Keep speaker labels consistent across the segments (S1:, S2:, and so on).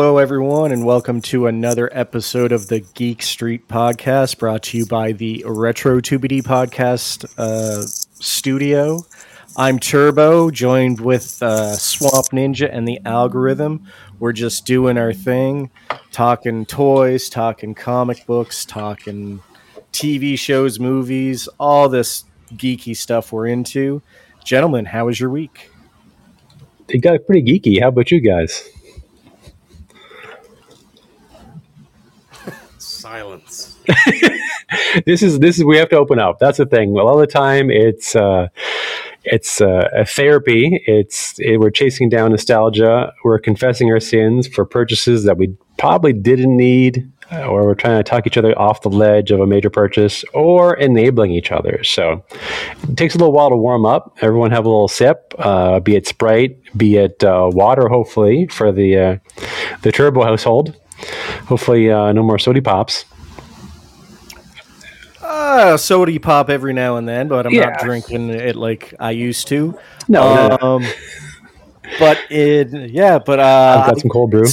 S1: Hello, everyone, and welcome to another episode of the Geek Street Podcast, brought to you by the Retro 2BD Podcast uh, Studio. I'm Turbo, joined with uh, Swamp Ninja and the Algorithm. We're just doing our thing, talking toys, talking comic books, talking TV shows, movies, all this geeky stuff we're into. Gentlemen, how was your week?
S2: It got pretty geeky. How about you guys?
S3: Silence.
S2: this is this is we have to open up. That's the thing. A lot of the time, it's uh, it's uh, a therapy. It's it, we're chasing down nostalgia. We're confessing our sins for purchases that we probably didn't need, uh, or we're trying to talk each other off the ledge of a major purchase, or enabling each other. So it takes a little while to warm up. Everyone have a little sip, uh, be it Sprite, be it uh, water, hopefully for the uh, the Turbo household. Hopefully, uh, no more sody pops.
S1: Uh, soda pop every now and then, but I'm
S2: Yeah.
S1: not drinking it like I used to.
S2: No.
S1: Um, but it, yeah, but uh,
S2: I've got some cold brew.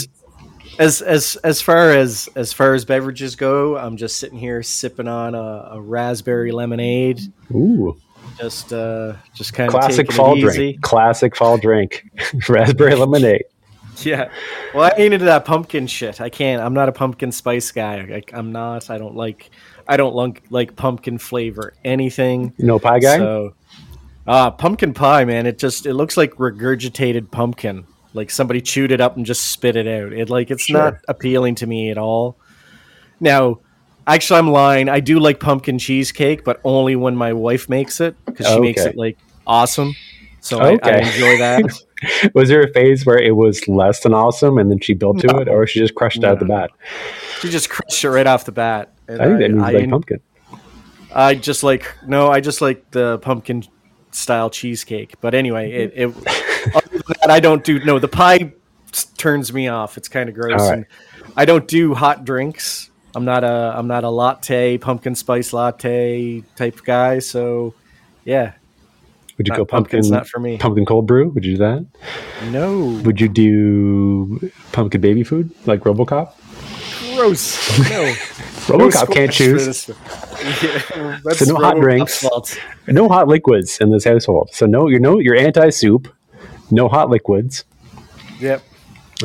S1: as as as far as as far as beverages go, I'm just sitting here sipping on a, a raspberry lemonade.
S2: Ooh,
S1: Just uh, just kind of
S2: classic fall
S1: it
S2: drink. Classic fall drink. Raspberry lemonade.
S1: Yeah. Well, I ain't into that pumpkin shit. I can't. I'm not a pumpkin spice guy. I, I'm not. I don't like. I don't like like pumpkin flavor anything.
S2: No pie guy.
S1: So, uh, pumpkin pie, man. It just it looks like regurgitated pumpkin. Like somebody chewed it up and just spit it out. It like it's
S2: Sure.
S1: not appealing to me at all. Now, actually, I'm lying. I do like pumpkin cheesecake, but only when my wife makes it because she makes it like awesome. So I, I enjoy that.
S2: was there a phase where it was less than awesome and then she built to
S1: No.
S2: it, or she just crushed it out the bat?
S1: she just crushed it right off the bat. And
S2: I think that means
S1: I,
S2: like pumpkin.
S1: I just like no, I just like the pumpkin style cheesecake. But anyway, mm-hmm. it, it other than that, I don't do no. The pie turns me off. It's kind of gross.
S2: Right.
S1: And I don't do hot drinks. I'm not a I'm not a latte pumpkin spice latte type guy. So yeah,
S2: Would you
S1: not-
S2: go pumpkin?
S1: not for me.
S2: Pumpkin cold brew? Would you do that?
S1: no,
S2: Would you do pumpkin baby food like RoboCop?
S1: gross. No,
S2: RoboCop can't choose.
S1: Yeah,
S2: So no hot drinks. No hot liquids in this household. So no, you know, you're anti soup. No hot liquids.
S1: Yep,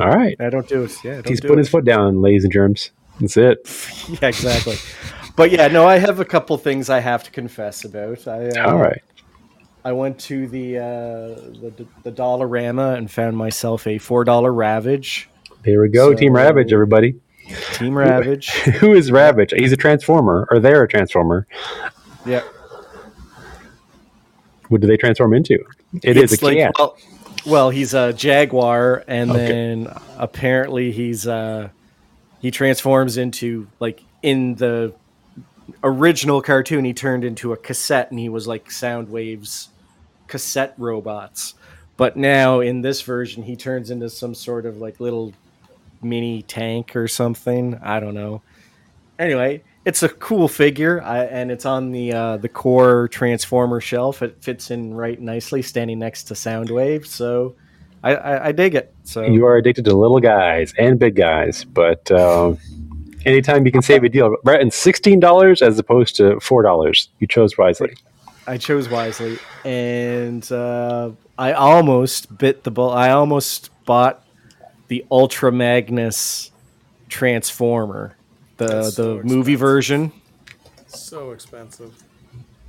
S2: All right.
S1: I don't do it. Yeah, don't
S2: He's
S1: do
S2: put
S1: it.
S2: his foot down, ladies and germs. That's it.
S1: yeah, exactly. but yeah, no, I have a couple things I have to confess about. I, uh,
S2: All right.
S1: I went to the uh, the the Dollarama and found myself a four dollar Ravage.
S2: Here we go. Team Ravage, everybody.
S1: Team Ravage.
S2: Who is Ravage? He's a transformer, or they're a transformer.
S1: yeah,
S2: What do they transform into? It is
S1: It's
S2: a cat.
S1: well, well, he's a Jaguar, and
S2: Okay.
S1: then apparently he's uh he transforms into like in the original cartoon he turned into a cassette and he was like Soundwave's cassette robots. But now in this version he turns into some sort of like little mini tank or something. I don't know. Anyway, it's a cool figure, I, and it's on the uh, the core transformer shelf. It fits in right nicely, standing next to Soundwave. So I, I, I dig it. So
S2: you are addicted to little guys and big guys, but um, anytime you can save a deal, right? And sixteen dollars as opposed to four dollars, you chose wisely.
S1: I chose wisely, and uh, I almost bit the bull. I almost bought the Ultra Magnus Transformer, the
S3: That's
S1: the
S3: so
S1: movie version.
S3: So expensive.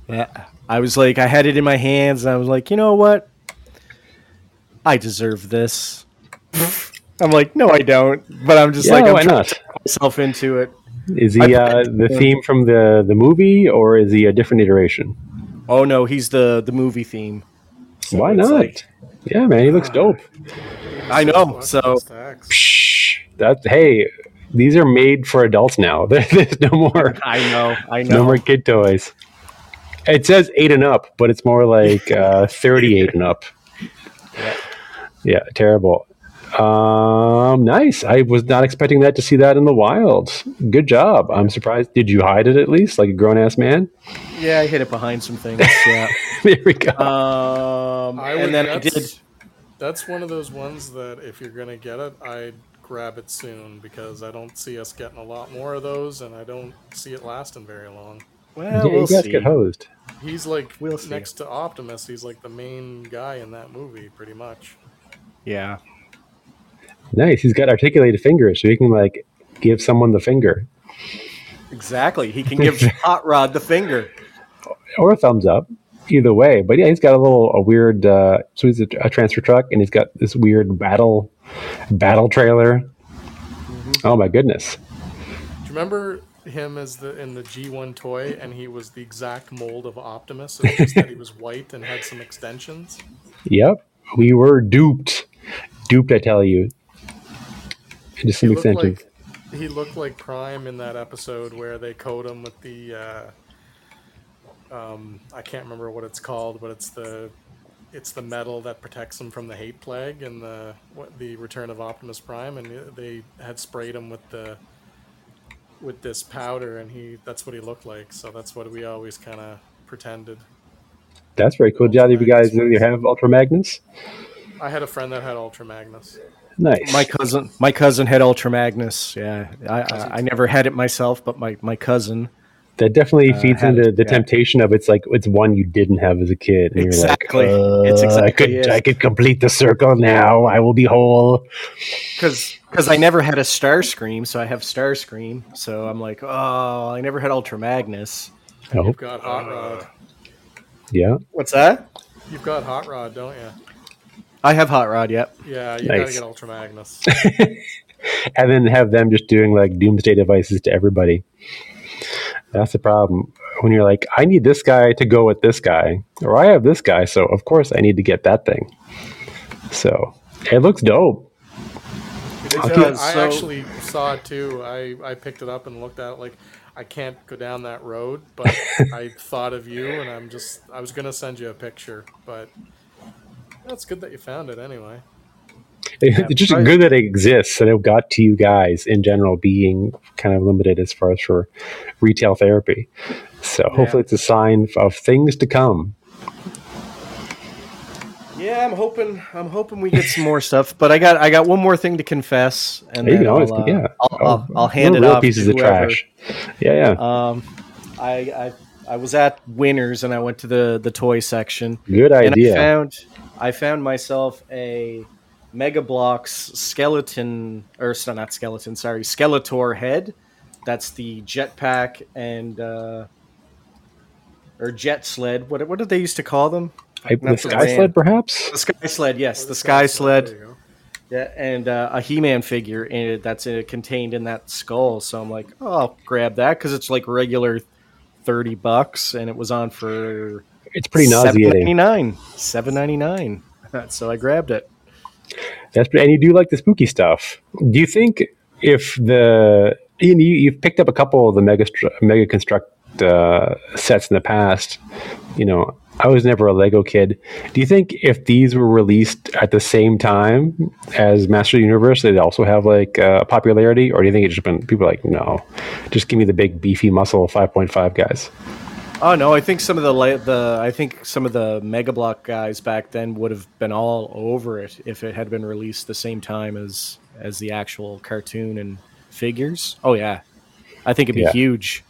S1: Yeah, I was like, I had it in my hands, and I was like, you know what? I deserve this. I'm like, no, I don't. But I'm just
S2: Yeah,
S1: like, I'm trying
S2: not?
S1: to talk myself into it.
S2: Is he uh, the theme from the the movie, or is he a different iteration?
S1: Oh no, he's the the movie theme. So
S2: Why not?
S1: like-
S2: yeah, man, he looks dope.
S1: I know. So.
S2: Psh, that hey, these are made for adults now. There's no more
S1: I know. I know.
S2: no more kid toys. It says eight and up, but it's more like uh, thirty-eight and up.
S1: Yeah.
S2: Yeah, terrible. Um, nice. I was not expecting that to see that in the wild. Good job. I'm surprised. Did you hide it at least, like a grown ass man?
S1: Yeah, I hid it behind some things. Yeah.
S2: there we go.
S1: Um,
S3: I would,
S1: and then I
S3: that's,
S1: did.
S3: That's one of those ones that if you're gonna get it, I'd grab it soon because I don't see us getting a lot more of those, and I don't see it lasting very long.
S1: Well,
S2: yeah,
S1: we'll
S2: you guys
S1: see.
S2: get hosed.
S3: He's like
S1: We'll see.
S3: next to Optimus. He's like the main guy in that movie, pretty much.
S1: Yeah.
S2: Nice. He's got articulated fingers, so he can like give someone the finger
S1: Exactly. He can give Hot Rod the finger.
S2: or a thumbs up. Either way, but yeah, he's got a little a weird. Uh, so he's a, a transfer truck, and he's got this weird battle battle trailer. Oh my goodness!
S3: Do you remember him as the in the G1 toy, and he was the exact mold of Optimus? It's just that he was white and had some extensions.
S2: Yep, we were duped. Duped, I tell you. Just some
S3: He looked
S2: extensions.
S3: like he looked like Prime in that episode where they coat him with the. Uh, um, I can't remember what it's called, but it's the it's the metal that protects him from the hate plague and the what, the Return of Optimus Prime, and they had sprayed him with the with this powder, and he that's what he looked like. So that's what we always kind of pretended.
S2: That's very cool. Did either of you guys either have Ultra Magnus?
S3: I had a friend that had Ultra Magnus.
S2: Nice.
S1: My cousin, my cousin had Ultra Magnus. Yeah, I, I, I never had it myself, but my, my cousin.
S2: that definitely feeds
S1: had
S2: into
S1: it,
S2: the
S1: yeah.
S2: temptation of it's like it's one you didn't have as a kid. And
S1: Exactly.
S2: You're like,
S1: It's
S2: "Uh, I
S1: exactly
S2: could
S1: it.
S2: I could complete the circle now. I will be whole.
S1: Because I never had a Starscream, so I have Starscream. So I'm like, oh, I never had Ultra Magnus.
S2: Oh,
S3: You've got Hot Rod.
S2: yeah.
S1: What's that?
S3: You've got Hot Rod, don't you?
S1: I have Hot Rod. Yep.
S3: Yeah, you gotta get Ultra Magnus.
S2: and then have them just doing like doomsday devices to everybody. That's the problem. When you're like, I need this guy to go with this guy, or I have this guy, so of course I need to get that thing. So it looks dope.
S3: It
S1: Okay,
S3: does. I
S1: so-
S3: actually saw it too. I, I picked it up and looked at it like I can't go down that road, but I thought of you and I'm just I was gonna send you a picture, but that's good that you found it anyway.
S2: it's just
S1: probably-
S2: good that it exists and it got to you guys in general, being kind of limited as far as for retail therapy. So hopefully it's a sign of things to come.
S1: Yeah, I'm hoping. I'm hoping we get some more stuff. But I got I got one more thing to confess, and
S2: you
S1: then. I'll, uh,
S2: yeah,
S1: I'll, I'll, I'll hand
S2: Little
S1: it
S2: real
S1: off
S2: pieces
S1: to
S2: of trash. Yeah, yeah.
S1: Um, I, I I was at Winners and I went to the the toy section.
S2: Good idea.
S1: and I
S2: idea.
S1: found I found myself a Mega Bloks skeleton or s- not skeleton, sorry, Skeletor head. That's the jetpack and uh, or jet sled. What what did they used to call them?
S2: I, the
S1: That's the
S2: sky
S1: van.
S2: sled, perhaps.
S1: The sky sled, yes,
S3: Oh,
S1: the sky sled.
S3: There you go.
S1: Yeah, and uh, a He-Man figure in it that's uh, contained in that skull. So I'm like, oh, I'll grab that because it's like regular thirty bucks, and it was on for
S2: It's pretty
S1: Seven ninety
S2: nauseating.
S1: nine. Seven ninety nine. So I grabbed it.
S2: That's and you do like the spooky stuff. Do you think if the you you've picked up a couple of the mega mega construct uh, sets in the past, you know, I was never a Lego kid. Do you think if these were released at the same time as Master Universe, they'd also have like uh, popularity, or do you think it's just been people like no, just give me the big beefy muscle five point five guys?
S1: Oh no, I think some of the la- the I think some of the Mega Block guys back then would have been all over it if it had been released the same time as as the actual cartoon and figures. Oh yeah, I think it'd be
S2: Yeah.
S1: huge.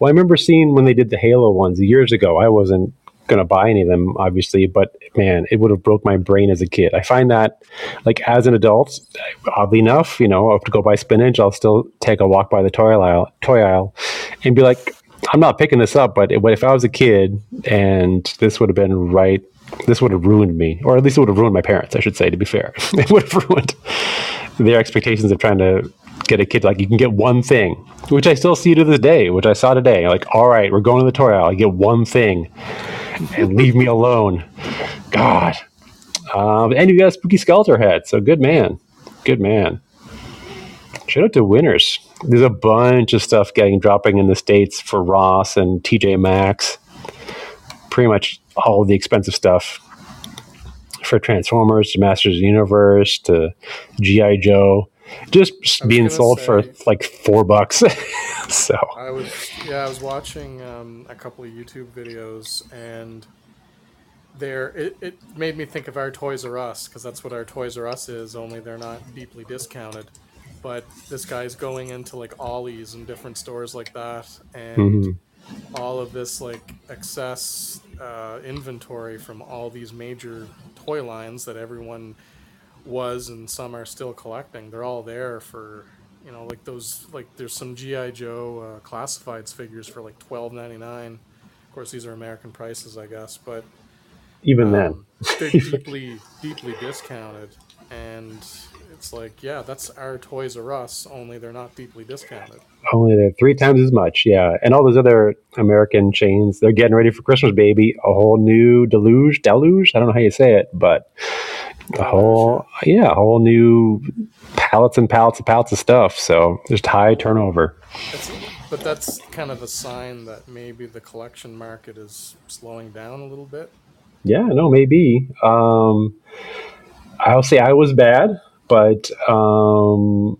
S2: Well, I remember seeing when they did the Halo ones years ago. I wasn't going to buy any of them, obviously, but man, it would have broke my brain as a kid. I find that, like, as an adult, oddly enough, you know, I have to go buy spinach, I'll still take a walk by the toy aisle, toy aisle, and be like, I'm not picking this up. But if I was a kid and this would have been right, this would have ruined me, or at least it would have ruined my parents. I should say, to be fair, it would have ruined their expectations of trying to get a kid like you can get one thing, which I still see to this day, which I saw today. Like, all right, we're going to the toy aisle. I get one thing, and leave me alone. God. Um, and you got a spooky Skeletor head, so good man, good man. Shout out to winners. There's a bunch of stuff getting dropping in the states for Ross and TJ Maxx. Pretty much all the expensive stuff for Transformers to Masters of the Universe to GI Joe, just being sold for like four bucks. so
S3: I was yeah, I was watching um, a couple of YouTube videos and they're it, it made me think of our Toys R Us because that's what our Toys R Us is. Only they're not deeply discounted. But this guy's going into like Ollie's and different stores like that, and
S2: Mhm.
S3: all of this like excess uh, inventory from all these major toy lines that everyone was and some are still collecting. They're all there for you know like those like there's some GI Joe uh, classifieds figures for like twelve ninety nine. Of course, these are American prices, I guess, but
S2: Even then,
S3: um, they're deeply deeply discounted, and it's like yeah, that's our Toys R Us. Only they're not deeply discounted.
S2: only they're three times as much. Yeah, and all those other American chains, they're getting ready for Christmas, baby. A whole new deluge, deluge. I don't know how you say it, but a whole yeah, a whole new pallets and pallets and pallets of stuff. So there's high turnover.
S3: It's, but that's kind of a sign that maybe the collection market is slowing down a little bit.
S2: Yeah, no, maybe. Um, I'll say I was bad, but um,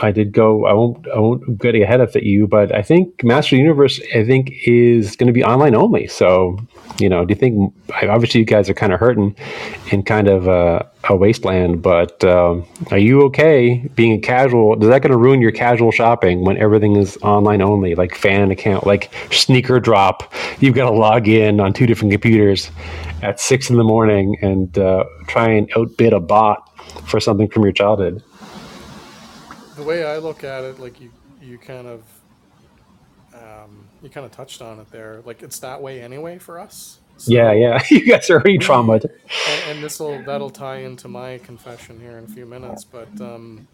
S2: I did go. I won't. I won't get ahead of you, but I think Master Universe. I think is going to be online only. So, you know, do you think? Obviously, you guys are kind of hurting in kind of a, a wasteland. But um, are you okay being a casual? Is that going to ruin your casual shopping when everything is online only, like fan account, like sneaker drop? You've got to log in on two different computers at six in the morning and uh, try and outbid a bot for something from your childhood.
S3: The way I look at it, like you, you kind of, um, you kind of touched on it there. Like it's that way anyway for us. So-
S2: Yeah, yeah. You guys are already traumatized.
S3: and, and this will that'll tie into my confession here in a few minutes but um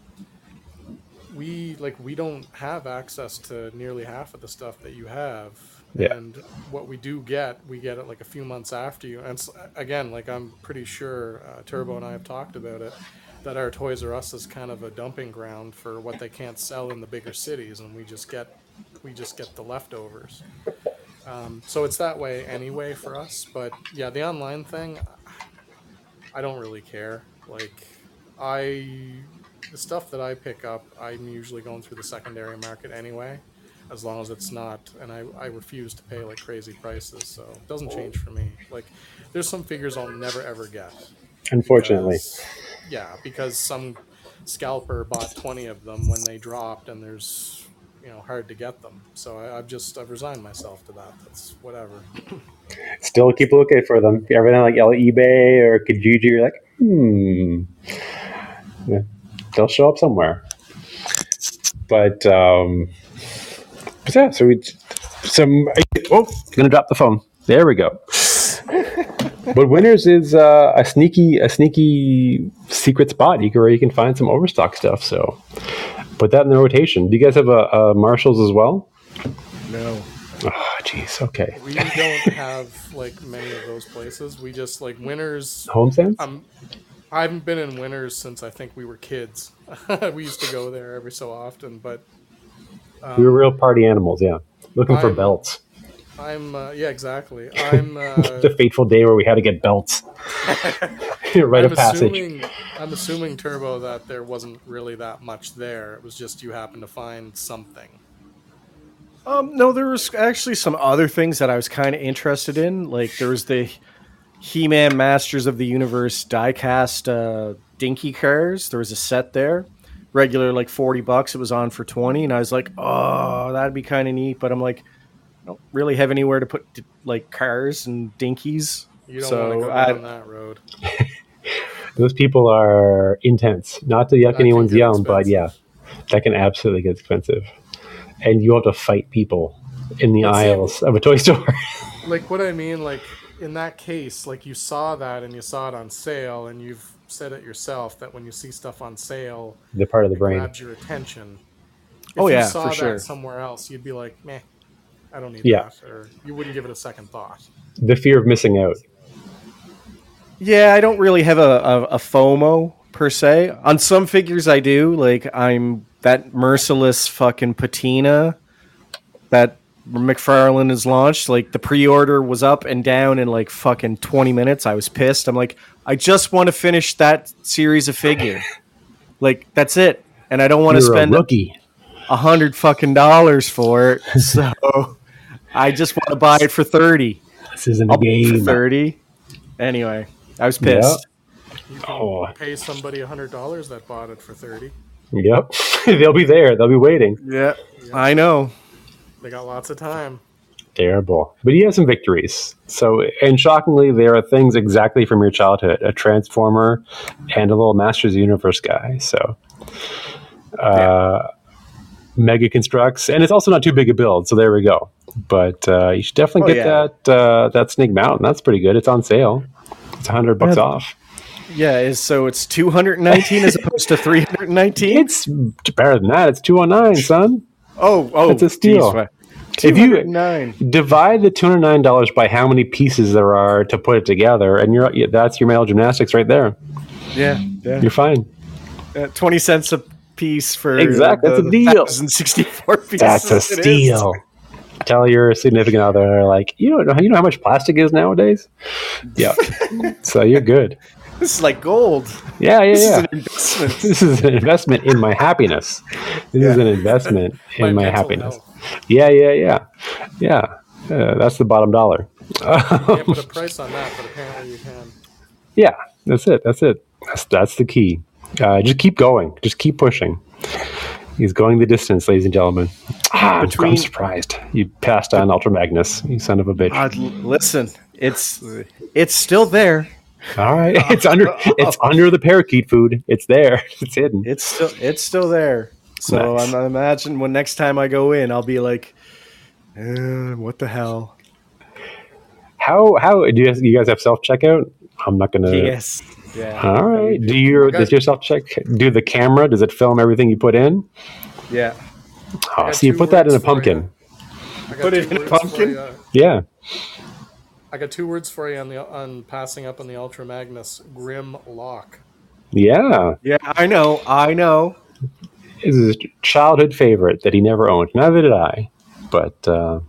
S3: we like we don't have access to nearly half of the stuff that you have
S2: Yeah.
S3: and what we do get we get it like a few months after you and again like i'm pretty sure uh, turbo and i have talked about it that our toys r us is kind of a dumping ground for what they can't sell in the bigger cities and we just get we just get the leftovers um, so it's that way anyway for us but yeah the online thing I don't really care. Like, I the stuff that I pick up, I'm usually going through the secondary market anyway, as long as it's not, and I, I refuse to pay like crazy prices, so it doesn't change for me. Like, there's some figures I'll never ever get.
S2: Unfortunately.
S3: because- yeah, because some scalper bought 20 of them when they dropped, and there's you know hard to get them. So I, I've just I've resigned myself to that. That's whatever.
S2: Still keep looking for them. Everything like eBay or Kijiji, you're like, hmm. Yeah, they'll show up somewhere. But, um, but yeah, so we, some, oh, gonna drop the phone. There we go. but Winners is uh, a sneaky, a sneaky secret spot you can, where you can find some overstock stuff. So put that in the rotation. Do you guys have a, a Marshalls as well?
S1: No.
S2: Oh, jeez. Okay.
S3: We don't have like many of those places. We just like winners.
S2: Homestands?
S3: Um, I haven't been in winners since I think we were kids. we used to go there every so often, but
S2: we were real party animals. Yeah. Looking for
S3: I'm-
S2: belts.
S3: I'm uh, yeah exactly. I'm uh,
S2: the fateful day where we had to get belts. Rite
S3: I'm
S2: of passage.
S3: assuming I'm assuming Turbo that there wasn't really that much there. It was just you happened to find something.
S1: Um, no, there was actually some other things that I was kind of interested in. Like there was the He-Man Masters of the Universe diecast uh, Dinky cars. There was a set there, regular like forty bucks. It was on for twenty, and I was like, oh, that'd be kind of neat. But I'm like, I don't really have anywhere to put like cars and dinkies.
S3: You don't
S1: So,
S3: want to go
S1: I-
S3: down that road.
S2: Those people are intense. Not to yuck
S3: That
S2: anyone's
S3: get
S2: yum, but yeah, that can absolutely get expensive. And you have to fight people in the
S3: Let's see.
S2: aisles of a toy store.
S3: Like what I mean, like in that case, like you saw that and you saw it on sale, and you've said it yourself that when you see stuff on sale,
S2: They're part of the brain.
S3: grabs your attention. Oh, if
S1: Oh,
S3: you
S1: yeah,
S3: saw
S1: for
S3: that
S1: sure.
S3: somewhere else, you'd be like, meh, I don't need
S2: Yeah.
S3: that, or you wouldn't give it a second thought.
S2: The fear of missing out.
S1: Yeah, I don't really have a, a, a FOMO per se. On some figures, I do. Like I'm that merciless fucking patina that McFarlane has launched. Like the pre-order was up and down in like fucking twenty minutes. I was pissed. I'm like, I just want to finish that series of figure. like that's it, and I don't want to spend
S2: a
S1: a hundred fucking dollars for it. So I just want to buy it for thirty.
S2: This isn't a
S1: I'll buy it for
S2: game.
S1: thirty, Anyway, I was pissed.
S3: You can
S2: Oh.
S3: pay somebody a hundred dollars that bought it for thirty.
S2: Yep. They'll be there. They'll be waiting.
S1: Yeah, I know.
S3: They got lots of time.
S2: Terrible. But he has some victories. So, and shockingly, there are things exactly from your childhood a Transformer and a little Masters of the Universe guy. So, uh, Mega Constructs. And it's also not too big a build. So, there we go. But uh, you should definitely
S1: Oh,
S2: get
S1: yeah.
S2: that uh, that Snake Mountain. That's pretty good. It's on sale. It's 100 bucks
S1: Yeah.
S2: off.
S1: Yeah, is so it's 219 as opposed to 319.
S2: It's better than that. It's 209, son.
S1: Oh, oh,
S2: it's a steal.
S1: geez,
S2: If you
S1: 209.
S2: divide the two hundred nine dollars by how many pieces there are to put it together, and you're that's your male gymnastics right there.
S1: Yeah, yeah.
S2: You're fine.
S1: Uh, 20 cents a piece for
S2: Exact- that's a deal.
S1: 1064 pieces.
S2: That's a steal. Tell your significant other like you don't know you know how much plastic is nowadays. Yeah, so you're good.
S1: This is like gold.
S2: Yeah, yeah,
S1: This is
S2: yeah.
S1: an investment.
S2: This is an investment in my happiness. This is an investment in my, happiness.
S3: health.
S2: Yeah, yeah, yeah, yeah. Uh, that's the bottom dollar.
S3: Can't put a price on that, but apparently you can.
S2: Yeah, that's it. That's it. That's that's the key. Uh, just keep going. Just keep pushing. He's going the distance, ladies and gentlemen. Ah, I'm-
S1: Between-
S2: I'm surprised. You passed on Ultra Magnus, you son of a bitch.
S1: God, listen, it's it's still there.
S2: All right, it's under it's under the parakeet food. It's there. It's hidden.
S1: It's still it's still there. So
S2: Nice.
S1: I'm I imagine when next time I go in, I'll be like, uh, what the hell?
S2: How how do you guys, you guys have self checkout? I'm not gonna.
S1: Yes. Yeah.
S2: All right. Do your
S3: Okay.
S2: does your self check do the camera? Does it film everything you put in?
S1: Yeah.
S2: Oh, so you put that in a pumpkin.
S3: I
S1: Put it in a pumpkin?
S3: you.
S2: Yeah.
S3: I got two words for you on the on passing up on the Ultra Magnus. Grim Lock.
S2: Yeah.
S1: Yeah. I know. I know.
S2: This is a childhood favorite that he never owned. Neither did I. But uh,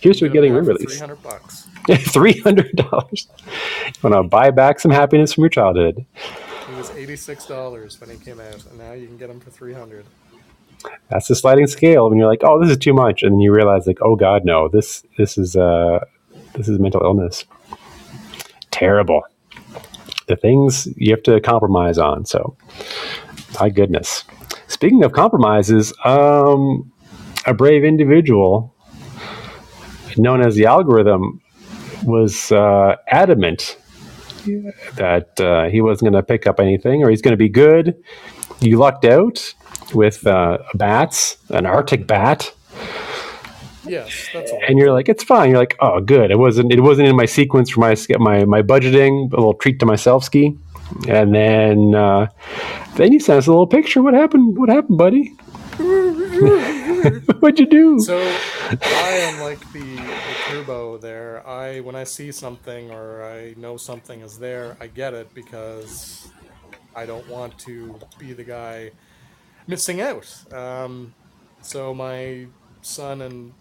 S2: here's to getting
S3: Three
S2: re-released.
S3: hundred bucks.
S2: Three hundred dollars. Want to buy back some happiness from your childhood?
S3: It was eighty six dollars when he came out, and now you can get them for three hundred.
S2: That's the sliding scale. When you're like, oh, this is too much, and then you realize, like, oh God, no, this this is uh, this is mental illness. Terrible. The things you have to compromise on. So, my goodness. Speaking of compromises, um, a brave individual known as the algorithm was uh, adamant that uh, he wasn't going to pick up anything or he's going to be good. You lucked out with uh, bats, an Arctic bat,
S3: Yes, that's all.
S2: and you're like, it's fine. You're like, oh, good. It wasn't. It wasn't in my sequence for my my my budgeting. A little treat to myself ski, and then uh, then you sent us a little picture. What happened? What happened, buddy? What'd you do?
S3: So I am like the, the turbo there. I when I see something or I know something is there, I get it because I don't want to be the guy missing out. Um, so my son and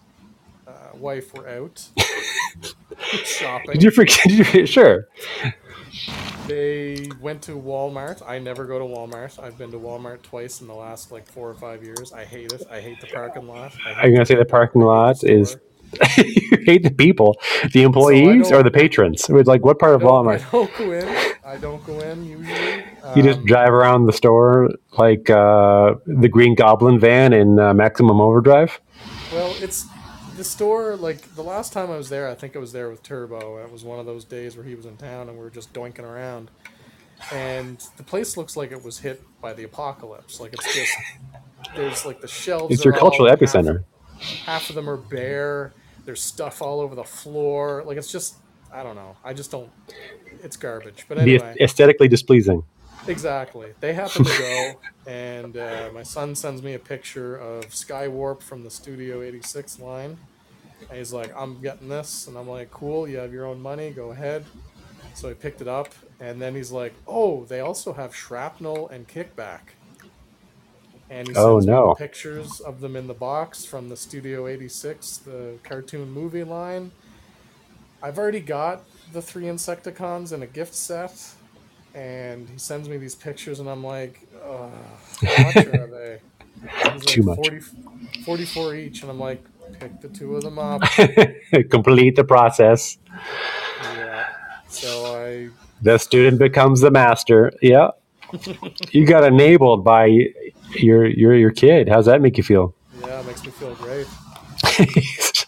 S3: uh, wife were out shopping.
S2: Did you forget? Did you, sure.
S3: They went to Walmart. I never go to Walmart. I've been to Walmart twice in the last like four or five years. I hate it. I hate the parking lot. I
S2: Are you gonna say the parking lot is? You hate the people, the employees,
S3: don't-
S2: or the patrons? It's like what part of
S3: I don't,
S2: Walmart?
S3: I don't go in. I don't go in usually.
S2: You just
S3: Um,
S2: drive around the store like uh, the Green Goblin van in uh, Maximum Overdrive.
S3: well, it's the store. Like the last time I was there, I think I was there with Turbo. It was one of those days where he was in town and we were just doinking around. And the place looks like it was hit by the apocalypse. Like it's just there's like the shelves.
S2: It's your cultural
S3: half-
S2: epicenter.
S3: half of them are bare. There's stuff all over the floor. Like it's just I don't know. I just don't. It's garbage. But anyway,
S2: aesthetically displeasing.
S3: exactly. They happen to go, and uh, my son sends me a picture of Skywarp from the Studio 86 line. And he's like, "I'm getting this," and I'm like, "Cool. You have your own money. Go ahead." So I picked it up, and then he's like, "Oh, they also have shrapnel and kickback." And he
S2: Oh,
S3: me
S2: no.
S3: pictures of them in the box from the Studio 86, the cartoon movie line. I've already got the three Insecticons in a gift set, and he sends me these pictures, and I'm like, Ugh, how much are they?
S2: Too
S3: like,
S2: much.
S3: 40, 44 each, and I'm like, pick the two of them up.
S2: Complete the process.
S3: Yeah. So I
S2: The student becomes the master. Yeah. you got enabled by your your your kid. How's that make you feel?
S3: yeah, it makes me feel great.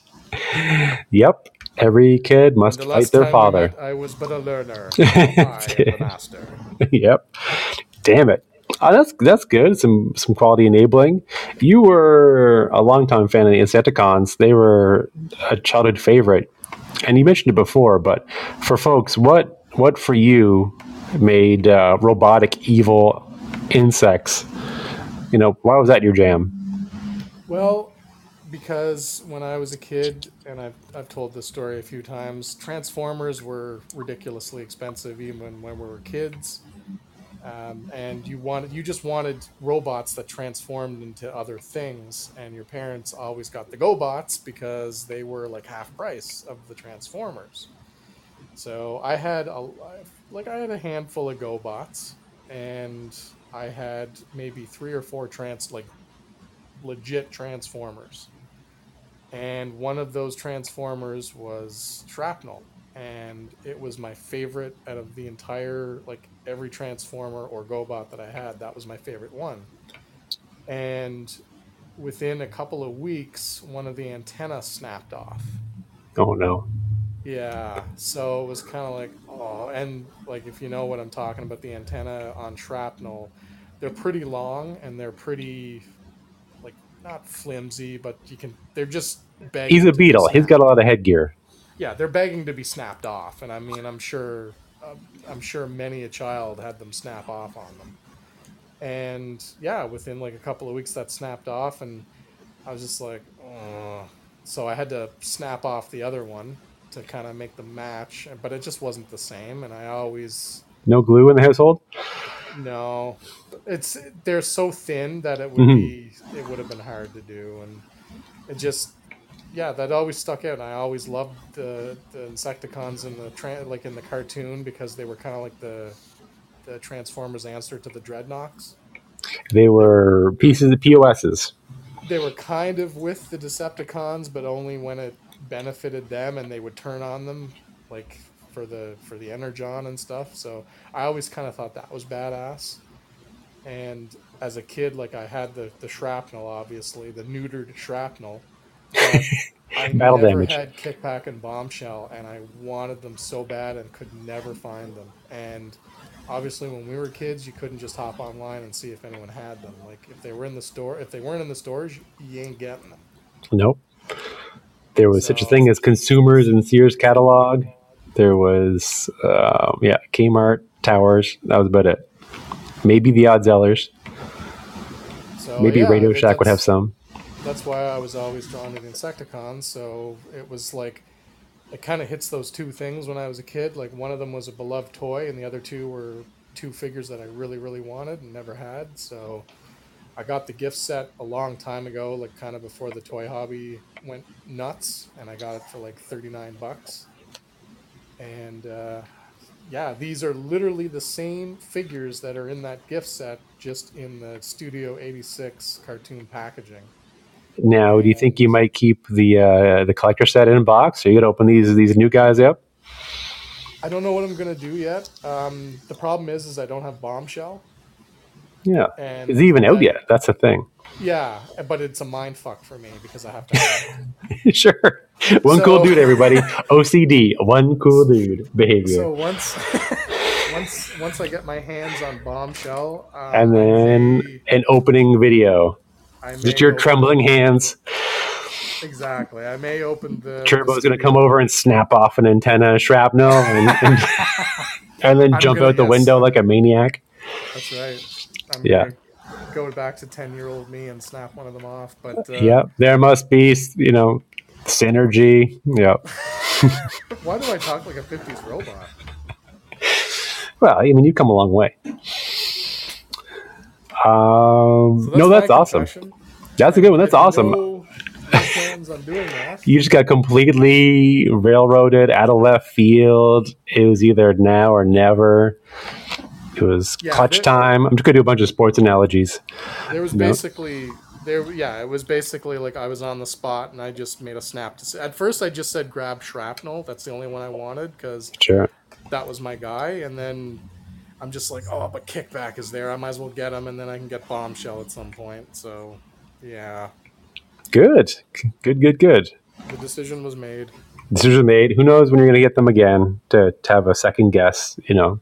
S2: yep. Every kid must
S3: The
S2: fight their father.
S3: met, I was but a learner. I am the master.
S2: yep. Damn it. Oh, that's that's good. Some some quality enabling. You were a longtime fan of the Insecticons. They were a childhood favorite, and you mentioned it before. But for folks, what what for you made uh, robotic evil insects? You know, why was that your jam?
S3: Well, because when I was a kid, and I've, I've told this story a few times, Transformers were ridiculously expensive even when we were kids. Um, and you wanted you just wanted robots that transformed into other things, and your parents always got the GoBots because they were like half price of the Transformers. So I had a like I had a handful of GoBots, and I had maybe three or four trans like legit transformers. And one of those transformers was shrapnel. And it was my favorite out of the entire, like every transformer or GoBot that I had, that was my favorite one. And within a couple of weeks, one of the antenna snapped off.
S2: Oh no.
S3: Yeah, so it was kind of like, oh, and like if you know what I'm talking about, the antenna on shrapnel, they're pretty long and they're pretty, like not flimsy, but you can. They're just begging.
S2: He's a
S3: to be
S2: beetle. He's got a lot of headgear.
S3: Yeah, they're begging to be snapped off, and I mean, I'm sure, um, I'm sure many a child had them snap off on them, and yeah, within like a couple of weeks, that snapped off, and I was just like, oh. so I had to snap off the other one to kind of make the match, but it just wasn't the same, and I always
S2: No glue in the household.
S3: no, it's they're so thin that it would
S2: Mhm.
S3: be it would have been hard to do, and it just yeah that always stuck out. And I always loved the the Insecticons in the tra- like in the cartoon because they were kind of like the the Transformers answer to the Dreadnoks.
S2: They were pieces of POSs.
S3: They were kind of with the Decepticons, but only when it benefited them, and they would turn on them like for the for the energon and stuff. So I always kind of thought that was badass. And as a kid, like I had the the shrapnel, obviously the neutered shrapnel. But I
S2: Battle
S3: never
S2: damage.
S3: had kickback and bombshell, and I wanted them so bad and could never find them. And obviously, when we were kids, you couldn't just hop online and see if anyone had them. Like if they were in the store, if they weren't in the stores, you ain't getting them.
S2: Nope. There was such a thing as consumers and Sears catalog. There was, um, yeah, Kmart, Towers. That was about it. Maybe the Odd Zellers.
S3: So
S2: Maybe
S3: yeah,
S2: Radio Shack would have some.
S3: That's why I was always drawn to the Insecticons. So it was like it kind of hits those two things when I was a kid. Like one of them was a beloved toy, and the other two were two figures that I really, really wanted and never had. So I got the gift set a long time ago, like kind of before the toy hobby went nuts, and I got it for like thirty nine bucks. And uh, yeah, these are literally the same figures that are in that gift set, just in the Studio eighty six cartoon packaging.
S2: Now, do you think you might keep the uh, the collector set in a box? Are you gonna open these these new guys up?
S3: I don't know what I'm gonna do yet. Um, the problem is, is I don't have bombshell,
S2: Yeah.
S3: and
S2: Is it even out
S3: I-
S2: yet? That's the thing.
S3: Yeah, but it's a mind fuck for me because I have to.
S2: Sure. One cool dude, everybody. OCD. One cool dude behavior.
S3: so once, once, once I get my hands on bombshell, um,
S2: and then
S3: may-
S2: an opening video. Just your trembling hands.
S3: Exactly. I may open the.
S2: Turbo's going to come over and snap off an antenna shrapnel and, and, and then
S3: I'm
S2: jump out the
S3: guess-
S2: window like a maniac.
S3: That's right. I'm
S2: Yeah.
S3: go back to ten year old me and snap one of them off. But uh,
S2: Yep. There must be, you know, synergy. Yeah.
S3: why do I talk like a '50s robot?
S2: Well, I mean, you've come a long way. Um,
S3: So
S2: no, that's awesome.
S3: confession.
S2: That's a good one. That's awesome.
S3: No, no plans doing that.
S2: You just got completely railroaded out of left field. It was either now or never. It was
S3: Yeah,
S2: clutch
S3: there-
S2: time. I'm just going to do a bunch of sports analogies.
S3: There was basically there. Yeah, it was basically like I was on the spot and I just made a snap. To say, at first, I just said grab shrapnel. That's the only one I wanted because
S2: Sure.
S3: that was my guy, and then I'm just like, oh, but Kickback is there. I might as well get him, and then I can get Bombshell at some point. So, yeah,
S2: Good, good, good, good.
S3: the decision was made.
S2: Decision made. Who knows when you're going to get them again to, to have a second guess? You know.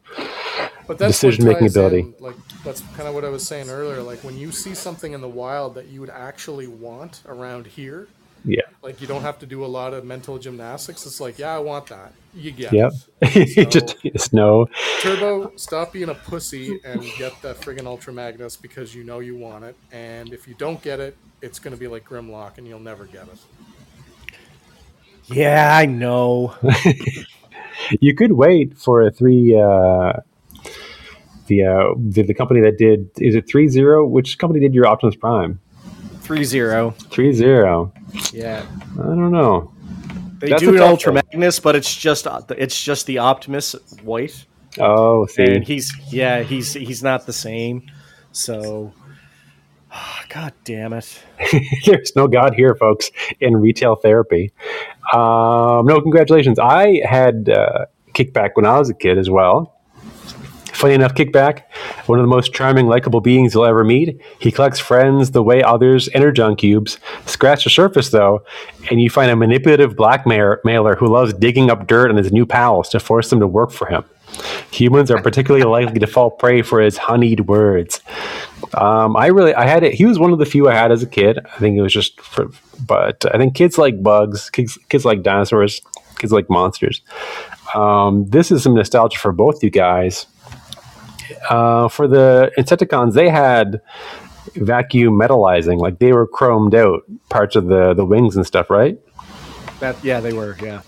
S3: But that's
S2: Decision-making ability.
S3: in, like that's kind of what I was saying earlier. Like when you see something in the wild that you would actually want around here,
S2: Yeah.
S3: like you don't have to do a lot of mental gymnastics. It's like, yeah, I want that. You get
S2: Yep.
S3: it.
S2: You just, just know.
S3: Turbo, stop being a pussy and get that friggin' Ultra Magnus because you know you want it. And if you don't get it, it's going to be like Grimlock and you'll never get it.
S1: Yeah, I know.
S2: You could wait for a three. Uh, the, uh, the the company that did is it three zero? Which company did your Optimus Prime?
S1: Three zero.
S2: Three zero.
S1: Yeah.
S2: I don't know.
S1: They
S2: That's
S1: do an Ultra
S2: one.
S1: Magnus, but it's just it's just the Optimus white,
S2: Oh, see,
S1: and he's yeah he's he's not the same. So, God damn it!
S2: there's no God here, folks, in retail therapy. Um, no, congratulations. I had uh, kickback when I was a kid as well. Funny enough, Kickback, one of the most charming, likable beings you'll ever meet. He collects friends the way others energon cubes. Scratch the surface, though, and you find a manipulative blackmailer who loves digging up dirt on his new pals to force them to work for him. Humans are particularly likely to fall prey for his honeyed words. Um, I really, I had it. He was one of the few I had as a kid. I think it was just for, but I think kids like bugs, kids, kids like dinosaurs, kids like monsters. Um, this is some nostalgia for both you guys. Uh, for the Insecticons, they had vacuum metallizing, like they were chromed out parts of the the wings and stuff, right?
S1: That yeah they were yeah.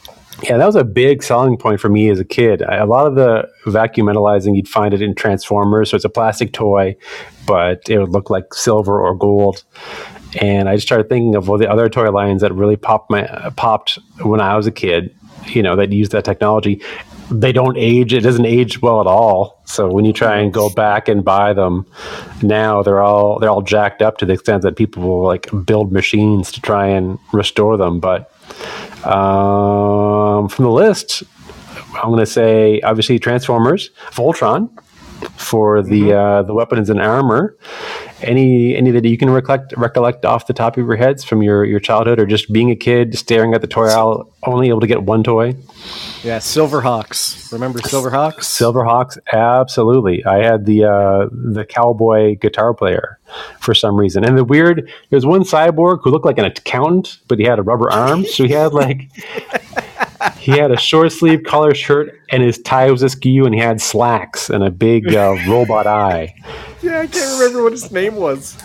S2: Yeah, that was a big selling point for me as a kid. I, a lot of the vacuum metallizing, you'd find it in Transformers. So it's a plastic toy, but it would look like silver or gold. And I just started thinking of all the other toy lines that really popped my uh, popped when I was a kid. You know, that used that technology. They don't age. It doesn't age well at all. So when you try and go back and buy them now, they're all they're all jacked up to the extent that people will like build machines to try and restore them. But um, from the list, I'm going to say obviously Transformers, Voltron for the uh, the weapons and armor. Any any that you can recollect recollect off the top of your heads from your your childhood or just being a kid staring at the toy aisle, only able to get one toy.
S1: Yeah, Silverhawks. Remember Silverhawks?
S2: Silverhawks, absolutely. I had the uh, the cowboy guitar player for some reason, and the weird. There's one cyborg who looked like an accountant, but he had a rubber arm, so he had like. He had a short sleeve collar shirt, and his tie was askew, and he had slacks and a big uh, robot eye.
S1: yeah, I can't remember what his name was.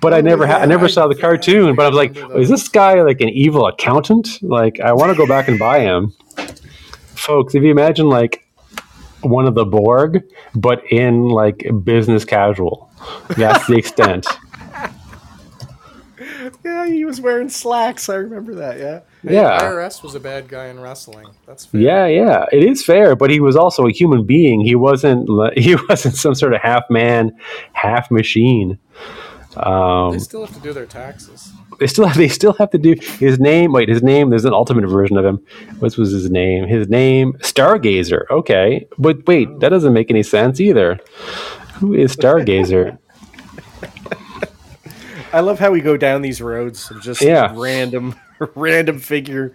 S2: But I never, ha- I never saw the cartoon. But I was like, is this guy like an evil accountant? Like, I want to go back and buy him, folks. If you imagine like one of the Borg, but in like business casual, that's the extent.
S1: Yeah, he was wearing slacks. I remember that. Yeah.
S2: Yeah.
S3: IRS was a bad guy in wrestling. That's fair.
S2: Yeah, yeah, it is fair, but he was also a human being. He wasn't. He wasn't some sort of half man, half machine. Um,
S3: They still have to do their taxes.
S2: they still have. They still have to do his name. Wait, his name. There's an ultimate version of him. What was his name? His name, Stargazer. Okay, but wait, that doesn't make any sense either. Who is Stargazer?
S1: I love how we go down these roads of just
S2: Yeah.
S1: random, random figure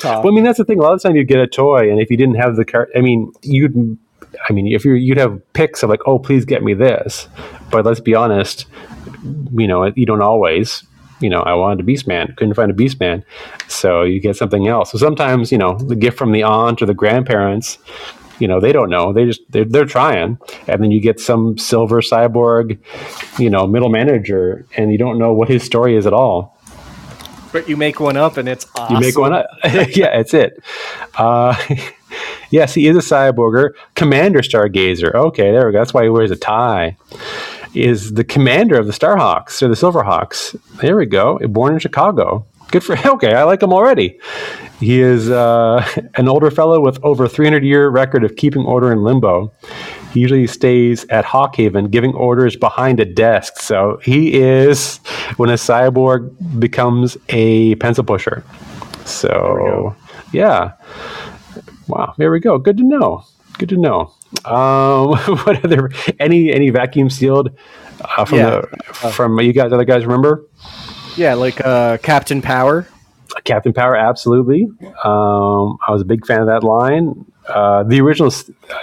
S1: talk.
S2: Well, I mean, that's the thing. A lot of time, you get a toy, and if you didn't have the card, I mean, you'd, I mean, if you you'd have picks of like, oh, please get me this. But let's be honest, you know, you don't always. You know, I wanted a Beastman, couldn't find a Beastman, so you get something else. So sometimes, you know, the gift from the aunt or the grandparents, you know, they don't know. They just they're, they're trying, and then you get some silver cyborg, you know, middle manager, and you don't know what his story is at all.
S1: But you make one up and it's awesome.
S2: You make one up. yeah, it's it. Uh, yes, he is a cyborger. Commander Stargazer. Okay, there we go. That's why he wears a tie. Is the commander of the Starhawks or the Silverhawks. There we go. Born in Chicago. Good for Okay, I like him already. He is uh, an older fellow with over 300 year record of keeping order in limbo. He usually stays at Hawkhaven giving orders behind a desk. So he is when a cyborg becomes a pencil pusher. So, yeah. Wow, there we go. Good to know. good to know. Um, what other any any vacuum sealed uh, from
S1: Yeah.
S2: the from you guys? Other guys remember?
S1: Yeah, like uh, Captain Power.
S2: Captain Power, absolutely. Um, I was a big fan of that line. Uh, the original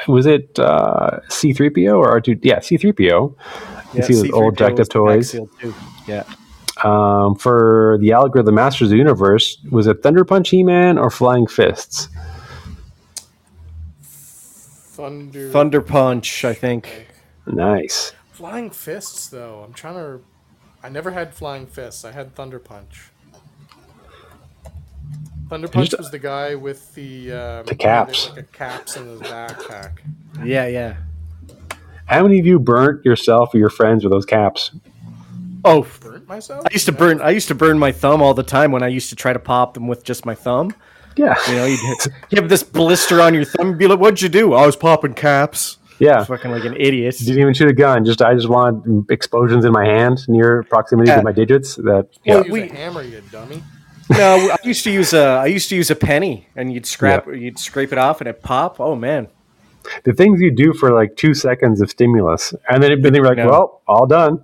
S2: was it uh, C three PO or R two? Yeah, C three PO. You see those
S1: C-3PO
S2: old jacked up toys.
S1: back sealed too. Yeah.
S2: Um, for the Allegro of the Masters of the Universe, was it Thunder Punch He Man or Flying Fists?
S3: Thunder.
S1: Thunder Punch, I think.
S2: Nice.
S3: Flying fists, though. I'm trying to. I never had flying fists. I had Thunder Punch. Thunder Punch was the guy with the um,
S2: The caps.
S3: Like a caps in his backpack.
S1: Yeah, yeah.
S2: How many of you burnt yourself or your friends with those caps?
S1: Oh,
S3: Burnt myself.
S1: I used to burn. I used to burn my thumb all the time when I used to try to pop them with just my thumb.
S2: Yeah.
S1: You know, you'd you have this blister on your thumb. and Be like, "What'd you do?" I was popping caps.
S2: Yeah.
S1: Fucking like an idiot.
S2: Didn't even shoot a gun. Just I just wanted explosions in my hand near proximity
S1: Yeah.
S2: to my digits. That yeah.
S1: Well,
S3: Use
S1: we-
S3: a hammer, you dummy.
S1: No, I used to use a. I used to use a penny, and you'd scrap. You'd scrape it off, and it pop. Oh man.
S2: the things you do for like two seconds of stimulus, and then, then you're like,
S1: No.
S2: well, all done.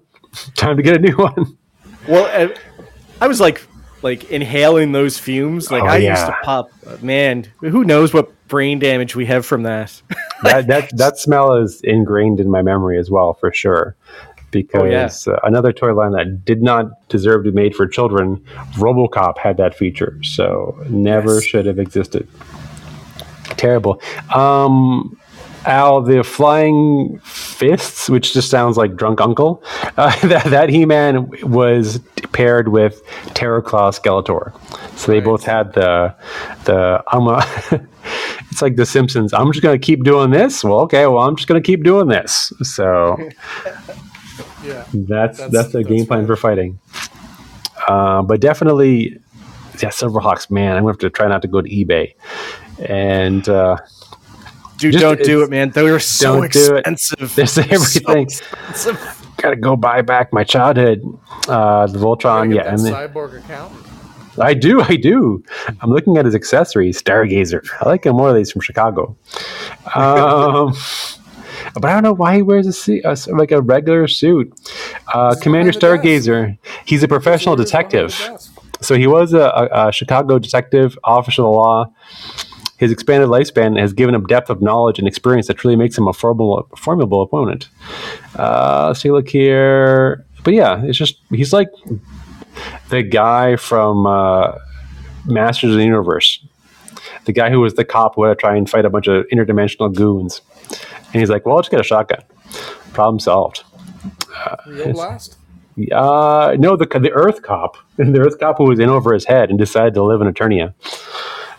S2: Time to get a new one.
S1: Well, uh, I was like, like inhaling those fumes. Like
S2: Oh,
S1: I used to pop. Man, who knows what brain damage we have from that?
S2: that that that smell is ingrained in my memory as well, for sure. Because uh, another toy line that did not deserve to be made for children, RoboCop had that feature, so never
S1: Yes.
S2: should have existed. Terrible. Um, Al, the flying fists, which just sounds like drunk uncle, uh, that, that He-Man was paired with Terror Claw Skeletor, so they
S3: Right.
S2: both had the the I'm a. it's like The Simpsons. I'm just gonna keep doing this. Well, okay. Well, I'm just gonna keep doing this. So
S3: Yeah.
S2: that's that's,
S3: That's-
S2: the game
S3: that's
S2: plan
S3: right.
S2: for fighting. Uh, but definitely, yeah, Silverhawks. Man, I'm gonna have to try not to go to eBay. And uh,
S1: Dude,
S2: Just-
S1: don't do it, man. So
S2: don't do it.
S1: expensive.
S2: There's
S1: They're
S2: everything.
S1: So expensive.
S2: gotta go buy back my childhood. Uh, the Voltron, yeah, and the-
S3: cyborg account.
S2: I do, I do. I'm looking at his accessories, Stargazer. I like him more. He's from Chicago. Um, but I don't know why he wears a suit, a, like a regular suit. Uh, Commander
S3: the desk.
S2: Stargazer. He's a professional
S3: the
S2: detective. So he was a, a, a Chicago detective, officer of the law. His expanded lifespan has given him depth of knowledge and experience that truly makes him a formidable, formidable opponent. Uh, let's take a look here. But yeah, it's just he's like the guy from uh, Masters of the Universe, the guy who was the cop who had to try and fight a bunch of interdimensional goons. And he's like, "Well, I'll just get a shotgun. Problem solved."
S3: Real blast.
S2: Uh, no, the the Earth cop, the Earth cop who was in over his head and decided to live in Eternia.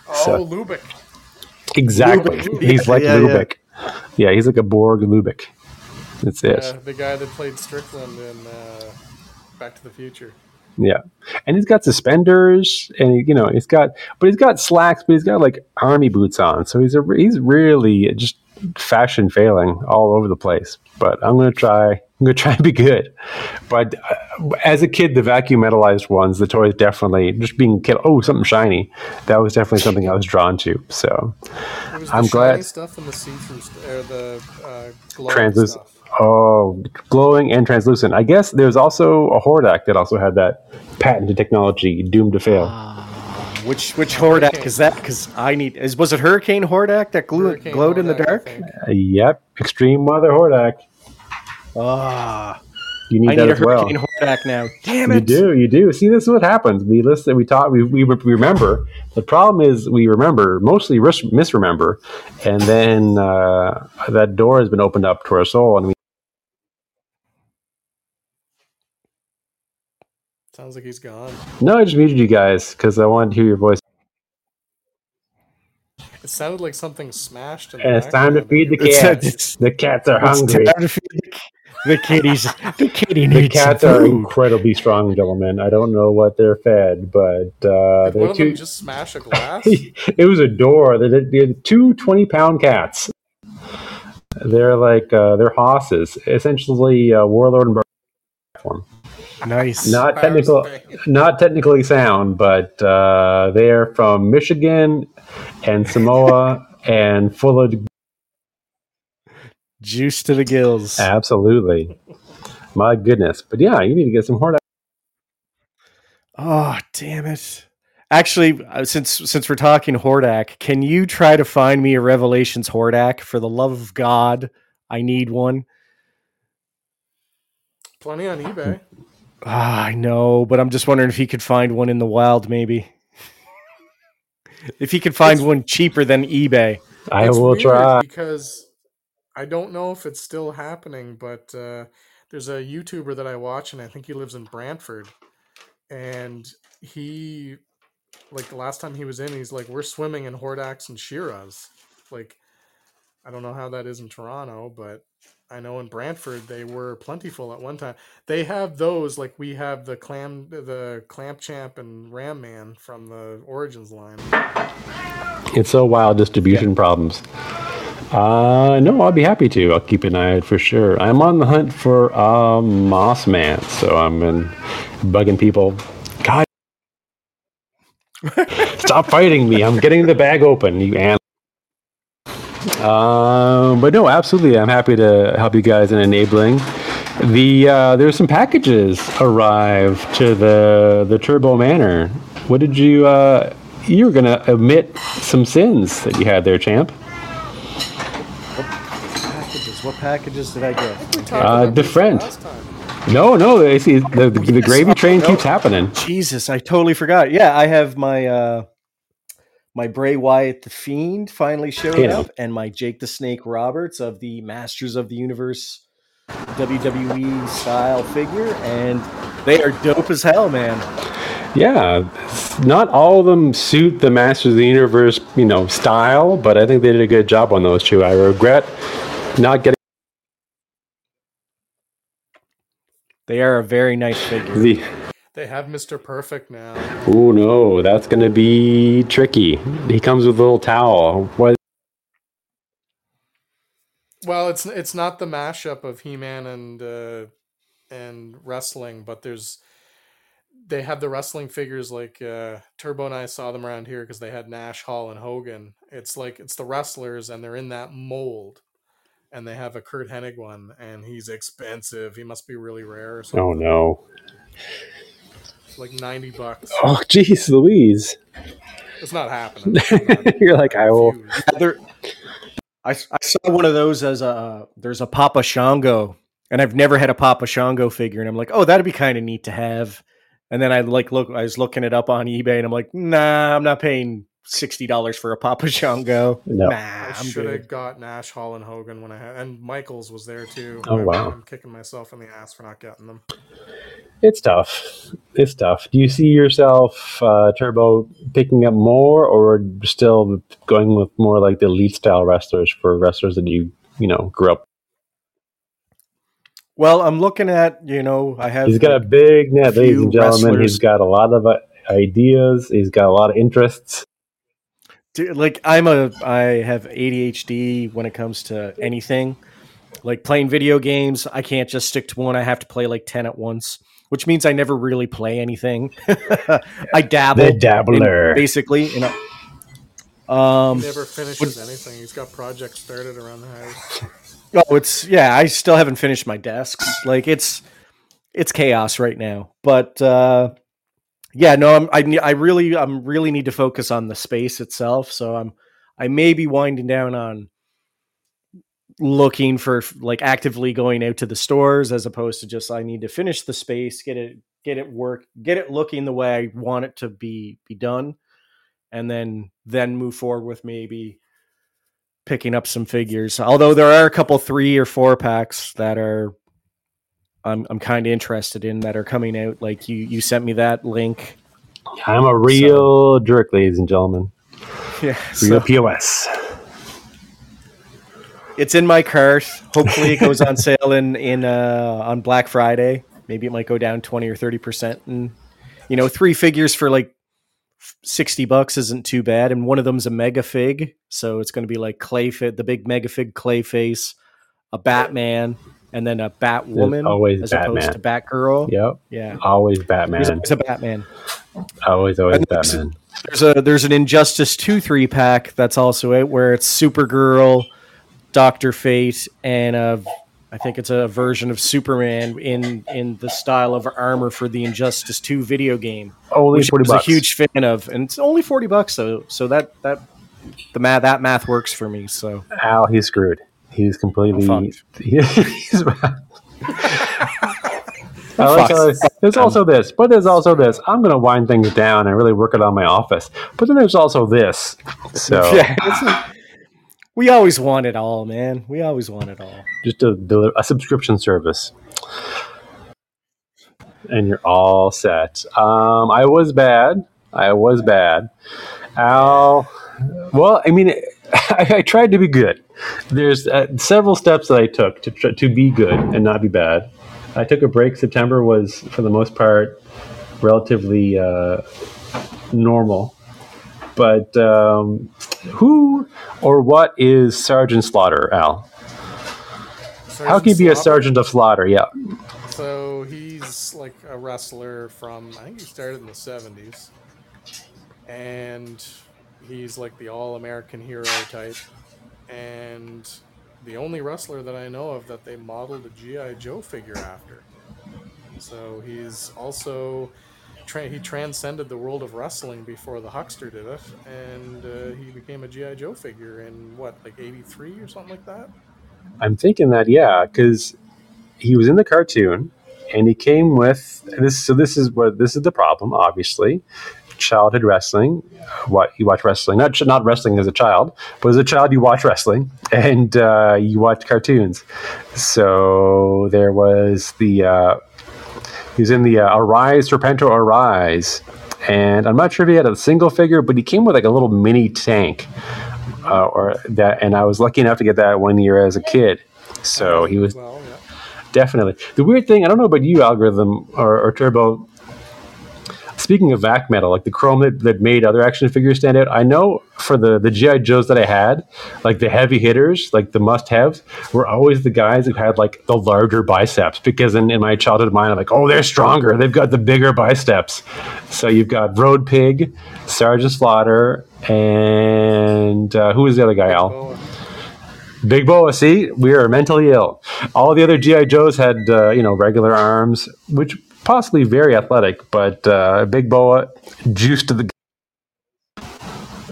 S3: Oh,
S2: So-
S3: Lubic.
S2: Exactly,
S3: Lubic.
S2: he's like
S1: Yeah, yeah.
S2: Yeah. he's like a Borg Lubic. That's it.
S3: Yeah, the guy that played Strickland in uh, Back to the Future.
S2: Yeah, and he's got suspenders, and he, you know he's got, but he's got slacks, but he's got like army boots on, so he's a he's really just fashion failing all over the place. But I'm gonna try. I'm gonna try and be good. But uh, as a kid, the vacuum metalized ones, the toys definitely just being kid. Oh, something shiny. That was definitely something I was drawn to. So I'm
S3: the
S2: glad-
S3: shiny stuff and the see-through, st- or the uh, glowing stuff.
S2: Oh, glowing and translucent. I guess there's also a Hordak that also had that patented technology doomed to fail.
S1: Which which Hordak is that? Because I need is was it Hurricane Hordak that glue,
S3: Hurricane
S1: glowed in the dark?
S2: Uh, yep, extreme weather Hordak.
S1: Ah,
S2: You need
S1: I
S2: that
S1: need a
S2: as well.
S1: Hurricane Hordak now. Damn it!
S2: You do, you do. See, this is what happens. We listen, we talk, we, we, we remember. The problem is we remember, mostly misremember, and then uh, that door has been opened up to our soul, and we
S3: Sounds like he's gone.
S2: no, I just muted you guys because I wanted to hear your voice.
S3: It sounded like something smashed. In the
S2: And it's time to feed the cats.
S1: it's-
S2: the cats are
S1: It's
S2: hungry.
S1: time to feed the, the kitties. The kitty needs The
S2: cats
S1: some
S2: are incredibly strong, gentlemen. I don't know what they're fed, but uh,
S3: Did
S2: they're
S3: one of them just smash a glass?
S2: it was a door. They they had two 20 pound cats. They're like uh, they're hosses, essentially uh, warlord and bar- form.
S1: Nice.
S2: Not
S3: Powers
S2: technical, not technically sound, but uh, they're from Michigan and Samoa and full of
S1: Juice to the gills.
S2: Absolutely. My goodness. But yeah, you need to get some Hordak.
S1: Oh, damn it. Actually, uh, since since we're talking Hordak, can you try to find me a Revelations Hordak? For the love of God, I need one.
S3: Plenty on eBay.
S1: Ah, I know, but I'm just wondering if he could find one in the wild, maybe. if he could find
S3: It's-
S1: one cheaper than eBay.
S2: I will try.
S3: because I don't know if it's still happening, but uh, there's a YouTuber that I watch, and I think he lives in Brantford, and he, like the last time he was in, he's like, "We're swimming in Hordaks and She-Ras." Like, I don't know how that is in Toronto, but I know in Brantford they were plentiful at one time. They have those like we have the clam, the clamp champ and ram man from the Origins line.
S2: It's so wild distribution problems. Uh, no, I'll be happy to. I'll keep an eye out for sure. I'm on the hunt for uh, Moss Man, so I'm been bugging people. God, stop fighting me! I'm getting the bag open, you an. Um, but no, absolutely, I'm happy to help you guys in enabling. The uh, there's some packages arrive to the the Turbo Manor. What did you? Uh, you were gonna admit some sins that you had there, champ.
S1: Packages. What packages did I get?
S2: Uh, the friend. No, no, I see the, the, the gravy train keeps happening.
S1: Jesus, I totally forgot. Yeah, I have my uh my Bray Wyatt the Fiend finally showed up, and my Jake the Snake Roberts of the Masters of the Universe WWE style figure, and they are dope as hell, man.
S2: Yeah, not all of them suit the Masters of the Universe, you know, style, but I think they did a good job on those two. I regret not getting
S1: They are a very nice figure.
S2: the.
S3: They have Mr. Perfect now.
S2: Oh no, that's gonna be tricky. He comes with a little towel. What?
S3: Well, it's it's not the mashup of He-Man and uh, and wrestling, but there's they have the wrestling figures like uh, Turbo and I saw them around here because they had Nash, Hall, and Hogan. It's like it's the wrestlers and they're in that mold, and they have a Curt Hennig one, and he's expensive. He must be really rare or something.
S2: Oh no.
S3: Like ninety bucks.
S2: Oh jeez, Louise.
S3: It's not happening. Not-
S2: You're like I will.
S1: There- I, I saw one of those as a there's a Papa Shango, and I've never had a Papa Shango figure, and I'm like, oh, that'd be kind of neat to have. And then I like look, I was looking it up on eBay, and I'm like, nah, I'm not paying sixty dollars for a Papa Shango.
S2: No.
S1: Nah,
S3: I
S1: I'm
S3: should
S1: good.
S3: have got Nash, Hall, and Hogan when I had, and Michaels was there too.
S2: Oh,
S3: I'm-
S2: wow.
S3: I'm kicking myself in the ass for not getting them.
S2: It's tough. It's tough. Do you see yourself, uh, Turbo, picking up more, or still going with more like the elite style wrestlers for wrestlers that you you know grew up?
S1: Well, I'm looking at you know I have
S2: He's got a big net, ladies and gentlemen.
S1: wrestlers.
S2: He's got a lot of uh, ideas. He's got a lot of interests.
S1: Dude, like I'm a I have ADHD when it comes to anything. Like playing video games, I can't just stick to one. I have to play like 10 at once, which means I never really play anything. I dabble
S2: The
S1: in-
S2: dabbler.
S1: basically, you know. Um
S3: He never finishes anything. He's got projects started around the house.
S1: oh, it's yeah, I still haven't finished my desks. Like it's it's chaos right now. But uh yeah, no, I'm I I really I'm really need to focus on the space itself, so I'm I may be winding down on looking for like actively going out to the stores as opposed to just I need to finish the space, get it get it work, get it looking the way I want it to be be done and then then move forward with maybe picking up some figures. Although there are a couple three or four packs that are I'm I'm kind of interested in that are coming out. Like you you sent me that link.
S2: I'm a real jerk, ladies and gentlemen.
S1: Yeah,
S2: Real
S1: so
S2: POS.
S1: It's in my cart. Hopefully, it goes on sale in in uh, on Black Friday. Maybe it might go down twenty or thirty percent. And you know, three figures for like sixty bucks isn't too bad. And one of them's a mega fig, so it's going to be like clay fit, the big mega fig Clayface, a Batman, and then a Batwoman
S2: always
S1: as opposed to Batgirl.
S2: Yep.
S1: Yeah,
S2: Always
S1: there's
S2: Batman.
S1: always a Batman.
S2: Always, always
S1: there's-
S2: Batman.
S1: There's a there's an Injustice two three pack that's also it where it's Supergirl, Doctor Fate and a, I think it's a version of Superman in in the style of armor for the Injustice Two video game.
S2: Only
S1: which I was
S2: bucks.
S1: a huge fan of, and it's only forty bucks. So so that that the math that math works for me. So
S2: Al, he's screwed. He's completely.
S1: I'm
S2: he's, like there's um, also this, but there's also this. I'm going to wind things down and really work it on my office. But then there's also this. So
S1: yeah, we always want it all, man. We always want it all.
S2: just a, a subscription service. And you're all set. Um, I was bad. I was bad. Al, well, I mean, I, I tried to be good. There's uh, several steps that I took to to be good and not be bad. I took a break. September was, for the most part, relatively uh, normal. But um, who or what is Sergeant Slaughter, Al? How can you be a sergeant of slaughter? Yeah.
S3: So he's like a wrestler from I think he started in the seventies, and he's like the all-American hero type, and the only wrestler that I know of that they modeled a GI Joe figure after. So he's also tra- he transcended the world of wrestling before the Hulkster did it, and uh, he became a GI Joe figure in what like '83 or something like that.
S2: I'm thinking that, yeah, because he was in the cartoon and he came with this. So, this is what this is the problem, obviously. Childhood wrestling. What you watch wrestling, not not wrestling as a child, but as a child you watch wrestling and uh, you watch cartoons. So there was the uh, he was in the uh, Arise Serpentor Arise, and I'm not sure if he had a single figure, but he came with like a little mini tank, uh, or that. And I was lucky enough to get that one year as a kid. So he was
S3: well, yeah.
S2: definitely the weird thing. I don't know about you, algorithm or, or turbo. Speaking of vac metal, like the chrome that, that made other action figures stand out, I know for the the GI Joes that I had, like the heavy hitters, like the must haves, were always the guys who had like the larger biceps. Because in, in my childhood mind, I'm like, oh, they're stronger. They've got the bigger biceps. So you've got Road Pig, Sergeant Slaughter, and uh, who was the other guy? Al. Big Boa, see, we are mentally ill. All the other GI Joes had, uh, you know, regular arms, which possibly very athletic, but uh, Big Boa, juice to the.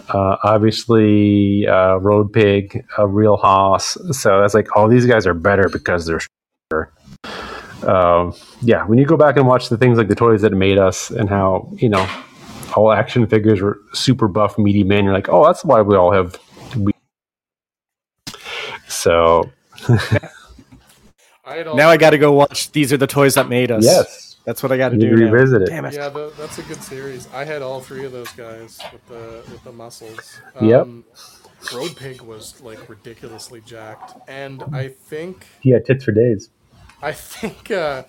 S2: Uh, obviously, uh, Road Pig, a real hoss. So that's like, oh, these guys are better because they're stronger. Um, yeah, when you go back and watch the things like the toys that made us and how you know all action figures were super buff, meaty men, you're like, oh, that's why we all have. We- so
S3: I
S1: Now I got to go watch. These are the toys that made us.
S2: yes,
S1: that's what I got to do.
S2: need to
S1: now.
S2: revisit it.
S1: Damn it!
S3: Yeah, tha- that's a good series. I had all three of those guys with the with the muscles.
S2: Yep.
S3: Road Pig was like ridiculously jacked, and I think
S2: He had tits for days.
S3: I think uh,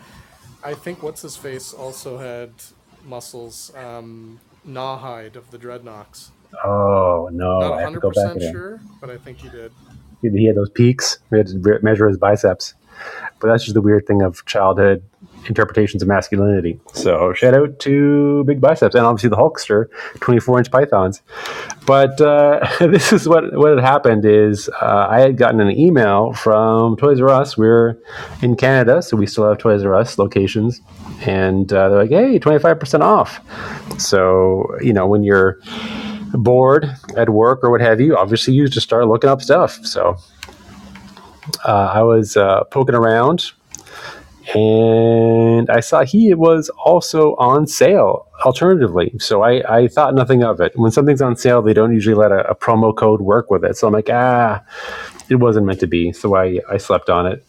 S3: I think what's his face also had muscles. Um, Gnawgahyde of the Dreadnoks.
S2: Oh no,
S3: Not
S2: I have to
S3: hundred
S2: go back
S3: percent
S2: again.
S3: sure, but I think he did.
S2: He, he had those peaks. We had to measure his biceps. But that's just the weird thing of childhood interpretations of masculinity. So shout out to big biceps and obviously the Hulkster, 24 inch pythons. But uh, this is what what had happened is uh, I had gotten an email from Toys R Us. We're in Canada, so we still have Toys R Us locations, and uh, they're like, "Hey, 25 percent off." So you know when you're bored at work or what have you, obviously you just start looking up stuff. So I was uh, poking around and I saw he was also on sale alternatively. So I, I thought nothing of it. When something's on sale, they don't usually let a, a promo code work with it. So I'm like, ah, it wasn't meant to be. So I, I slept on it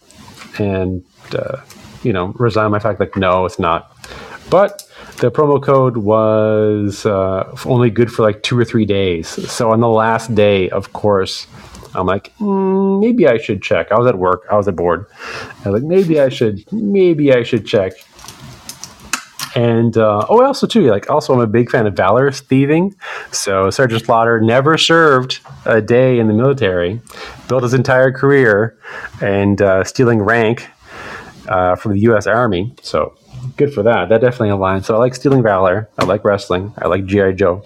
S2: and, uh, you know, resigned my fact like, no, it's not. But the promo code was uh, only good for like two or three days. So on the last day, of course, I'm like, mm, maybe I should check. I was at work. I was at board. I was like, maybe I should, maybe I should check. And uh, oh, also too, like also, I'm a big fan of valor thieving. So Sergeant Slaughter never served a day in the military, built his entire career, and uh, stealing rank uh, from the U.S. Army. So good for that. That definitely aligns. So I like stealing valor. I like wrestling. I like GI Joe.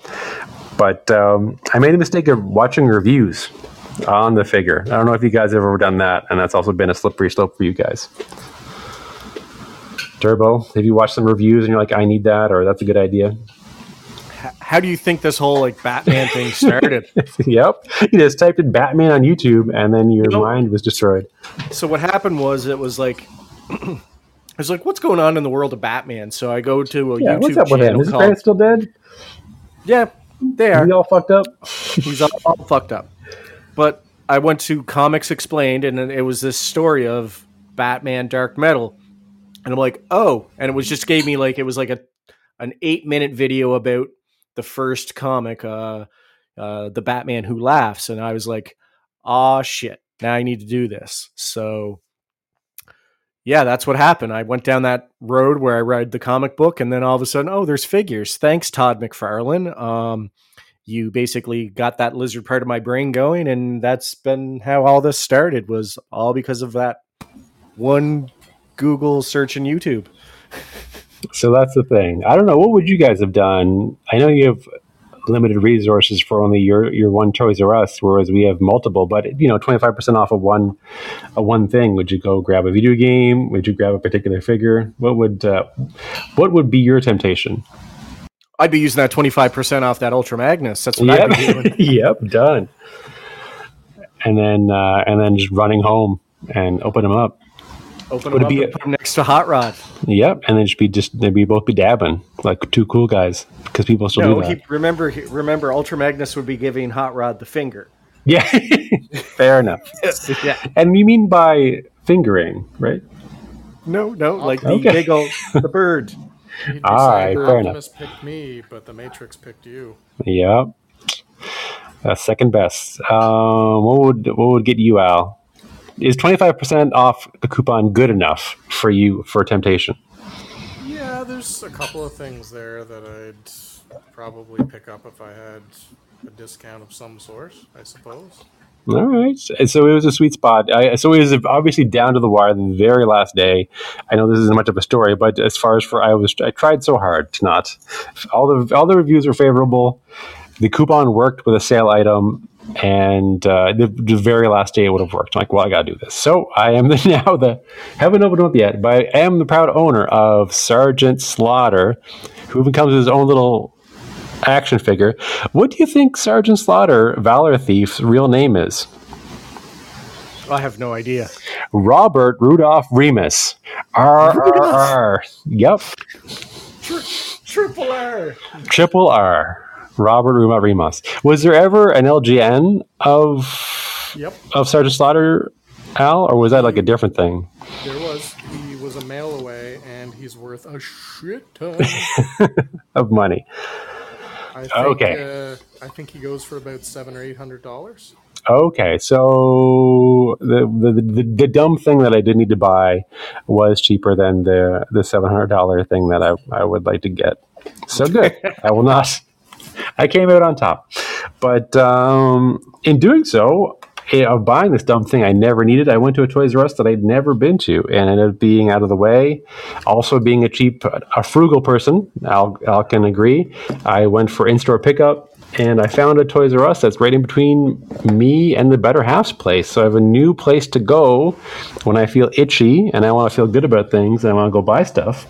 S2: But um, I made a mistake of watching reviews on the figure. I don't know if you guys have ever done that, and that's also been a slippery slope for you guys. Turbo, have you watched some reviews and you're like, I need that, or that's a good idea?
S1: How do you think this whole like Batman thing started?
S2: yep. You just typed in Batman on YouTube and then your
S1: Nope.
S2: mind was destroyed.
S1: so what happened was it was like I was like, what's going on in the world of Batman? So I go to a
S2: Yeah,
S1: YouTube
S2: what's up with him? Is his parents still dead?
S1: Yeah, they are.
S2: he all fucked up?
S1: He's all, all fucked up. But I went to Comics Explained, and it was this story of Batman Dark Metal, and I'm like, oh, and it was just gave me like it was like a an eight minute video about the first comic, uh, uh, the Batman Who Laughs, and I was like, ah, shit, now I need to do this. So. Yeah, that's what happened. I went down that road where I read the comic book, and then all of a sudden, oh, there's figures. Thanks, Todd McFarlane. Um, you basically got that lizard part of my brain going and that's been how all this started was all because of that one google search in youtube
S2: So that's the thing. I don't know. What would you guys have done? I know you have limited resources for only your your one Toys R Us, whereas we have multiple. But you know, twenty five percent off of one a one thing. Would you go grab a video game? Would you grab a particular figure? What would uh, what would be your temptation?
S1: I'd be using that 25% off that ultra magnus that's what i'd be doing
S2: Yep, yep, done. And then uh, and then just running home and open them up.
S1: open
S2: Would
S1: them up
S2: be a-
S1: put them next to hot rod
S2: Yep, and then just be just they'd be both be dabbing like two cool guys because people still
S1: no
S2: do that.
S1: he, remember he, remember ultra magnus would be giving hot rod the finger
S2: yeah, fair enough.
S1: yeah
S2: And you mean by fingering, right?
S1: no no like the
S2: Okay.
S1: big old the bird
S2: All right, fair enough.
S3: Optimus picked me, but the Matrix picked you.
S2: Yep. Uh, second best. Um, what would what would get you, Al? Is twenty five percent off the coupon good enough for you for temptation?
S3: Yeah, there's a couple of things there that I'd probably pick up if I had a discount of some sort, I suppose.
S2: All right. And So it was a sweet spot. I, so it was obviously down to the wire the very last day. I know this isn't much of a story, but as far as for I was, I tried so hard to not. All the all the reviews were favorable. The coupon worked with a sale item, and uh, the, the very last day it would have worked. I'm like, well, I got to do this. So I am the, now the haven't opened up yet, but I am the proud owner of Sergeant Slaughter, who becomes his own little action figure. What do you think Sergeant Slaughter, Valor Thief's real name is?
S1: i have no idea
S2: Robert Rudolph Remus. R R R. Yep.
S1: triple r
S2: Triple R. Robert Rudolph Remus. Was there ever an LGN of
S3: Yep,
S2: of Sergeant Slaughter, Al, or was that like a different thing?
S3: there was. He was a mail away, and he's worth a shit ton.
S2: Of money.
S3: I think,
S2: Okay.
S3: Uh, I think he goes for about seven or eight hundred dollars.
S2: Okay, so the, the the the dumb thing that I did need to buy was cheaper than the the seven hundred dollar thing that I, I would like to get. So good. I will not. I came out on top, but um, in doing so, eh, of buying this dumb thing I never needed, I went to a Toys R Us that I'd never been to, and ended up being out of the way. Also, being a cheap, a frugal person, Al, Al can agree. I went for in-store pickup and I found a Toys R Us that's right in between me and the Better Halves place. So I have a new place to go when I feel itchy and I want to feel good about things and I want to go buy stuff.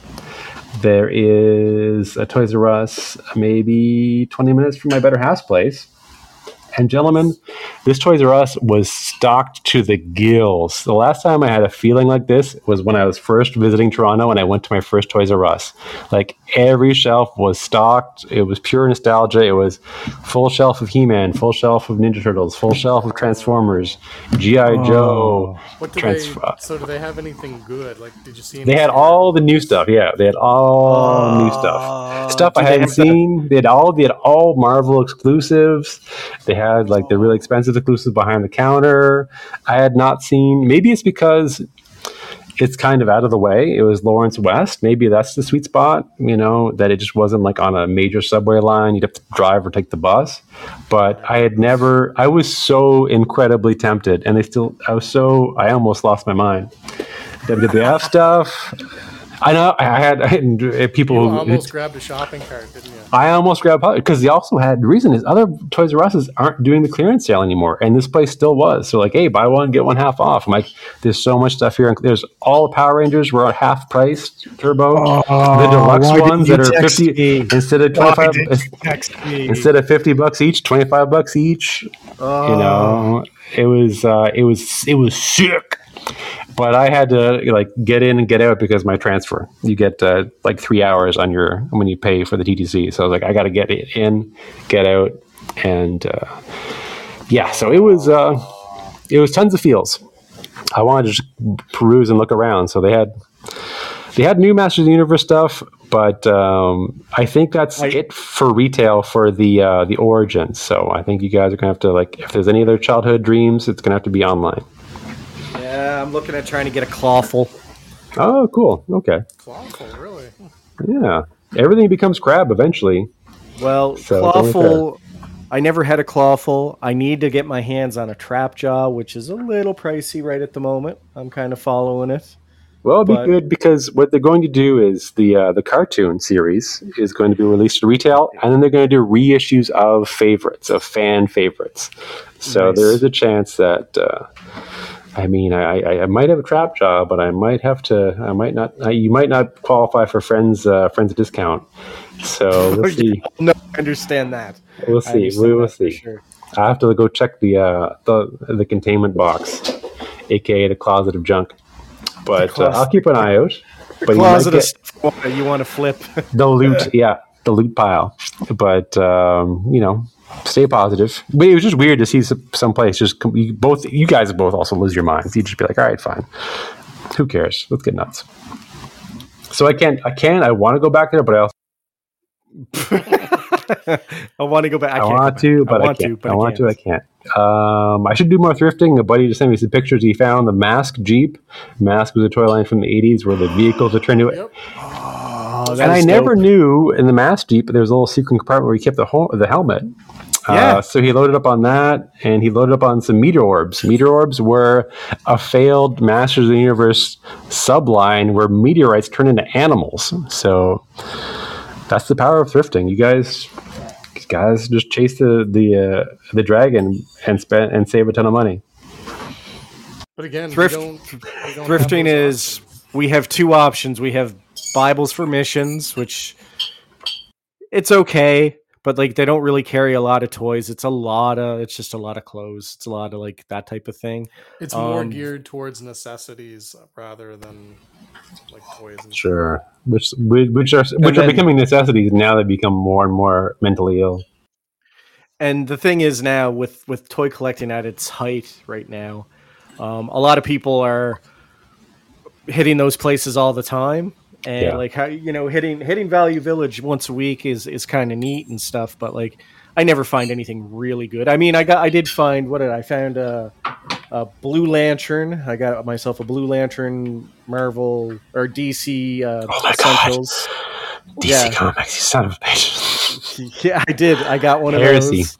S2: There is a Toys R Us maybe 20 minutes from my Better Halves place. And gentlemen, this Toys R Us was stocked to the gills. The last time I had a feeling like this was when I was first visiting Toronto and I went to my first Toys R Us. Like every shelf was stocked. It was pure nostalgia. It was full shelf of He-Man, full shelf of Ninja Turtles, full shelf of Transformers, GI Joe.
S3: What do
S2: Trans-
S3: they? So do they have anything good? Like, did you see? Any
S2: They had all the new stuff. Yeah, they had all new
S1: Uh,
S2: stuff. Stuff I hadn't
S1: have the-
S2: seen. They had all. They had all Marvel exclusives. They had like the really expensive exclusives behind the counter. I had not seen. Maybe it's because it's kind of out of the way. It was Lawrence West. Maybe that's the sweet spot. You know that it just wasn't like on a major subway line. You'd have to drive or take the bus. But I had never. I was so incredibly tempted, and they still. I was so. I almost lost my mind. WWF stuff. I know I had, I had uh, people
S3: You
S2: who
S3: almost grabbed a shopping cart, didn't you?
S2: I almost grabbed because they also had the reason is other Toys R Us's aren't doing the clearance sale anymore, and this place still was. So like, hey, buy one get one half off. I'm like, there's so much stuff here. There's all the Power Rangers were at half price turbo. the deluxe ones that are
S1: text
S2: fifty
S1: me?
S2: instead of twenty five
S1: did you text me?
S2: instead of fifty bucks each, twenty five bucks each.
S1: Oh.
S2: You know, it was uh, it was it was sick. But I had to like get in and get out because my transfer. You get uh, like three hours on your when you pay for the TTC. So I was like, I got to get it in, get out, and uh, yeah. So it was uh, it was tons of feels. I wanted to just peruse and look around. So they had they had new Masters of the Universe stuff, but um, I think that's
S1: I-
S2: it for retail for the uh, the origins. So I think you guys are gonna have to like if there's any other childhood dreams, it's gonna have to be online.
S1: Yeah, I'm looking at trying to get a clawful.
S2: Oh, cool. Okay.
S3: Clawful, really?
S2: Yeah. Everything becomes crab eventually.
S1: Well,
S2: So
S1: clawful. I never had a clawful. I need to get my hands on a trap jaw, which is a little pricey right at the moment. I'm kind of following it.
S2: Well, it'll be
S1: But-
S2: good because what they're going to do is the uh, the cartoon series is going to be released to retail, and then they're going to do reissues of favorites, of fan favorites. So
S1: Nice.
S2: there is a chance that. Uh, I mean, I, I, I might have a trap jaw, but I might have to. I might not. I, you might not qualify for friends uh, friends discount. So we'll see.
S1: No, I understand that.
S2: We'll see. We will see.
S1: Sure.
S2: I have to go check the uh, the the containment box, aka the closet of junk. But uh, I'll keep an eye out. But you might
S1: Closet
S2: get
S1: stuff you want to flip.
S2: the loot, yeah, the loot pile. But um, you know, stay positive. But it was just weird to see some someplace just com- you both. You guys both also lose your minds. You just be like, all right, fine. Who cares? Let's get nuts. So I can't. I can. I want to go back there, but I also
S1: I want to go back. I,
S2: I,
S1: can't go
S2: want
S1: back.
S2: to, but I,
S1: want
S2: can't.
S1: to, but
S2: I want to, I can't. Um, I should do more thrifting. A buddy just sent me some pictures he found. The Mask Jeep. Mask was a toy line from the '80s where the vehicles are turned into.
S3: Yep.
S1: Oh,
S2: And I
S1: is
S2: never knew in the Mask Jeep there was a little secret compartment where he kept the hol- the helmet.
S1: Yeah.
S2: Uh, so he loaded up on that, and he loaded up on some Meteorbs. Meteor orbs were a failed Masters of the Universe subline where meteorites turn into animals. So that's the power of thrifting. You guys, you guys, just chase the the uh, the dragon and spend and save a ton of money.
S3: But again, we don't, we don't
S1: Thrifting is
S3: options.
S1: we have two options. We have Bibles for missions, which it's okay, but like they don't really carry a lot of toys. It's a lot of it's just a lot of clothes. It's a lot of like that type of thing.
S3: It's more
S1: um,
S3: geared towards necessities rather than like toys. And
S2: Sure, which which are which are
S1: then-
S2: becoming necessities now. They become more and more mentally ill.
S1: And the thing is now with with toy collecting at its height right now, um, a lot of people are hitting those places all the time. And
S2: Yeah.
S1: like how you know hitting hitting Value Village once a week is is kind of neat and stuff, but like I never find anything really good. I mean, I got I did find what did I found a, a Blue Lantern. I got myself a Blue Lantern Marvel or DC uh,
S2: Oh my God.
S1: Essentials.
S2: DC
S1: Yeah.
S2: Comics, you son of a bitch.
S1: Yeah, I did. I got one of
S2: Heresy.
S1: those.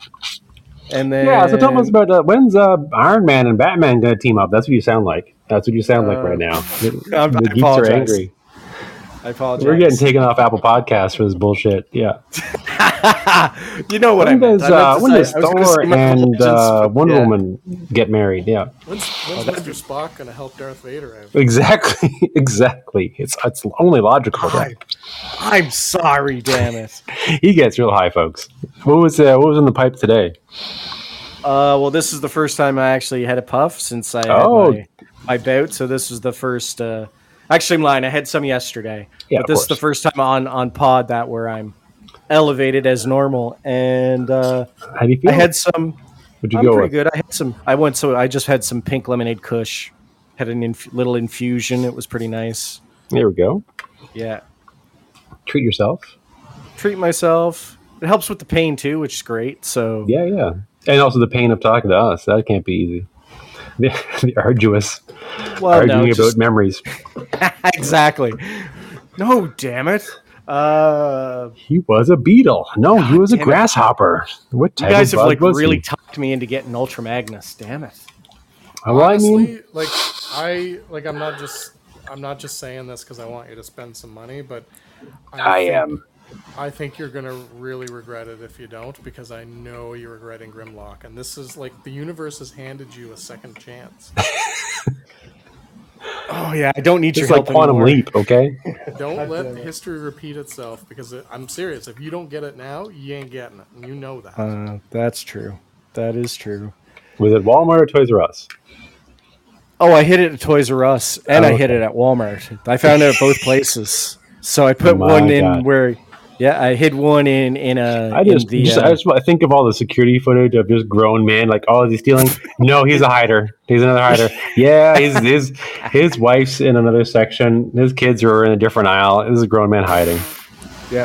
S1: And then
S2: Yeah, so tell us about uh, when's uh, Iron Man and Batman going to team up? That's what you sound like. That's what you sound like
S1: Uh,
S2: right now. The,
S1: I
S2: the geeks are angry.
S1: I apologize.
S2: We're getting taken off Apple Podcasts for this bullshit. Yeah.
S1: you know what
S2: when
S1: I meant.
S2: does,
S1: I meant
S2: uh,
S1: to
S2: when does
S1: I was gonna
S2: Thor and
S1: apologies
S2: uh, Wonder
S1: yeah.
S2: Woman get married? Yeah.
S3: When's, when's Mr. Spock going to help Darth Vader out?
S2: Exactly. exactly. It's it's only logical.
S1: I'm, I'm sorry, damn it.
S2: He gets real high, folks. What was uh, what was in the pipe today?
S1: Uh, well, this is the first time I actually had a puff since I had
S2: Oh.
S1: my, my bout. So this was the first. Uh, actually, I'm lying. I had some yesterday,
S2: Yeah,
S1: but this is the first time on on pod that where I'm elevated as normal, and uh,
S2: How do you feel?
S1: I had some.
S2: What'd you
S1: I'm
S2: go
S1: pretty
S2: with?
S1: good. I had some. I went so I just had some pink lemonade Kush. Had an inf- little infusion. It was pretty nice.
S2: There we go.
S1: Yeah,
S2: Treat yourself.
S1: treat myself. It helps with the pain too, which is great. So
S2: Yeah, yeah. And also the pain of talking to us. That can't be easy. The, the arduous
S1: well,
S2: arguing
S1: no,
S2: about memories.
S1: exactly. No, damn it. Uh,
S2: He was a beetle. No, he was a
S1: damn it.
S2: grasshopper. What
S1: you
S2: type
S1: guys
S2: of
S1: have
S2: bug
S1: like
S2: was
S1: really
S2: he?
S1: talked me into getting Ultra Magnus. Damn it.
S2: well, I mean,
S3: like I like I'm not just I'm not just saying this because I want you to spend some money, but
S2: I
S3: think-
S2: am.
S3: I think you're gonna really regret it if you don't, because I know you're regretting Grimlock, and this is like the universe has handed you a second chance.
S1: Oh yeah, I don't need
S2: It's
S1: your
S2: like
S1: help
S2: Quantum
S1: anymore.
S2: Leap, okay?
S3: Don't let history repeat itself, because it, I'm serious. If you don't get it now, you ain't getting it, and you know that.
S1: Uh, that's true. That is true.
S2: Was it Walmart or Toys R Us?
S1: Oh, I hit it at Toys R Us and
S2: Oh,
S1: I hit
S2: okay.
S1: it at Walmart. I found it at both places. So I put
S2: My
S1: one in where, yeah, I hid one in in a.
S2: I just,
S1: the,
S2: just
S1: uh,
S2: I just I think of all the security footage of just grown men. Like, oh, is he stealing? no, he's a hider. He's another hider. Yeah, his his his wife's in another section. His kids are in a different aisle. This is a grown man hiding.
S1: yeah,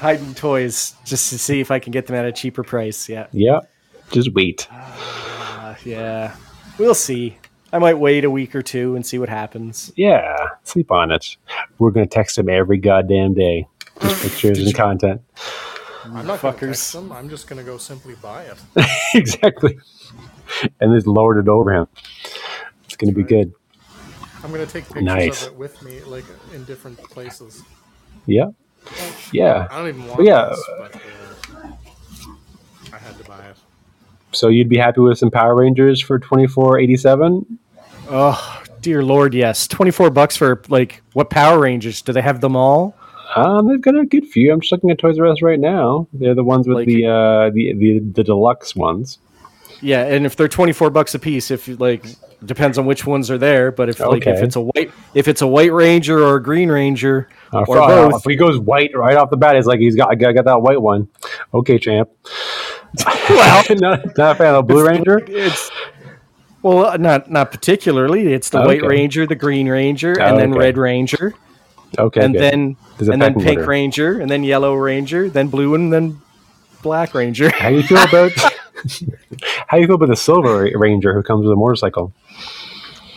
S1: hiding toys just to see if I can get them at a cheaper price. Yeah,
S2: Yeah, just wait.
S1: uh, yeah, we'll see. I might wait a week or two and see what happens.
S2: Yeah, sleep on it. We're gonna text him every goddamn day. With pictures and content.
S3: I'm not
S1: fuckers.
S3: text them. I'm just gonna go simply buy it.
S2: exactly. And just lowered it over him. It's gonna be good.
S3: I'm gonna take pictures
S2: Nice.
S3: of it with me, like in different places.
S2: Yeah. Yeah.
S3: I don't even want
S2: But yeah.
S3: this, but uh, I had to buy it.
S2: So you'd be happy with some Power Rangers for twenty four eighty seven?
S1: Oh dear lord, yes, twenty four bucks for like what Power Rangers? Do they have them all?
S2: Um, they've got a good few. I'm just looking at Toys R Us right now. They're the ones with
S1: Like-
S2: the, uh, the the the deluxe ones.
S1: Yeah, and if they're twenty four bucks a piece, if like, depends on which ones are there. But if like if it's a white, if it's a white ranger or a green ranger
S2: Uh,
S1: or
S2: for-
S1: both,
S2: If he goes white right off the bat, it's like he's got I got, that white one. Okay, champ.
S1: well,
S2: not, not a fan of Blue Ranger.
S1: it's well, not not particularly. It's the white ranger, the green ranger, and then
S2: Okay.
S1: red ranger,
S2: Okay,
S1: and
S2: good.
S1: then and then pink
S2: order.
S1: ranger, and then yellow ranger, then blue, and then black ranger.
S2: How you feel about how you feel about the Silver Ranger who comes with a motorcycle?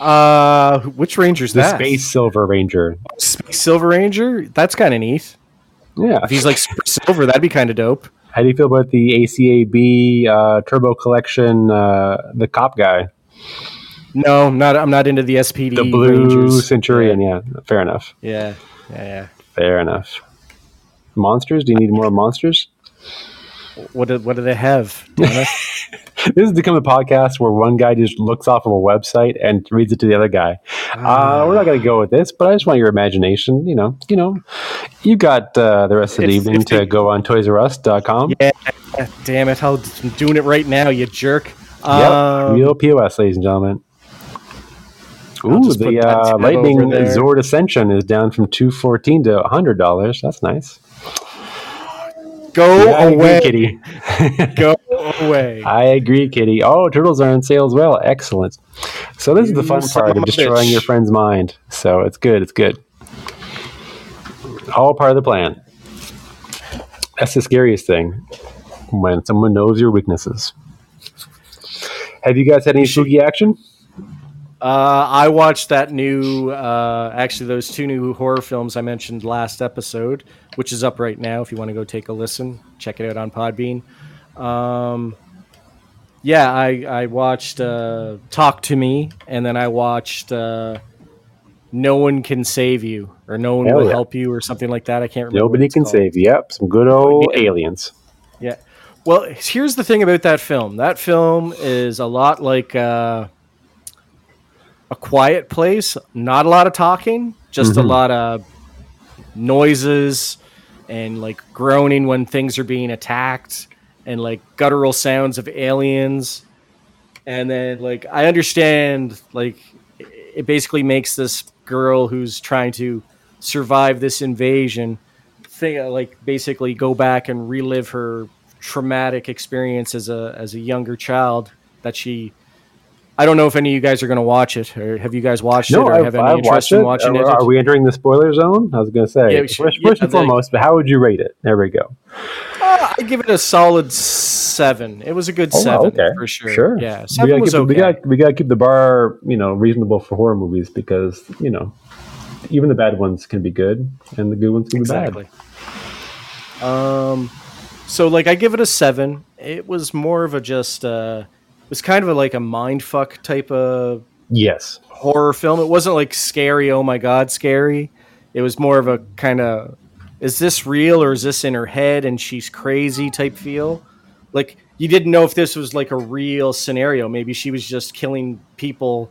S1: Uh, which ranger's
S2: The
S1: that?
S2: Space Silver Ranger.
S1: Space Silver Ranger. That's kind of neat.
S2: Yeah.
S1: If he's like super silver, that'd be kind of dope.
S2: How do you feel about the ACAB uh, Turbo Collection? Uh, the cop guy,
S1: No, I'm not. I'm not into the SPD.
S2: the Blue
S1: Rangers.
S2: Centurion. Yeah. fair enough.
S1: Yeah, yeah, yeah.
S2: Fair enough. Monsters? Do you need more monsters?
S1: What do, what do they have?
S2: This has become a podcast where one guy just looks off of a website and reads it to the other guy. Uh, we're not going to go with this, but I just want your imagination. You know, you know, you got uh, the rest of the evening to go on ToysRUs.com.
S1: yeah, damn it! I'm doing it right now, you jerk.
S2: Yep,
S1: Um,
S2: real POS, ladies and gentlemen.
S1: I'll
S2: Ooh, the uh, Lightning. Zord Ascension is down from two fourteen to hundred dollars. That's nice.
S1: go
S2: Yeah, I agree,
S1: away,
S2: Kitty.
S1: go away.
S2: I agree, Kitty. Oh, turtles are on sale as well. Excellent. So this is the fun part
S1: of
S2: of destroying
S1: bitch.
S2: your friend's mind. So it's good. It's good. All part of the plan. That's the scariest thing when someone knows your weaknesses. Have you guys had any spooky action?
S1: Uh, I watched that new, uh, actually, those two new horror films I mentioned last episode, which is up right now. If you want to go take a listen, check it out on Podbean. Um, yeah, I I watched uh, Talk to Me, and then I watched uh, No One Can Save You, or No One
S2: Hell
S1: Will
S2: yeah.
S1: Help You, or something like that. I can't remember.
S2: Nobody can
S1: called.
S2: save. You. Yep, some good old
S1: Yeah.
S2: aliens.
S1: Yeah. Well, here's the thing about that film. That film is a lot like uh, a quiet place. Not a lot of talking, just a
S2: Mhm.
S1: lot of noises and like groaning when things are being attacked and like guttural sounds of aliens. And then like I understand like it basically makes this girl who's trying to survive this invasion thing like basically go back and relive her traumatic experience as a as a younger child that she I don't know if any of you guys are going to watch it or have you guys watched it
S2: No,
S1: or
S2: I've,
S1: have any
S2: I've
S1: interest
S2: watched
S1: in
S2: it.
S1: watching
S2: are,
S1: it?
S2: are we entering the spoiler zone? I was going to say.
S1: Yeah, should-
S2: first,
S1: yeah,
S2: first and foremost, but how would you rate it? There we go.
S1: Uh, I give it a solid seven. It was a good
S2: Oh,
S1: seven
S2: okay.
S1: for sure.
S2: Sure.
S1: Yeah,
S2: we
S1: seven
S2: gotta,
S1: was
S2: keep,
S1: okay.
S2: we, gotta, we gotta keep the bar, you know, reasonable for horror movies because you know, even the bad ones can be good and the good ones can be
S1: exactly. Um, so like I give it a seven. It was more of a just uh, it was kind of a, like a mind fuck type of
S2: Yes.
S1: horror film. It wasn't like scary, oh my god, scary. It was more of a kind of is this real or is this in her head and she's crazy type feel. Like you didn't know if this was like a real scenario. Maybe she was just killing people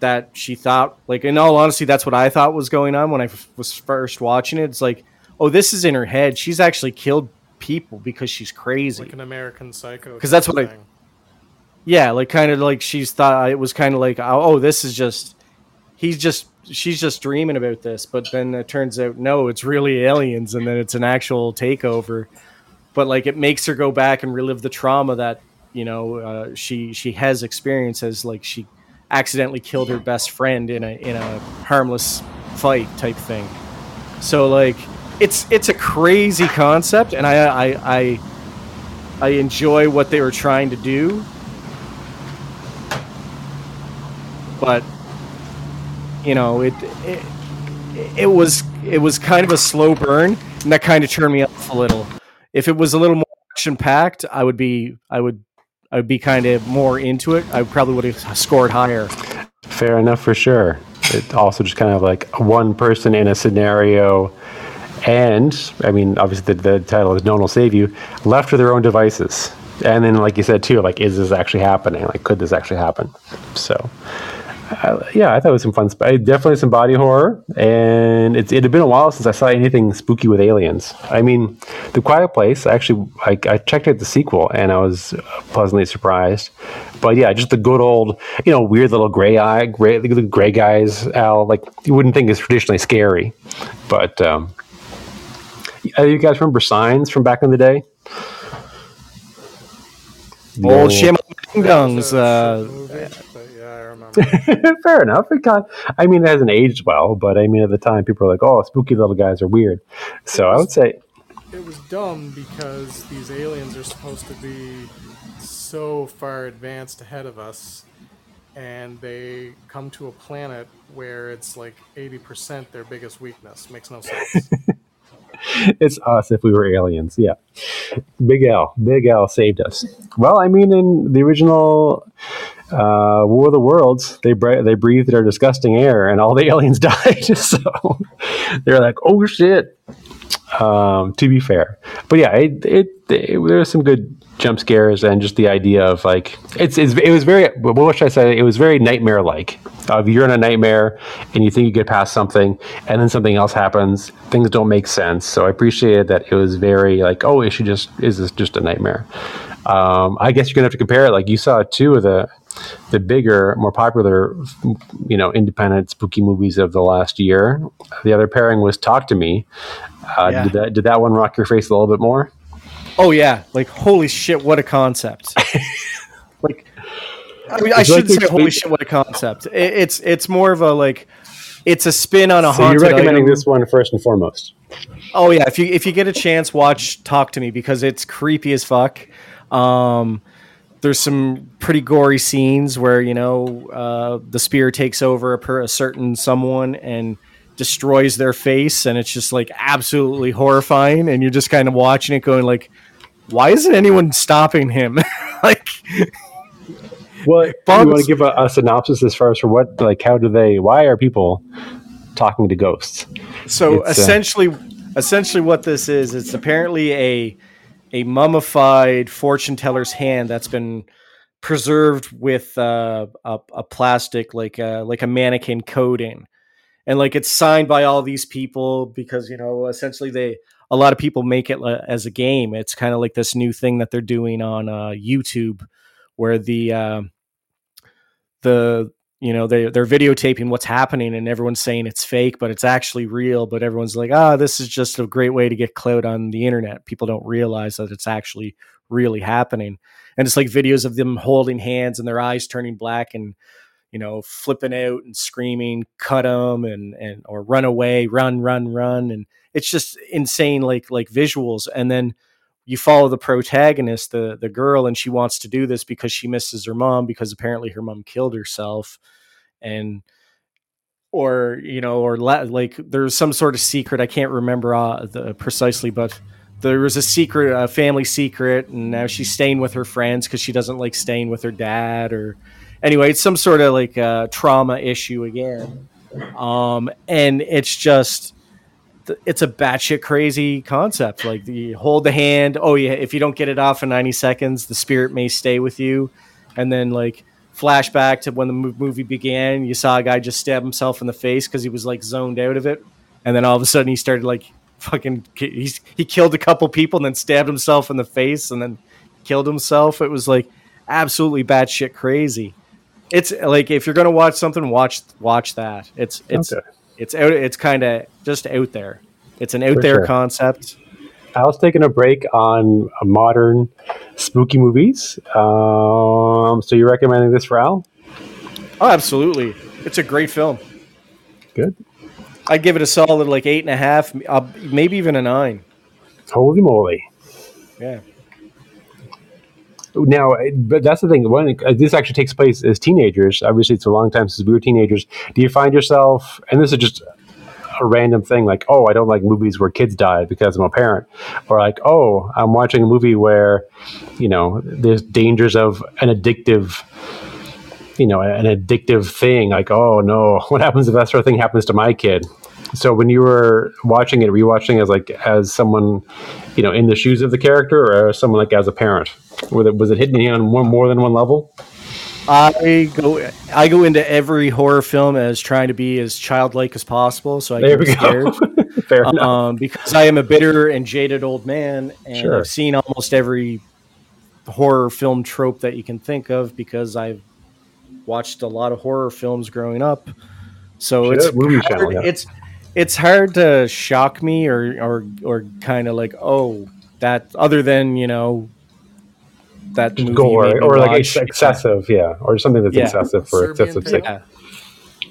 S1: that she thought like in all honesty that's what I thought was going on when I f- was first watching it. It's like, "Oh, this is in her head. She's actually killed people because she's crazy."
S3: like an American Psycho.
S1: 'Cause that's
S3: type
S1: what I-
S3: thing.
S1: Yeah, like kind of like she's thought it was kind of like, oh, oh, this is just he's just she's just dreaming about this, but then it turns out no, it's really aliens, and then it's an actual takeover. But like it makes her go back and relive the trauma that you know uh, she she has experienced as like she accidentally killed her best friend in a in a harmless fight type thing. So like it's it's a crazy concept, and I I I, I enjoy what they were trying to do but you know it, it it was it was kind of a slow burn and that kind of turned me off a little if it was a little more action packed i would be i would i would be kind of more into it i probably would have scored higher
S2: Fair enough for sure. It also just kind of like one person in a scenario, and I mean, obviously the, the title is "No one will save you," left to their own devices. And then, like you said too, like is this actually happening? Like, could this actually happen? So, uh, yeah, I thought it was some fun. Sp- definitely some body horror, and it's, it had been a while since I saw anything spooky with aliens. I mean, The Quiet Place. Actually, I, I checked out the sequel, and I was pleasantly surprised. But yeah, just the good old, you know, weird little gray eye, gray, the gray guys. Al, like you wouldn't think is traditionally scary, but um, uh, you guys remember Signs from back in the day? The
S1: old
S2: old-
S1: shim ding dongs uh
S3: shit movie, but yeah,
S2: Fair enough. It got, I mean, it hasn't aged well, but I mean, at the time, people were like, "Oh, spooky little guys are weird." So I would say,
S3: it was dumb because these aliens are supposed to be so far advanced ahead of us and they come to a planet where it's like 80% their biggest weakness makes no sense
S2: it's us if we were aliens. Yeah, Big L, Big L saved us. Well, I mean, in the original uh, War of the Worlds, they bre- they breathed their disgusting air, and all the aliens died. so they're like, "Oh shit." Um, to be fair, but yeah, it, it, it there was some good jump scares and just the idea of like it's, it's it was very what should I say? It was very nightmare like. Uh, you're in a nightmare and you think you get past something, and then something else happens. Things don't make sense. So I appreciated that it was very like, oh, is she just is this just a nightmare? Um, I guess you're gonna have to compare it. Like you saw two of the the bigger, more popular, you know, independent spooky movies of the last year. The other pairing was Talk to Me. Uh,
S1: Yeah.
S2: Did that did that one rock your face a little bit more?
S1: Oh yeah like holy shit what a concept like i, mean, I
S2: like
S1: shouldn't
S2: to
S1: say holy shit what a concept it, it's it's more of a like it's a spin on a
S2: So you're recommending
S1: item.
S2: this one first and foremost.
S1: Oh yeah, if you if you get a chance, watch Talk to Me because it's creepy as fuck. Um, there's some pretty gory scenes where you know uh, the spear takes over a, per, a certain someone and destroys their face, and it's just like absolutely horrifying. And you're just kind of watching it, going like, "Why isn't anyone stopping him?" like,
S2: Well, you want to give a, a synopsis as far as for what, like, how do they? Why are people talking to ghosts?
S1: So
S2: It's, uh,
S1: essentially, essentially, what this is, it's apparently a a mummified fortune teller's hand that's been preserved with uh, a, a plastic like a, like a mannequin coating, and like it's signed by all these people because you know essentially they a lot of people make it uh, as a game. It's kind of like this new thing that they're doing on uh, YouTube, where the uh, the you know they they're videotaping what's happening and everyone's saying it's fake but it's actually real but everyone's like ah this is just a great way to get clout on the internet people don't realize that it's actually really happening and it's like videos of them holding hands and their eyes turning black and you know flipping out and screaming cut them and and or run away run run run and it's just insane like like visuals and then you follow the protagonist the the girl and she wants to do this because she misses her mom because apparently her mom killed herself and or you know or la- like there's some sort of secret i can't remember uh, the, precisely but there was a secret a family secret and now she's staying with her friends because she doesn't like staying with her dad or anyway, it's some sort of like uh, trauma issue again, um, and it's just it's a batshit crazy concept. Like you hold the hand. Oh yeah, if you don't get it off in ninety seconds, the spirit may stay with you, and then like flashback to when the movie began. You saw a guy just stab himself in the face because he was like zoned out of it, and then all of a sudden he started like fucking he's he killed a couple people and then stabbed himself in the face and then killed himself. It was like absolutely batshit crazy. It's like if you're gonna watch something, watch watch that. It's it's okay. It's out. It's kind of just out there. It's an out For there sure. concept.
S2: I was taking a break on modern spooky movies. Um, so you're recommending this for Al?
S1: Oh, absolutely. It's a great film.
S2: Good.
S1: I'd give it a solid like eight and a half, uh, maybe even a nine.
S2: Holy moly!
S1: Yeah.
S2: Now, but that's the thing. Uh, this actually takes place as teenagers, obviously it's a long time since we were teenagers. Do you find yourself, and this is just a random thing like, oh, I don't like movies where kids die because I'm a parent, or like, oh, I'm watching a movie where, you know, there's dangers of an addictive, you know, an addictive thing. Like, oh no, what happens if that sort of thing happens to my kid? So when you were watching it, rewatching as like as someone, you know, in the shoes of the character, or as someone like as a parent, was it was it hitting you on more, more than one level?
S1: I go I go into every horror film as trying to be as childlike as possible, so I there get scared. Fair um, enough. Because I am a bitter and jaded old man, and sure. I've seen almost every horror film trope that you can think of because I've watched a lot of horror films growing up. So it's hard, channel, yeah. it's it's hard to shock me or or or kind of like oh that other than you know that
S2: gore or like excessive, yeah, or something that's yeah. excessive for Serbian excessive sake.
S1: Yeah.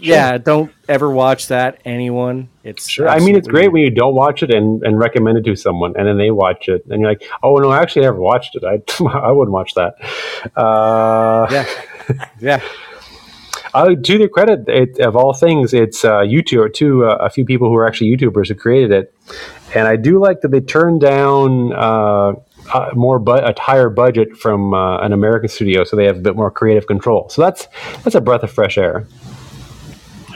S1: yeah. don't ever watch that. Anyone, it's
S2: sure. I mean, it's great when you don't watch it and, and recommend it to someone, and then they watch it, and you're like, "Oh no, i actually, I never watched it. I I wouldn't watch that."
S1: Uh, yeah, yeah.
S2: Uh, to their credit, it, of all things, it's uh, YouTube. Two, uh, a few people who are actually YouTubers who created it, and I do like that they turned down uh, uh, more bu- a higher budget from uh, an American studio, so they have a bit more creative control. So that's that's a breath of fresh air.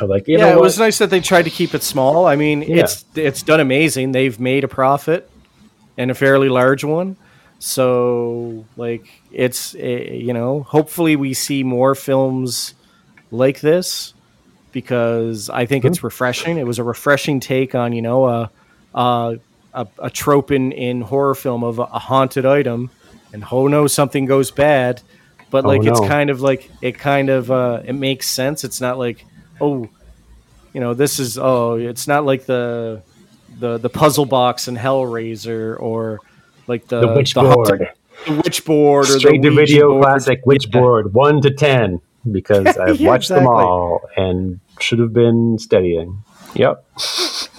S1: I like, yeah, it was nice that they tried to keep it small. I mean, yeah. it's it's done amazing. They've made a profit and a fairly large one. So, like, it's eh, you know, hopefully we see more films like this because I think mm-hmm. it's refreshing. It was a refreshing take on you know a. Uh, a, a trope in, in horror film of a, a, haunted item, and oh no, something goes bad. But like oh, no. it's kind of like it kind of uh, it makes sense. It's not like oh, you know, this is oh, it's not like the the the puzzle box in Hellraiser or like the,
S2: the witchboard,
S1: the witchboard
S2: or the to video board. classic witchboard yeah. one to ten because I've yeah, watched exactly. them all and should have been studying. Yep.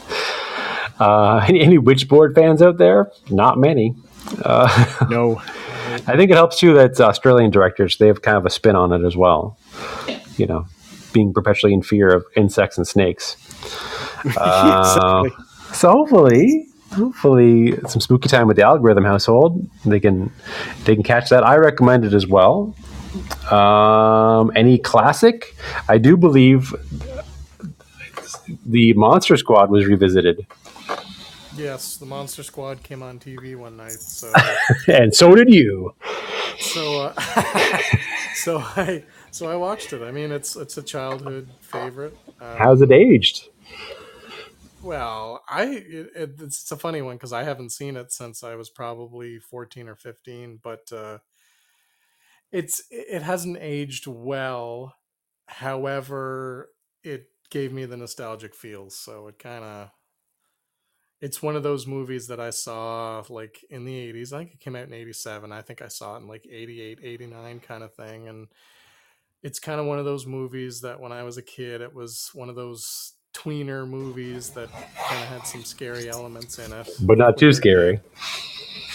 S2: Uh, any, any Witchboard fans out there? Not many.
S1: Uh, no.
S2: I think it helps too that Australian directors they have kind of a spin on it as well. You know, being perpetually in fear of insects and snakes. Uh, exactly. So hopefully, hopefully, some spooky time with the algorithm household. They can they can catch that. I recommend it as well. Um, any classic? I do believe the Monster Squad was revisited
S3: Yes, the Monster Squad came on TV one night. So
S2: and so did you.
S3: So uh, so I so I watched it. I mean, it's it's a childhood favorite.
S2: Um, How's it aged?
S3: Well, I it, it, it's a funny one because I haven't seen it since I was probably fourteen or fifteen, but uh, it's it hasn't aged well. However, it gave me the nostalgic feels, so it kind of it's one of those movies that I saw like in the 80s. I think it came out in 87. I think I saw it in like 88, 89 kind of thing. And it's kind of one of those movies that when I was a kid, it was one of those tweener movies that kind of had some scary elements in it.
S2: But not too scary.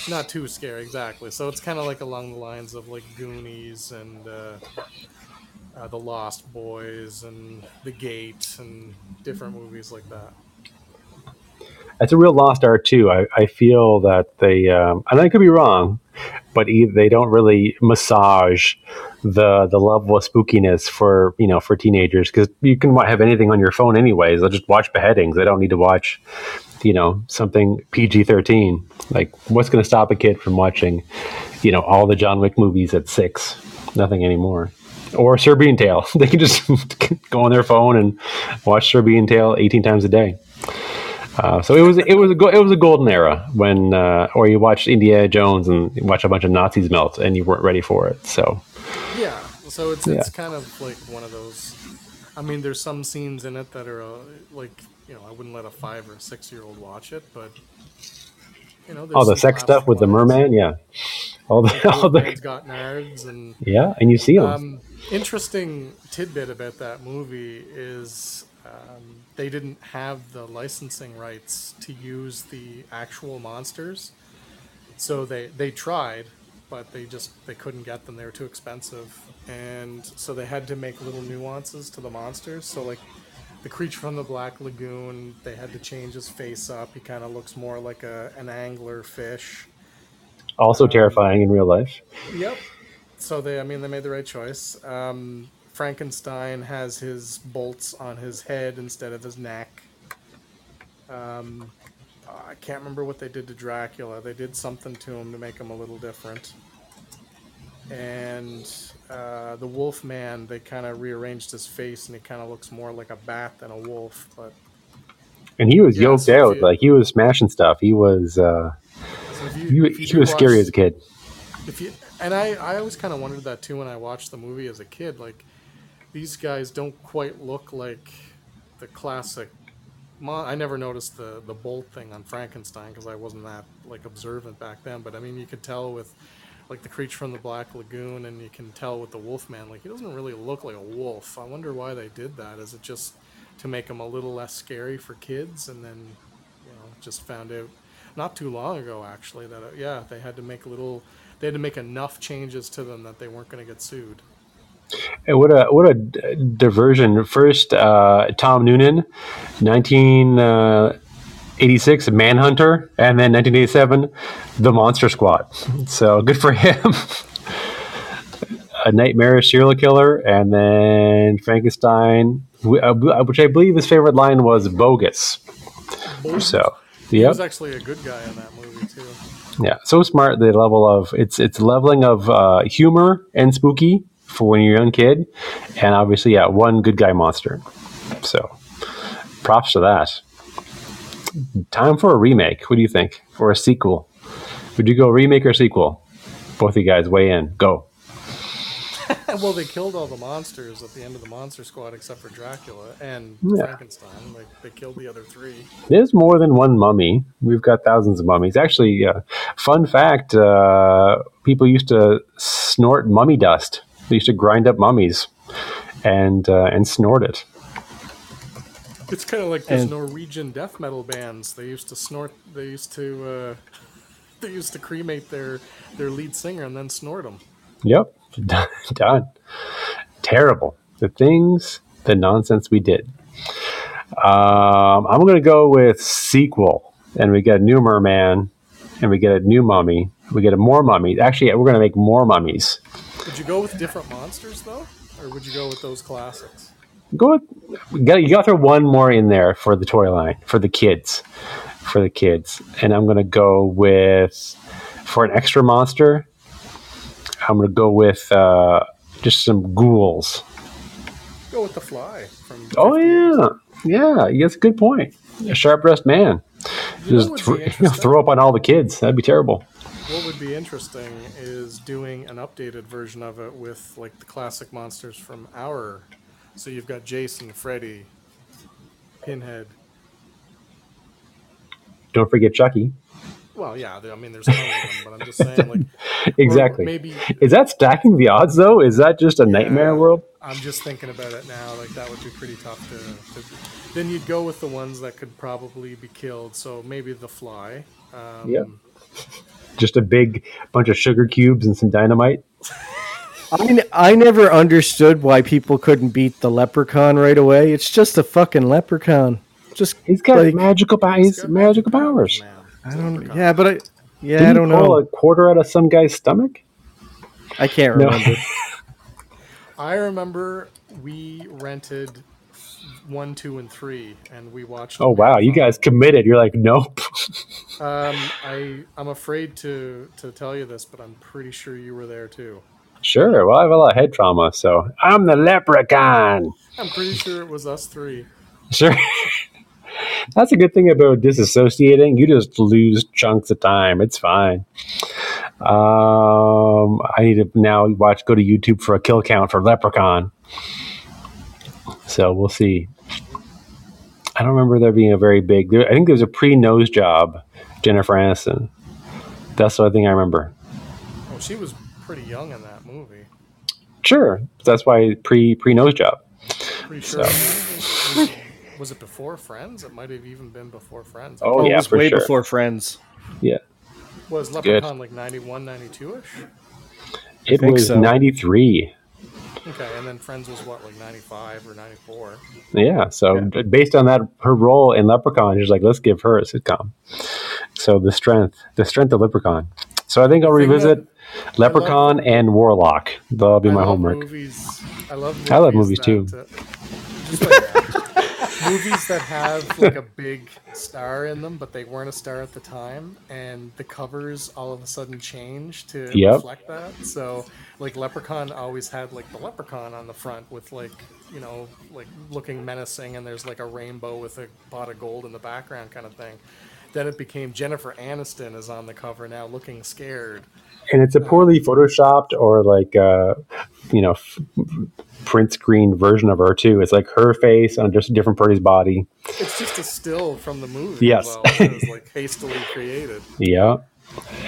S3: Not too scary, exactly. So it's kind of like along the lines of like Goonies and uh, uh, The Lost Boys and The Gate and different movies like that
S2: it's a real lost art too. I, I feel that they, um, and I could be wrong, but they don't really massage the the level of spookiness for you know for teenagers because you can have anything on your phone anyways. They'll just watch beheadings. They don't need to watch you know something PG thirteen. Like what's going to stop a kid from watching you know all the John Wick movies at six? Nothing anymore. Or Serbian Tale. They can just go on their phone and watch Serbian Tale eighteen times a day. Uh, so it was it was a go- it was a golden era when uh, or you watched Indiana Jones and watch a bunch of Nazis melt and you weren't ready for it. So
S3: Yeah, so it's
S2: Yeah.
S3: it's kind of like one of those. I mean, there's some scenes in it that are uh, like you know I wouldn't let a five or a six year old watch it, but you know, there's
S2: all the sex stuff with the merman, yeah, all the all the
S3: got nards and
S2: yeah, and you see them.
S3: um, interesting tidbit about that movie is um, they didn't have the licensing rights to use the actual monsters, so they they tried, but they just they couldn't get them. They were too expensive, and so they had to make little nuances to the monsters. So like the creature from the Black Lagoon, they had to change his face up. He kind of looks more like a an angler fish.
S2: also terrifying in real life.
S3: Yep. So they, I mean, they made the right choice. Um, Frankenstein has his bolts on his head instead of his neck. Um, I can't remember what they did to Dracula. They did something to him to make him a little different. And uh, the Wolf Man, they kind of rearranged his face, and he kind of looks more like a bat than a wolf. But
S2: And he was
S3: Yeah,
S2: yoked
S3: so
S2: out,
S3: you-
S2: like he was smashing stuff. He was uh,
S3: so you,
S2: he, he was scary as a kid.
S3: if you and I, I always kind of wondered that too when I watched the movie as a kid. Like these guys don't quite look like the classic. Mon- I never noticed the the bolt thing on Frankenstein because I wasn't that like observant back then. But I mean, you could tell with like the creature from the Black Lagoon, and you can tell with the Wolfman, like he doesn't really look like a wolf. I wonder why they did that. Is it just to make him a little less scary for kids? And then, you know, just found out not too long ago actually that uh, yeah they had to make little they had to make enough changes to them that they weren't going to get sued.
S2: Hey, what a what a d- diversion! First, uh, Tom Noonan, nineteen. Uh, 86 Manhunter, and then 1987 The Monster Squad. So good for him. a nightmarish serial killer, and then Frankenstein, uh, uh, which I believe his favorite line was "bogus." bogus.
S3: So,
S2: yeah, he
S3: was actually a good guy in that movie too.
S2: Yeah, so smart. The level of it's it's leveling of uh, humor and spooky for when you're a young kid, and obviously, yeah, one good guy monster. So, props to that. Time for a remake. What do you think? Or a sequel? Would you go remake or sequel? Both of you guys weigh in. Go.
S3: well they killed all the monsters at the end of the monster squad except for dracula and
S2: Yeah.
S3: frankenstein like they killed the other three
S2: There's more than one mummy. We've got thousands of mummies. Actually, uh, fun fact: uh, people used to snort mummy dust. They used to grind up mummies and uh, and snort it.
S3: It's kind of like those
S1: And-
S3: norwegian death metal bands they used to snort they used to uh, they used to cremate their their lead singer and then snort him
S2: Yep, done. Terrible. The things, the nonsense we did. Um, I'm going to go with sequel, and we get a new merman, and we get a new mummy. We get a more mummy. Actually, we're going to make more mummies.
S3: would you go with different monsters though or would you go with those classics
S2: Go with you got, you got to throw one more in there for the toy line for the kids, for the kids, and I'm going to go with for an extra monster. I'm going to go with uh, just some ghouls.
S3: go with the fly from
S2: Oh yeah, yeah. That's a good point. A sharp dressed man
S3: You
S2: just
S3: what would be
S2: thro-
S3: interesting?
S2: throw up on all the kids. That'd be terrible.
S3: What would be interesting is doing an updated version of it with like the classic monsters from our. So you've got Jason, Freddy, Pinhead.
S2: Don't forget Chucky.
S3: Well, yeah, I mean, there's tons of them, but I'm just saying, like,
S2: Exactly.
S3: maybe
S2: Is that stacking the odds though? Is that just a nightmare world?
S3: I'm just thinking about it now. Like that would be pretty tough to, to. Then you'd go with the ones that could probably be killed. So maybe the fly. Um,
S2: Yeah. Just a big bunch of sugar cubes and some dynamite.
S1: I, n- I never understood why people couldn't beat the leprechaun right away. It's just a fucking leprechaun. Just
S2: He's got
S1: like,
S2: magical powers. He's
S3: got
S2: magical powers.
S3: man.
S1: I don't. Yeah, but I. Yeah,
S2: Didn't
S1: I don't
S2: he pull
S1: know.
S2: a quarter out of some guy's stomach.
S1: I can't
S2: No.
S1: remember.
S3: I remember we rented one, two, and three, and we watched.
S2: Oh wow, you guys committed. You're like, nope.
S3: Um, I I'm afraid to to tell you this, but I'm pretty sure you were there too.
S2: Sure. Well, I have a lot of head trauma, so I'm the leprechaun.
S3: I'm pretty sure it was us three.
S2: Sure. That's a good thing about disassociating. You just lose chunks of time. It's fine. Um, I need to now watch. Go to YouTube for a kill count for Leprechaun. So we'll see. I don't remember there being a very big. There, I think there was a pre-nose job, Jennifer Aniston. That's the only thing I remember.
S3: Oh, she was pretty young in that.
S2: Sure, that's why pre pre nose job.
S3: Pretty sure. Was, was it before Friends? It might have even been before Friends.
S2: Oh,
S1: Oh,
S2: yeah,
S1: it was
S2: for
S1: way
S2: sure.
S1: before Friends.
S2: Yeah,
S3: Was Leprechaun like 91, 92 ish?
S2: it was
S1: so.
S2: ninety three.
S3: Okay, and then Friends was what, like 95 or 94?
S2: Yeah, so b- based on that, her role in Leprechaun, she's like, let's give her a sitcom. So the strength, the strength of Leprechaun. So I think I'll
S3: The thing
S2: revisit Leprechaun and Warlock. That'll be
S3: I
S2: my
S3: love
S2: homework.
S3: Movies. I love movies.
S2: I love movies, too.
S3: uh, like- movies that have like a big star in them, but they weren't a star at the time, and the covers all of a sudden change to
S2: Yep.
S3: reflect that. So, like Leprechaun always had like the leprechaun on the front with like you know like looking menacing, and there's like a rainbow with a pot of gold in the background, kind of thing. Then it became Jennifer Aniston is on the cover now, looking scared.
S2: And it's a poorly photoshopped or like, uh, you know, f- print screen version of her too. It's like her face on just a different party's body.
S3: It's just a still from the movie.
S2: Yes.
S3: Well. It like hastily created.
S2: Yeah.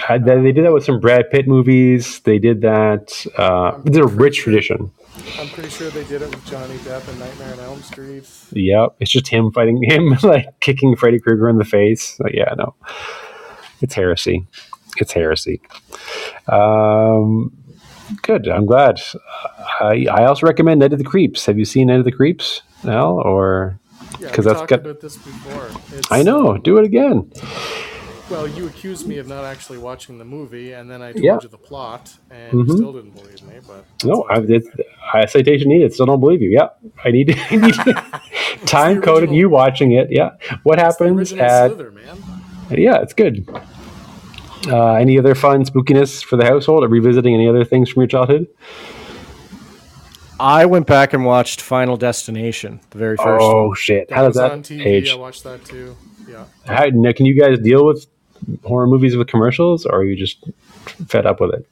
S2: I, they they did that with some Brad Pitt movies. They did that. Uh, it's a rich tradition.
S3: I'm pretty sure they did it with Johnny Depp in Nightmare on Elm Street.
S2: Yep, it's just him fighting him, like kicking Freddy Krueger in the face. Like, yeah, no, it's heresy. It's heresy. Um, good. I'm glad. I, I also recommend Night of the Creeps. Have you seen Night of the Creeps, Al? Or because
S3: we
S2: that's
S3: talked
S2: got-
S3: about this before. It's,
S2: I know, do it again.
S3: Well, you accused me of not actually watching the movie, and then I told
S2: Yeah.
S3: you the plot, and
S2: Mhm.
S3: you still didn't believe me. But
S2: No, I, it's, I citation needed. Still don't believe you. Yeah, I need, I need time coded. You watching it? Yeah. What
S3: it's
S2: happens
S3: original
S2: at?
S3: Slither, man.
S2: Yeah, it's good. Uh, any other fun spookiness for the household? Or revisiting any other things from your childhood?
S1: I went back and watched Final Destination, the very first one.
S2: Oh shit! How
S3: That
S2: does that
S3: on TV.
S2: age?
S3: I watched that too. Yeah.
S2: How, now, can you guys deal with horror movies with commercials, or are you just fed up with it?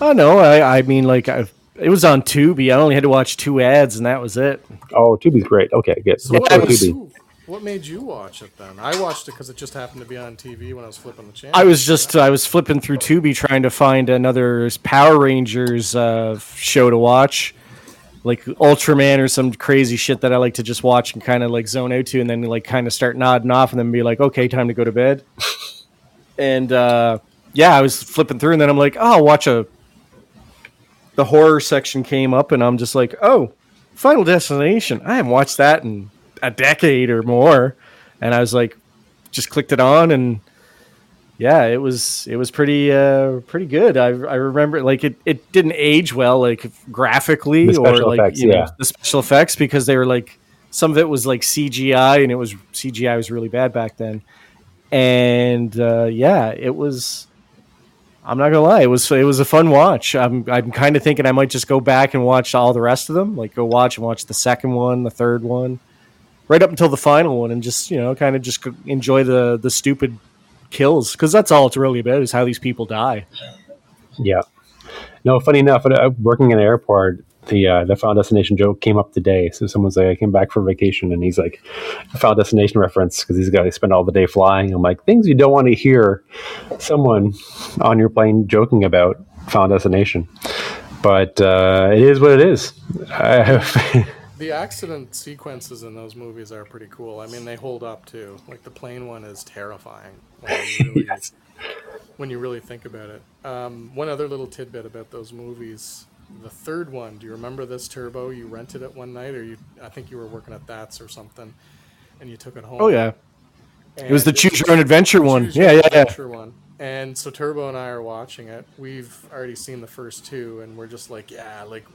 S1: Oh no, I, I mean like I, it was on Tubi. I only had to watch two ads, and that was it.
S2: Oh, Tubi's great. Okay, good.
S3: So what
S2: go
S3: made,
S2: Tubi.
S3: you, what made you watch it then? I watched it because it just happened to be on TV when I was flipping the channel.
S1: I was just I was flipping through Tubi trying to find another Power Rangers uh, show to watch, like Ultraman or some crazy shit that I like to just watch and kind of like zone out to, and then like kind of start nodding off, and then be like, okay, time to go to bed. and uh, yeah, I was flipping through, and then I'm like, oh, I'll watch a. The horror section came up, and I'm just like, oh, Final Destination. I haven't watched that in a decade or more, and I was like, just clicked it on and yeah, it was it was pretty uh pretty good. I I remember like it, it didn't age well like graphically or like
S2: effects,
S1: you know
S2: yeah.
S1: the special effects because they were like some of it was like CGI and it was CGI was really bad back then. And uh, yeah, it was. I'm not gonna lie, it was it was a fun watch. I'm I'm kind of thinking I might just go back and watch all the rest of them, like go watch and watch the second one, the third one, right up until the final one, and just you know kind of just enjoy the the stupid kills because that's all it's really about is how these people die.
S2: Yeah. No, funny enough, working in an airport, the uh, the Final Destination joke came up today. So someone's like, I came back for vacation, and he's like, Final Destination reference because these guys spend all the day flying. I'm like, things you don't want to hear someone on your plane joking about Final Destination. But uh, it is what it is.
S3: The accident sequences in those movies are pretty cool. I mean, they hold up too. Like the plane one is terrifying when you really,
S2: Yes.
S3: when you really think about it. Um, one other little tidbit about those movies: the third one. Do you remember this Turbo? You rented it one night, or you? I think you were working at That's or something, and you took it home.
S1: Oh yeah, it was the choose your own adventure one. Yeah, yeah, yeah.
S3: Adventure one. And so Turbo and I are watching it. We've already seen the first two, and we're just like, yeah, like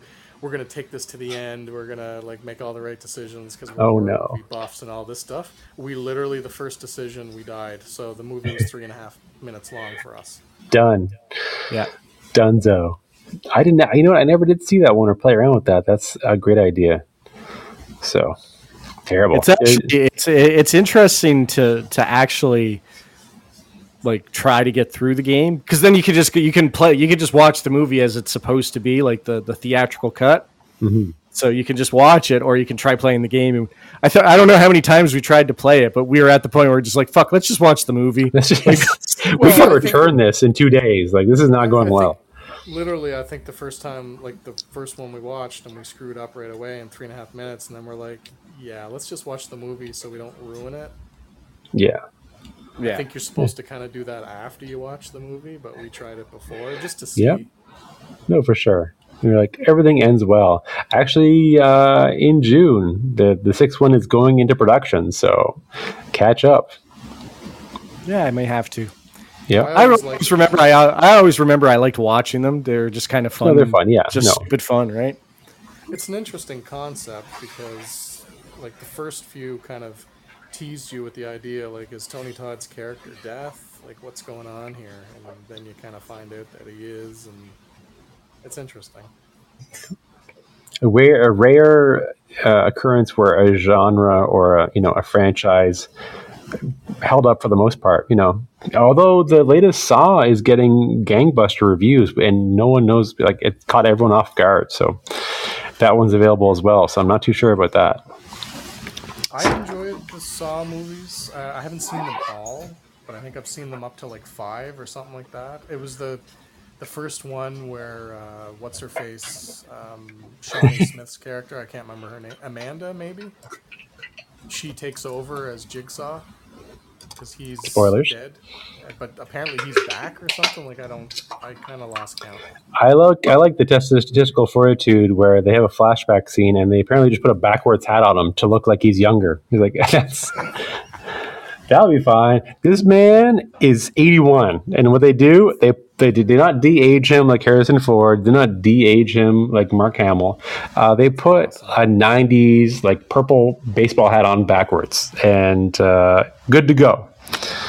S3: we're gonna take this to the end. We're gonna like make all the right decisions because we're,
S2: Oh, no.
S3: buffs and all this stuff. We literally the first decision we died. So the movie was three and a half minutes long for us.
S2: Done.
S1: Yeah.
S2: Dunzo. I didn't. You know what? I never did see that one or play around with that. That's a great idea. So terrible.
S1: It's actually it's it's interesting to to actually like try to get through the game because then you can just you can play you can just watch the movie as it's supposed to be like the the theatrical cut.
S2: Mhm.
S1: So you can just watch it, or you can try playing the game. And I thought I don't know how many times we tried to play it, but we were at the point where we're just like, "Fuck, let's just watch the movie."
S2: That's just- we
S3: Well,
S2: can't
S3: I think-
S2: return this in two days. Like this is not going well.
S3: literally, I think the first time, like the first one we watched, and we screwed up right away in three and a half minutes, and then we're like, yeah, let's just watch the movie so we don't ruin it.
S2: Yeah.
S3: I think you're supposed to kind of do that after you watch the movie, but we tried it before just to see.
S2: Yep. No, for sure. You're like everything ends well. Actually, uh, in June, the the sixth one is going into production, so catch up.
S1: Yeah, I may have to.
S2: Yeah,
S1: I
S3: always
S1: always
S3: liked-
S1: remember. I I always remember. I liked watching them. They're just kind of fun.
S2: No, they're fun. Yeah.
S1: just
S2: no.
S1: stupid fun, right?
S3: It's an interesting concept because, like, the first few kind of teased you with the idea, like, is Tony Todd's character death? Like, what's going on here? And then you kind of find out that he is, and it's interesting.
S2: a rare, a rare uh, occurrence where a genre or a, you know a franchise held up for the most part. You know, although the latest Saw is getting gangbuster reviews, and no one knows like it caught everyone off guard. So that one's available as well. So I'm not too sure about that.
S3: I enjoyed the Saw movies. Uh, I haven't seen them all, but I think I've seen them up to like five or something like that. It was the the first one where uh, what's her face, um, Shawnee Smith's character. I can't remember her name. Amanda, maybe. She takes over as Jigsaw because he's
S2: Spoilers.
S3: dead, but apparently he's back or something. Like I don't, I kind of lost count.
S2: I like I like the test of statistical fortitude where they have a flashback scene and they apparently just put a backwards hat on him to look like he's younger. He's like, that's that'll be fine. This man is 81, and what they do, they they did not de-age him like Harrison Ford. Did not de-age him like Mark Hamill. Uh, they put a 90s like purple baseball hat on backwards, and uh, good to go.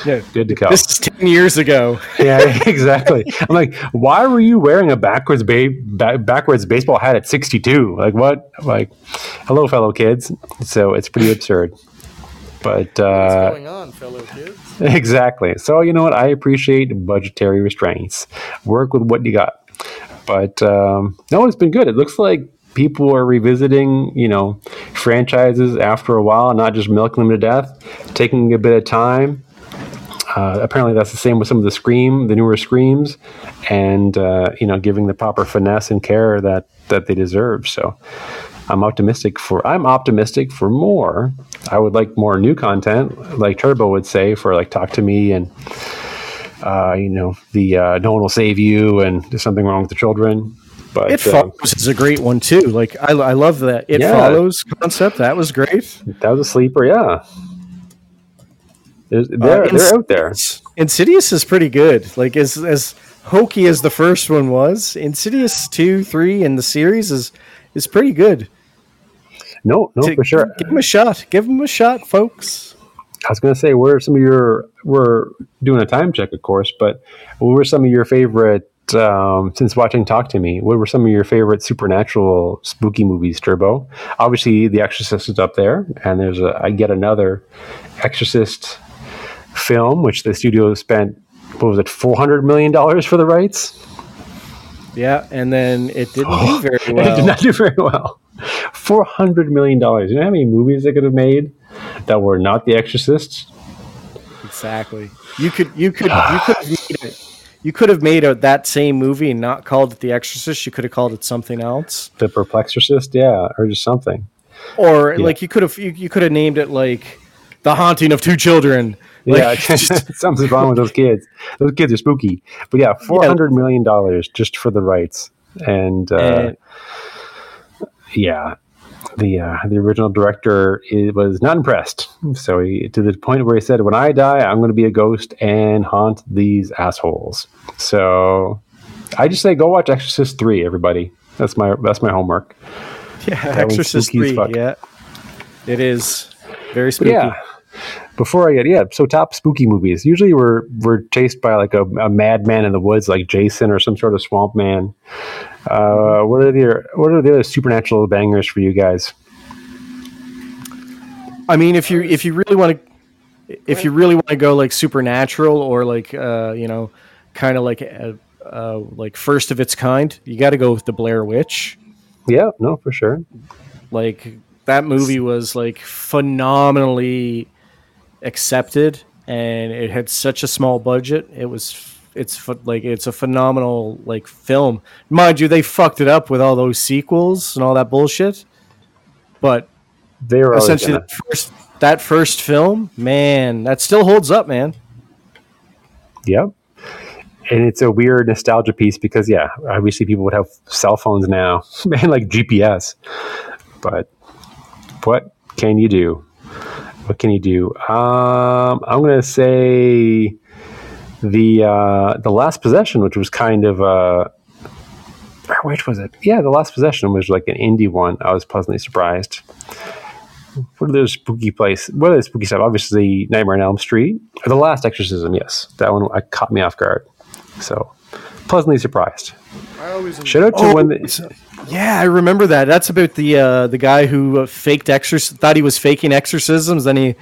S1: Yeah.
S2: Good to go.
S1: This is ten years ago.
S2: Yeah, exactly. I'm like, why were you wearing a backwards ba- ba- backwards baseball hat at 62? Like what? Like, hello, fellow kids. So it's pretty absurd. But
S3: What's
S2: uh,
S3: going on, fellow kids?
S2: exactly. So you know what? I appreciate budgetary restraints. Work with what you got. But um, no, it's been good. It looks like people are revisiting, you know, franchises after a while, not just milking them to death, taking a bit of time. Uh, apparently, that's the same with some of the Scream, the newer Screams, and uh, you know, giving the proper finesse and care that that they deserve. So, I'm optimistic for I'm optimistic for more. I would like more new content, like Turbo would say, for like Talk to Me and uh, you know the uh, No one will save you and there's something wrong with the children. But
S1: It
S2: uh,
S1: follows is a great one too. Like I, I love that it
S2: Yeah.
S1: follows concept. That was great.
S2: that was a sleeper, yeah. There's, they're,
S1: Uh,
S2: they're out there.
S1: Insidious is pretty good. Like as as hokey as the first one was, Insidious two, three, and the series is is pretty good.
S2: No, no,
S1: To-
S2: for sure.
S1: Give them a shot. Give them a shot, folks.
S2: I was going to say, what are some of your? We're doing a time check, of course, but what were some of your favorite? Um, since watching Talk to Me, what were some of your favorite supernatural spooky movies? Turbo, obviously, The Exorcist is up there, and there's a I get another Exorcist film, which the studio spent what was it, four hundred million dollars for the rights.
S1: Yeah, and then it didn't do very
S2: And it did not do very well. Four hundred million dollars. You know how many movies they could have made that were not The Exorcist?
S1: Exactly. You could you could you could have made it. You could have made a, that same movie and not called it The Exorcist. You could have called it something else,
S2: The Perplexorcist, yeah, or just something.
S1: or
S2: Yeah.
S1: like you could have you, you could have named it like The Haunting of Two Children.
S2: Yeah,
S1: just-
S2: something's wrong with those kids. Those kids are spooky. But yeah, four hundred million dollars just for the rights, and uh,
S1: And-
S2: yeah, the uh, the original director was not impressed. So he to the point where he said, "When I die, I'm going to be a ghost and haunt these assholes." So I just say, go watch Exorcist three, everybody. That's my that's my homework.
S1: Yeah,
S2: one's
S1: Exorcist three. Yeah, it is very
S2: But
S1: spooky.
S2: yeah. Before I get yeah, so top spooky movies. Usually we're we're chased by like a, a madman in the woods, like Jason or some sort of swamp man. Uh, what are the what are the other supernatural bangers for you guys?
S1: I mean, if you if you really want to, if you really want to go like supernatural or like uh, you know, kind of like a, uh, like first of its kind, you got to go with the Blair Witch.
S2: Yeah, no, for sure.
S1: Like that movie was like phenomenally accepted, and it had such a small budget. It was it's like it's a phenomenal like film. Mind you, they fucked it up with all those sequels and all that bullshit. But
S2: they are
S1: essentially
S2: gonna-
S1: that first that first film, man, that still holds up, man.
S2: Yep. And it's a weird nostalgia piece because, yeah, obviously people would have cell phones now and like GPS. But what can you do? What can you do? Um, I'm going to say the uh, the last possession, which was kind of uh, which was it? Yeah, the last possession was like an indie one. I was pleasantly surprised. What are those spooky place? What are the spooky stuff? Obviously, Nightmare on Elm Street. The Last Exorcism, yes, that one I caught me off guard. So pleasantly surprised.
S3: I always
S2: Shout out to
S1: Oh,
S2: when the,
S1: Yeah, I remember that. That's about the uh, the guy who uh, faked exorc thought he was faking exorcisms. Then he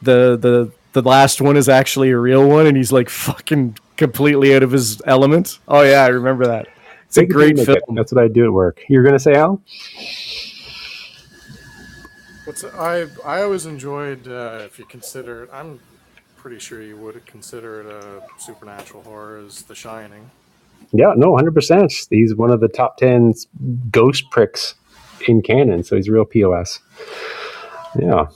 S1: the the the last one is actually a real one, and he's like fucking completely out of his element. Oh yeah, I remember that. It's a
S2: Take it,
S1: great
S2: make
S1: film.
S2: it. That's what I do at work. You're gonna say Al?
S3: What's I I always enjoyed uh, if you consider it. I'm pretty sure you would consider it a supernatural horror is The Shining.
S2: Yeah, no, hundred percent. He's one of the top ten ghost pricks in canon, so he's a real pos. Yeah,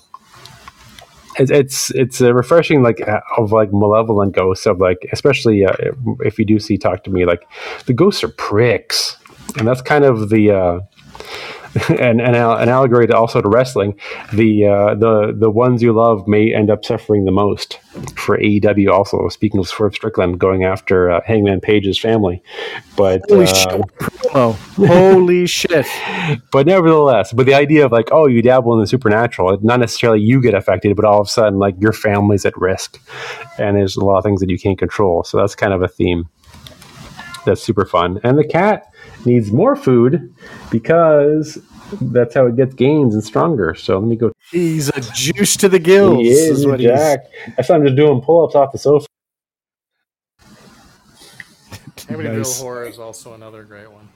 S2: it's it's it's a refreshing like uh, of like malevolent ghosts of like especially uh, if you do see talk to me like the ghosts are pricks, and that's kind of the. Uh, an, an, an allegory to also to wrestling, the uh, the the ones you love may end up suffering the most. For AEW, also speaking of Swerve Strickland going after uh, Hangman Page's family, but
S1: Holy
S2: uh,
S1: shit! Holy shit!
S2: but nevertheless, but the idea of like, oh, you dabble in the supernatural, not necessarily you get affected, but all of a sudden, like your family's at risk, and there's a lot of things that you can't control. So that's kind of a theme that's super fun. And the cat needs more food because that's how it gets gains and stronger. So let me go.
S1: He's a juice to the gills.
S2: He is,
S1: is what he's.
S2: Jack. I saw him just doing pull-ups off the sofa.
S3: Amityville
S1: Nice.
S3: Horror is also another great one.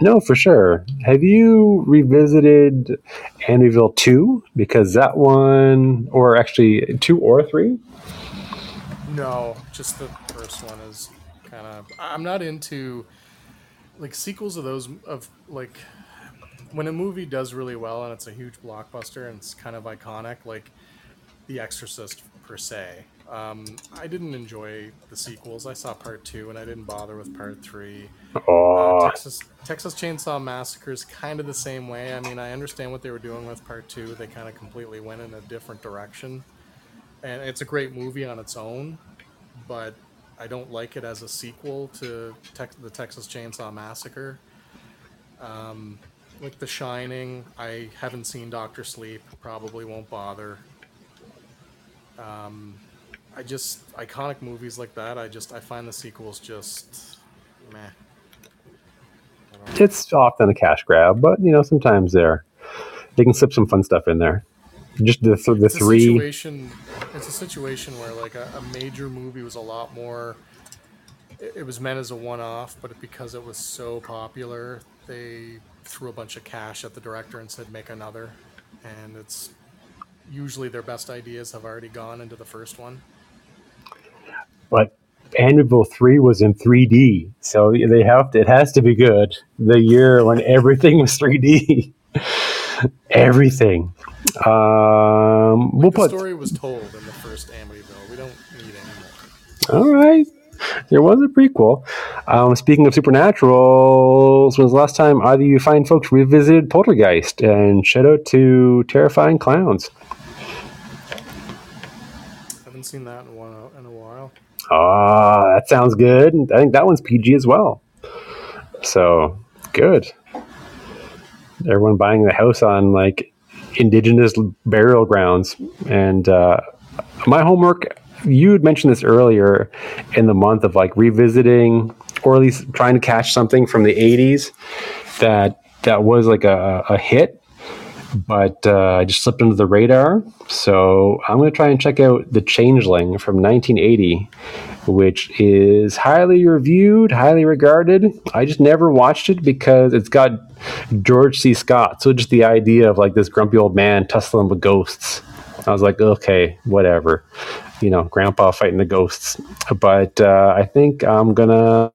S2: No, for sure. Have you revisited Amityville 2? Because that one, or actually 2 or 3?
S3: No, just the first one is kind of. I'm not into like sequels of those of like when a movie does really well and it's a huge blockbuster and it's kind of iconic, like The Exorcist per se. Um, I didn't enjoy the sequels. I saw part two and I didn't bother with part three.
S2: Oh,
S3: Uh, Texas Texas Chainsaw Massacre is kind of the same way. I mean, I understand what they were doing with part two. They kind of completely went in a different direction, and it's a great movie on its own, but I don't like it as a sequel to Tex- the Texas Chainsaw Massacre. Um, like The Shining, I haven't seen Doctor Sleep. Probably won't bother. Um, I just iconic movies like that. I just I find the sequels just meh.
S2: it's often a cash grab, but you know sometimes they're they can slip some fun stuff in there. Just the th- the
S3: a
S2: three.
S3: situation it's a situation where like a, a major movie was a lot more it, it was meant as a one-off but because it was so popular they threw a bunch of cash at the director and said make another and it's usually their best ideas have already gone into the first one
S2: but Amityville three was in 3D, so they have to. It has to be good. The year when everything was 3D, everything. Um, we'll
S3: the
S2: put
S3: story was told
S2: all right. there was a prequel. Um, speaking of supernaturals, was the last time either you fine folks revisited Poltergeist? And shout out to Terrifying Clowns.
S3: haven't seen that in a while. In a while.
S2: Ah, that sounds good. I think that one's PG as well. So good. Everyone buying the house on like indigenous burial grounds, and uh, my homework. You had mentioned this earlier in the month of like revisiting or at least trying to catch something from the '80s that that was like a, a hit but uh, I just slipped under the radar. So I'm going to try and check out The Changeling from 1980, which is highly reviewed, highly regarded. I just never watched it because it's got George C. Scott. So just the idea of like this grumpy old man tussling with ghosts. I was like, okay, whatever. You know, grandpa fighting the ghosts. But uh, I think I'm going to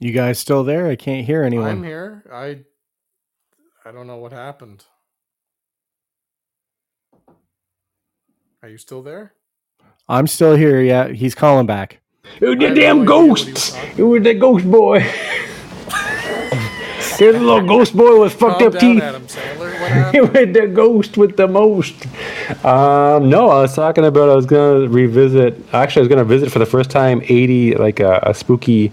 S1: You guys still there? I can't hear anyone.
S3: I'm here. I I don't know what happened. Are you still there?
S1: I'm still here. Yeah, he's calling back.
S2: Oh,
S3: I
S2: the damn
S3: no idea was
S2: ghosts!
S3: talking
S2: It was the ghost boy. Here's a little ghost boy with fucked
S3: Calm
S2: up
S3: down,
S2: teeth.
S3: Adam Sandler. What happened?
S2: with the ghost with the most. Um, no, I was talking about I was gonna revisit. Actually, I was gonna visit for the first time eighty, like a, a spooky,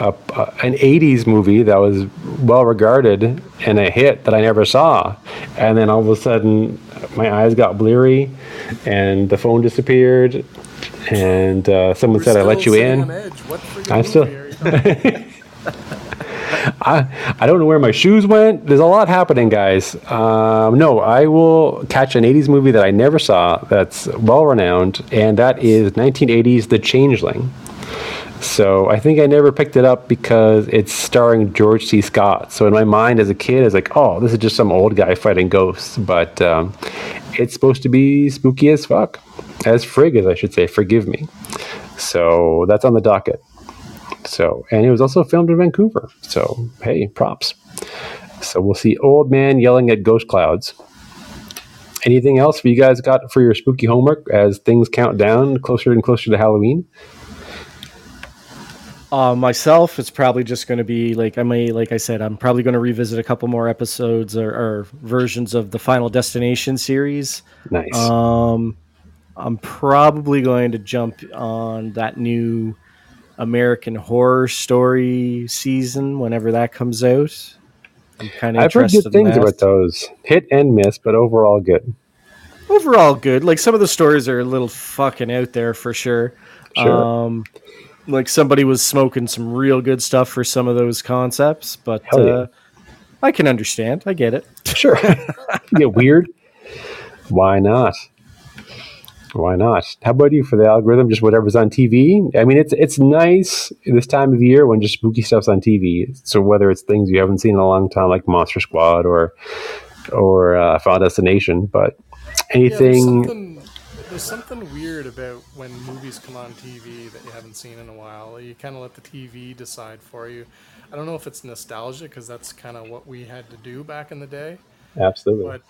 S2: uh, uh, an '80s movie that was well regarded and a hit that I never saw. And then all of a sudden, my eyes got bleary, and the phone disappeared. And uh, someone
S3: We're
S2: said, "I let you in."
S3: edge. What freaking
S2: I'm still- I, I don't know where my shoes went. There's a lot happening, guys. Um, no, I will catch an 80s movie that I never saw that's well renowned, and that is 1980s The Changeling. So I think I never picked it up because it's starring George C. Scott. So in my mind as a kid, I was like, oh, this is just some old guy fighting ghosts. But um, it's supposed to be spooky as fuck. As frig as I should say, forgive me. So that's on the docket. So, and it was also filmed in Vancouver. So, hey, props. So we'll see old man yelling at ghost clouds. Anything else you guys got for your spooky homework as things count down closer and closer to Halloween?
S1: Uh, myself, it's probably just going to be like I may, like I said, I'm probably going to revisit a couple more episodes or, or versions of the Final Destination series.
S2: Nice.
S1: Um, I'm probably going to jump on that new American Horror Story season whenever that comes out. I'm kind of
S2: I've heard good things
S1: that.
S2: about those. Hit and miss, but overall good.
S1: Overall, good. Like some of the stories are a little fucking out there for sure.
S2: Sure.
S1: Um, like somebody was smoking some real good stuff for some of those concepts, but
S2: yeah.
S1: uh, I can understand. I get it.
S2: Sure. Get weird. Why not? Why not? How about you for the algorithm? Just whatever's on TV. I mean, it's it's nice this time of year when just spooky stuff's on TV. So whether it's things you haven't seen in a long time, like Monster Squad or or uh, Final Destination, but
S3: Yeah,
S2: anything.
S3: something there's something weird about when movies come on TV that you haven't seen in a while. You kind of let the TV decide for you. I don't know if it's nostalgia because that's kind of what we had to do back in the day.
S2: Absolutely.
S3: But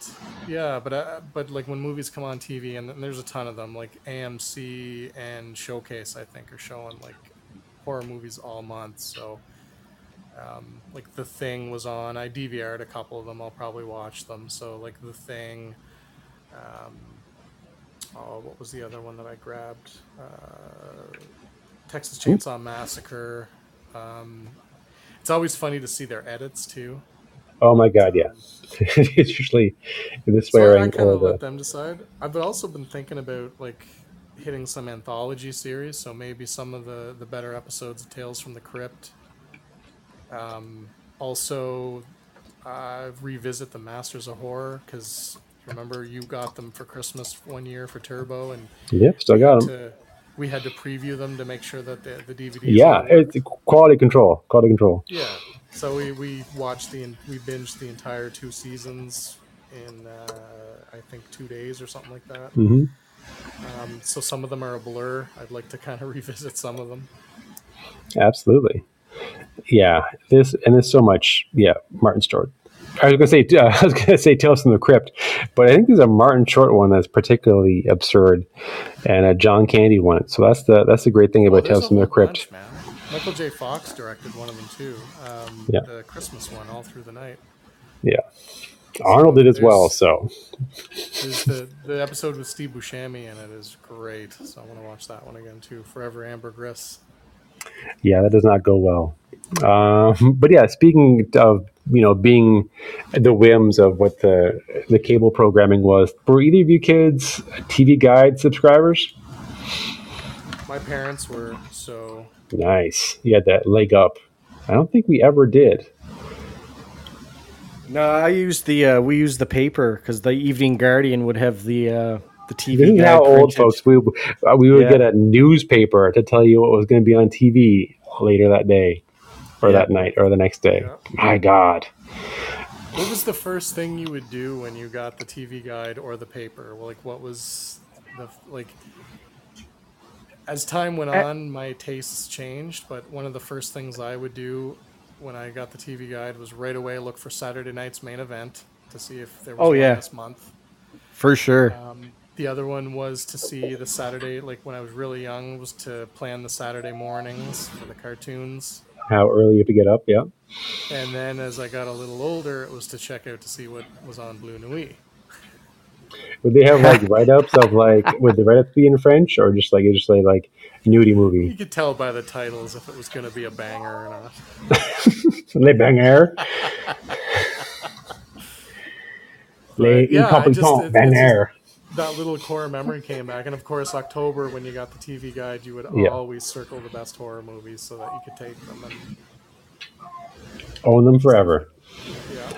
S3: yeah, but uh, but like when movies come on TV, and there's a ton of them, like AMC and Showcase, I think, are showing like horror movies all month. So, um, like The Thing was on. I DVR'd a couple of them. I'll probably watch them. So like The Thing. Um, oh, what was the other one that I grabbed? Uh, Texas Chainsaw Massacre. Um, it's always funny to see their edits too.
S2: Oh my God, yeah. it's usually this
S3: So I, kind of let them decide. I've also been thinking about like hitting some anthology series, so maybe some of the the better episodes of Tales from the Crypt. Um, also, uh, revisit the Masters of Horror because remember you got them for Christmas one year for Turbo, and
S2: yep. Still got them.
S3: to, we had to preview them to make sure that the the DVDs.
S2: Yeah, it's quality control. Quality control.
S3: Yeah. So we, we watched the we binged the entire two seasons in uh, I think two days or something like that.
S2: hmm
S3: Um, so some of them are a blur. I'd like to kind of revisit some of them.
S2: Absolutely. Yeah, this and there's so much. Yeah, Martin Short. I was gonna say uh, I was gonna say Tales from the Crypt, but I think there's a Martin Short one that's particularly absurd, and a John Candy one. So that's the that's the great thing about
S3: there's
S2: Tales from the Crypt.
S3: bunch, man. Michael J. Fox directed one of them too. Um,
S2: Yeah.
S3: The Christmas one, All Through the Night.
S2: Yeah, Arnold did as well. So
S3: the, the episode with Steve Buscemi in it is great. So I want to watch that one again too. Forever Ambergris.
S2: Yeah, that does not go well. Um, but yeah, speaking of you know being the whims of what the the cable programming was, were either of you kids TV Guide subscribers?
S3: My parents were so
S2: Nice, you had that leg up. I don't think we ever did.
S1: No, I used the uh, we used the paper because the Evening Guardian would have the uh, the TV.
S2: This is how old
S1: printed.
S2: folks we uh, we would
S1: Yeah.
S2: get a newspaper to tell you what was going to be on TV later that day, or
S1: Yeah.
S2: that night, or the next day.
S3: Yeah.
S2: My God,
S3: What was the first thing you would do when you got the TV guide or the paper? Like, what was the like? As time went on, my tastes changed, but one of the first things I would do when I got the TV guide was right away look for Saturday night's main event to see if there was
S1: Oh, yeah.
S3: this month.
S1: for sure.
S3: Um, the other one was to see the Saturday, like when I was really young, was to plan the Saturday mornings for the cartoons.
S2: how early you have to get up? Yeah.
S3: And then as I got a little older, it was to check out to see what was on Bleu Nuit.
S2: Would they have like write ups of like would the write ups be in French or just like it just say like nudie movie?
S3: You could tell by the titles if it was going to be a banger or not.
S2: Les Bangers. Les
S3: yeah,
S2: Incompetents
S3: it- it's
S2: Bangers.
S3: That little core memory came back, and of course, October when you got the TV guide, you would
S2: Yeah.
S3: always circle the best horror movies so that you could take them. And
S2: Own them forever.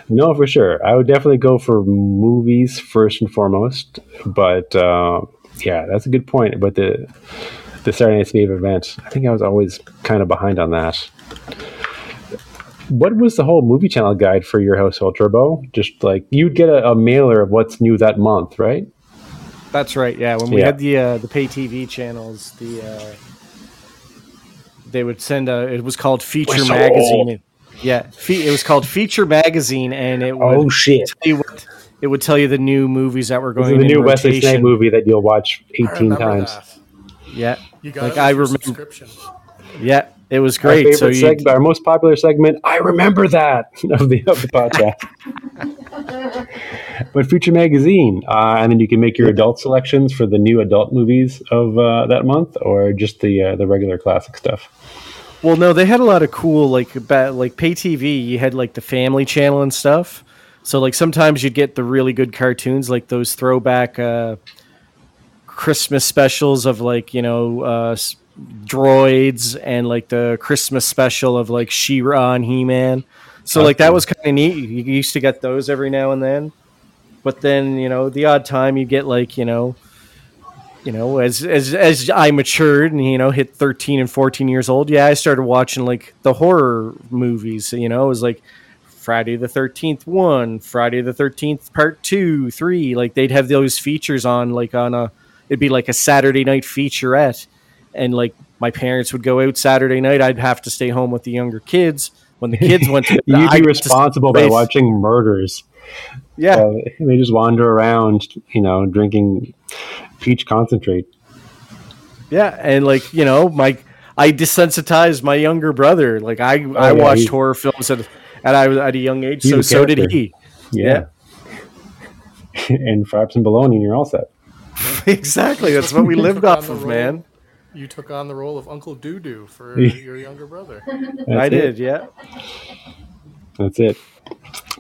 S2: No, for sure. I would definitely go for movies first and foremost. But uh, yeah, that's a good point. But the the Saturday Night's Main Event, I think I was always kind of behind on that. What was the whole movie channel guide for your household, Turbo? Just like you'd get a, a mailer of what's new that month, right?
S1: That's right. Yeah, when we
S2: Yeah.
S1: had the uh, the pay TV channels, the uh, they would send a. It was called Feature Magazine.
S2: Old.
S1: Yeah, fe- it was called Feature Magazine, and it would
S2: Oh shit!
S1: tell you what, it would tell you the new movies that were
S2: This
S1: going
S2: is the
S1: in
S2: new Wesley. Snipes movie that you'll watch eighteen times.
S3: that.
S1: Yeah,
S3: You got
S1: Like,
S3: it
S1: I remember- yeah, it was great.
S2: favorite
S1: So you,
S2: segment, our most popular segment. I remember that of the of the podcast. but Future Magazine, uh, and then you can make your adult selections for the new adult movies of uh, that month, or just the uh, the regular classic stuff.
S1: Well, no, they had a lot of cool like like pay TV. You had like the Family Channel and stuff. So like sometimes you'd get the really good cartoons, like those throwback uh, Christmas specials of like you know uh, droids and like the Christmas special of like She-Ra and He-Man. So like that was kind of neat. You used to get those every now and then. But then you know the odd time you get like you know you know, as as as I matured and you know hit thirteen and fourteen years old, yeah, I started watching like the horror movies. You know, it was like Friday the Thirteenth one, Friday the Thirteenth Part two, three. Like they'd have those features on like on a it'd be like a Saturday night featurette, and like my parents would go out Saturday night, I'd have to stay home with the younger kids. When the kids went to,
S2: You'd
S1: I'd
S2: be
S1: have to stay
S2: responsible by watching murders.
S1: Yeah,
S2: Uh, they just wander around, you know, drinking peach concentrate.
S1: Yeah, and like you know, my I desensitized my younger brother. Like I, I
S2: Oh, yeah,
S1: watched
S2: he-
S1: horror films at, at I was at a young age. So so did he.
S2: Yeah. and fraps and bologna, and you're all set.
S1: exactly. That's what we
S3: You
S1: lived
S3: on
S1: off of,
S3: role-
S1: man.
S3: You took on the role of Uncle Doo Doo for your younger brother.
S1: I
S2: it.
S1: did. Yeah.
S2: That's it.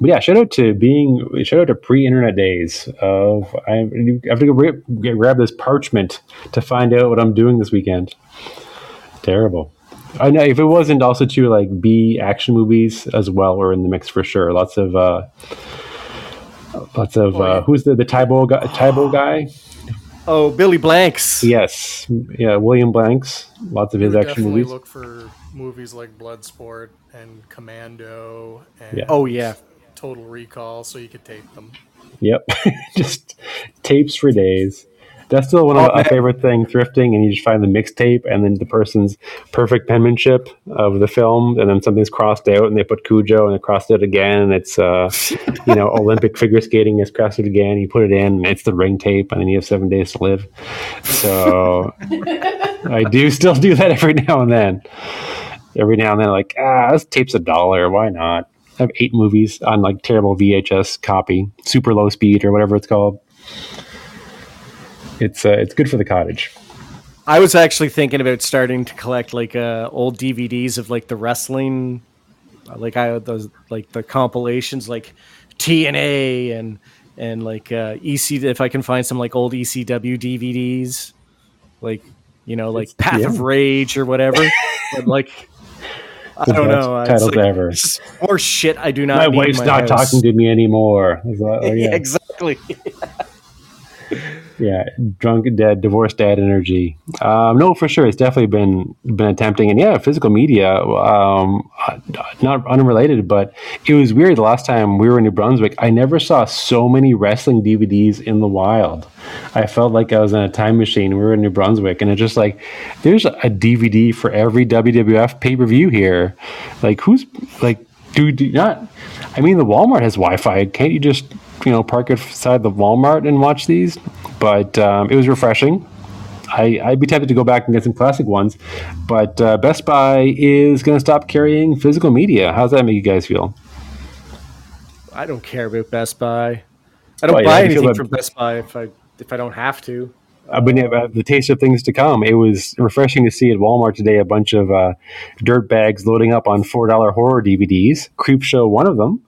S2: But yeah, shout out to being shout out to pre-internet days of I have to go grab this parchment to find out what I'm doing this weekend. Terrible. I know if it wasn't also to like B action movies as well were in the mix for sure. Lots of uh lots of
S3: Oh,
S2: uh who's the the Tae Bo guy Tae Bo guy?
S1: Oh, Billy Blanks.
S2: Yes. Yeah, William Blanks. Lots of his action movies.
S3: look for movies like Bloodsport and Commando and
S2: Yeah.
S1: Oh yeah.
S3: Total Recall, so you could tape them.
S2: Yep. Just tapes for days. That's still one of
S1: Oh,
S2: my favorite thing thrifting, and you just find the mixtape and then the person's perfect penmanship of the film, and then something's crossed out, and they put Cujo and they crossed it again, and it's uh, you know Olympic figure skating is crossed it again. You put it in, and it's the ring tape, and then you have seven days to live. So I do still do that every now and then. Every now and then, like ah, this tape's a dollar. Why not? Have eight movies on like terrible VHS copy, super low speed or whatever it's called. It's uh, it's good for the cottage.
S1: I was actually thinking about starting to collect like uh, old DVDs of like the wrestling, like I those like the compilations like TNA and and like uh, EC if I can find some like old ECW DVDs, like you know like Path of. Rage or whatever. but like I don't
S2: best
S1: know, it's
S2: titles
S1: like,
S2: ever.
S1: it's more shit I do not.
S2: My
S1: need in
S2: wife's
S1: my
S2: not
S1: house.
S2: talking to me anymore. Is that- oh,
S1: yeah,
S2: yeah.
S1: exactly.
S2: Yeah, drunk, dead, divorced dad energy. Um, no, for sure, it's definitely been been attempting, and yeah, physical media. Um, not unrelated, but it was weird. The last time we were in New Brunswick, I never saw so many wrestling DVDs in the wild. I felt like I was in a time machine. We were in New Brunswick, and it's just like there's a DVD for every WWF pay per view here. Like who's like, do do not? I mean, the Walmart has Wi-Fi. Can't you just you know park it beside the Walmart and watch these? But um, it was refreshing. I, I'd be tempted to go back and get some classic ones, but uh, Best Buy is going to stop carrying physical media. How's that make you guys feel?
S1: I don't care about Best Buy. I don't
S2: Well, yeah,
S1: buy anything
S2: that-
S1: from Best Buy if I if I don't have to.
S2: I've been uh, the taste of things to come. It was refreshing to see at Walmart today a bunch of uh, dirt bags loading up on four dollar horror DVDs. Creep Show, one of them.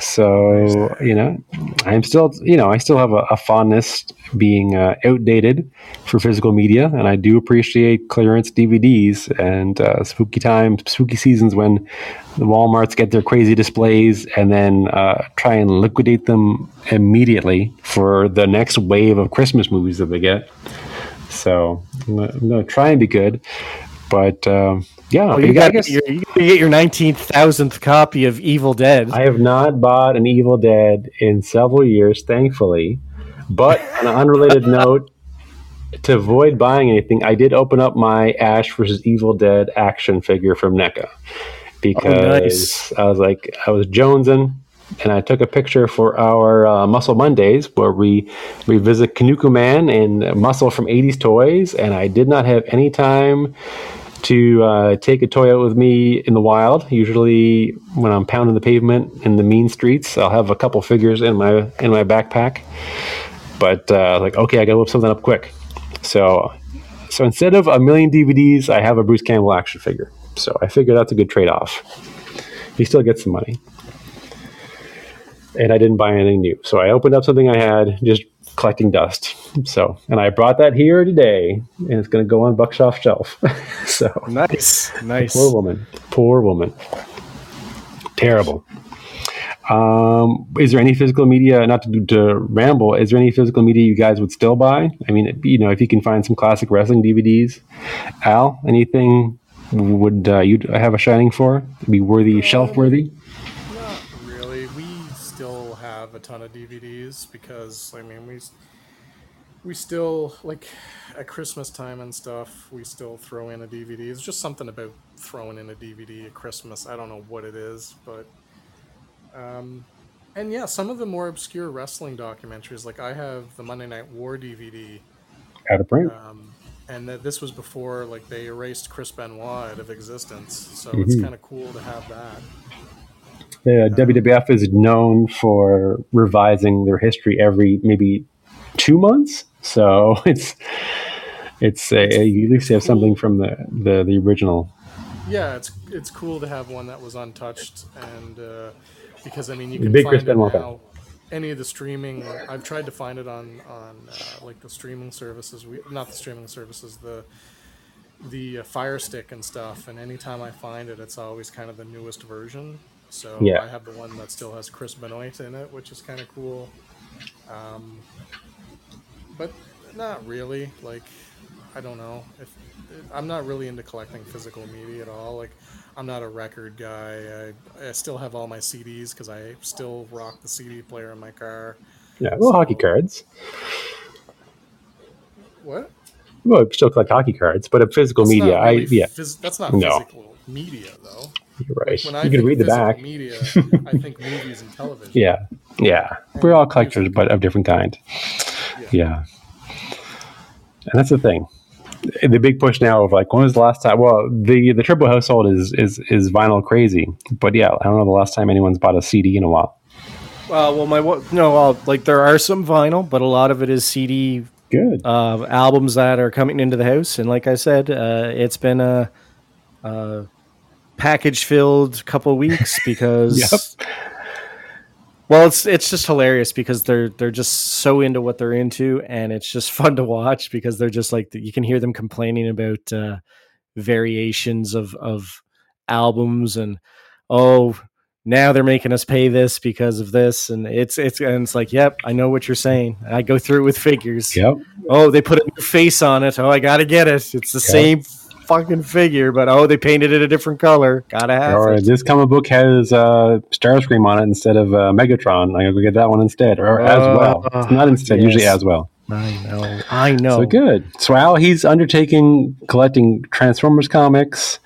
S2: So you know, I'm still you know I still have a, a fondness being uh, outdated for physical media, and I do appreciate clearance DVDs and uh, spooky times, spooky seasons when the WalMarts get their crazy displays and then uh, try and liquidate them immediately for the next wave of Christmas movies that they get. So I'm gonna, try and be good, but um, yeah,
S1: Oh, you got
S2: guess
S1: your, you gotta get your 19,000th copy of Evil Dead.
S2: I have not bought an Evil Dead in several years, thankfully. But on an unrelated note, to avoid buying anything, I did open up my Ash versus Evil Dead action figure from NECA because
S1: Oh, nice.
S2: I was like, I was jonesing, and I took a picture for our uh, Muscle Mondays where we revisit Kinnikuman and Muscle from 80s Toys, and I did not have any time to uh, take a toy out with me in the wild. Usually, when I'm pounding the pavement in the mean streets, I'll have a couple figures in my in my backpack. But uh, like, okay, I gotta whip something up quick. So, so instead of a million DVDs, I have a Bruce Campbell action figure. So I figured that's a good trade off. He still gets some money, and I didn't buy anything new. So I opened up something I had, just collecting dust. So, and I brought that here today, and it's going to go on Buckshoff shelf. so
S1: nice, nice.
S2: Poor woman. Poor woman. Terrible. Um, is there any physical media, not to, to ramble, is there any physical media you guys would still buy? I mean, you know, if you can find some classic wrestling DVDs. Al, anything would uh, you have a shining for? Be worthy, shelf worthy?
S3: Not really. We still have a ton of DVDs because I mean we we still like at Christmas time and stuff. We still throw in a DVD. It's just something about throwing in a DVD at Christmas. I don't know what it is, but um, and yeah, some of the more obscure wrestling documentaries. Like I have the Monday Night War DVD.
S2: Out of print.
S3: Um, and that this was before like they erased Chris Benoit out of existence, so it's
S2: Mhm.
S3: kind of cool to have that.
S2: The WWF is known for revising their history every maybe two months, so it's it's a, you at least have something from the, the, the original.
S3: Yeah, it's it's cool to have one that was untouched, and uh, because I mean you can
S2: big
S3: find
S2: Chris
S3: it
S2: Benoit
S3: now. Any of the streaming, I've tried to find it on on uh, like the streaming services. We not the streaming services, the the uh, Fire Stick and stuff. And anytime I find it, it's always kind of the newest version. So
S2: Yeah.
S3: I have the one that still has Chris Benoit in it, which is kind of cool. Um, but not really. Like I don't know if I'm not really into collecting physical media at all. Like I'm not a record guy. I, I still have all my CDs because I still rock the CD player in my car.
S2: Yeah, well, hockey cards.
S3: What?
S2: Well, I still collect hockey cards, but a physical
S3: That's
S2: media.
S3: really
S2: I yeah,
S3: phys- that's not
S2: No.
S3: physical media, though.
S2: you're right.
S3: When
S2: you can read the back.
S3: media, I think movies and television.
S2: Yeah, yeah. We're all collectors, but of different kind. Yeah. And that's the thing. The big push now of like when was the last time? Well, the the triple household is is is vinyl crazy, but yeah, I don't know the last time anyone's bought a CD in a while.
S1: Uh, well, my no, well, like there are some vinyl, but a lot of it is CD
S2: Good.
S1: uh, albums that are coming into the house. And like I said, uh, it's been a, a package filled couple weeks because,
S2: Yep.
S1: Well, it's it's just hilarious because they're they're just so into what they're into, and it's just fun to watch because they're just like you can hear them complaining about uh, variations of of albums and oh now they're making us pay this because of this and it's it's and it's like yep i know what you're saying. I go through it with figures.
S2: Yep.
S1: oh they put a new face on it. Oh i gotta get it. It's the same fucking figure but oh they painted it a different color gotta have
S2: Or
S1: it
S2: this comic book has uh, Starscream on it instead of uh, Megatron. I'm gonna go get that one instead, or as well. It's not instead, usually as well.
S1: i know i know
S2: So good. So Al, he's undertaking collecting Transformers comics,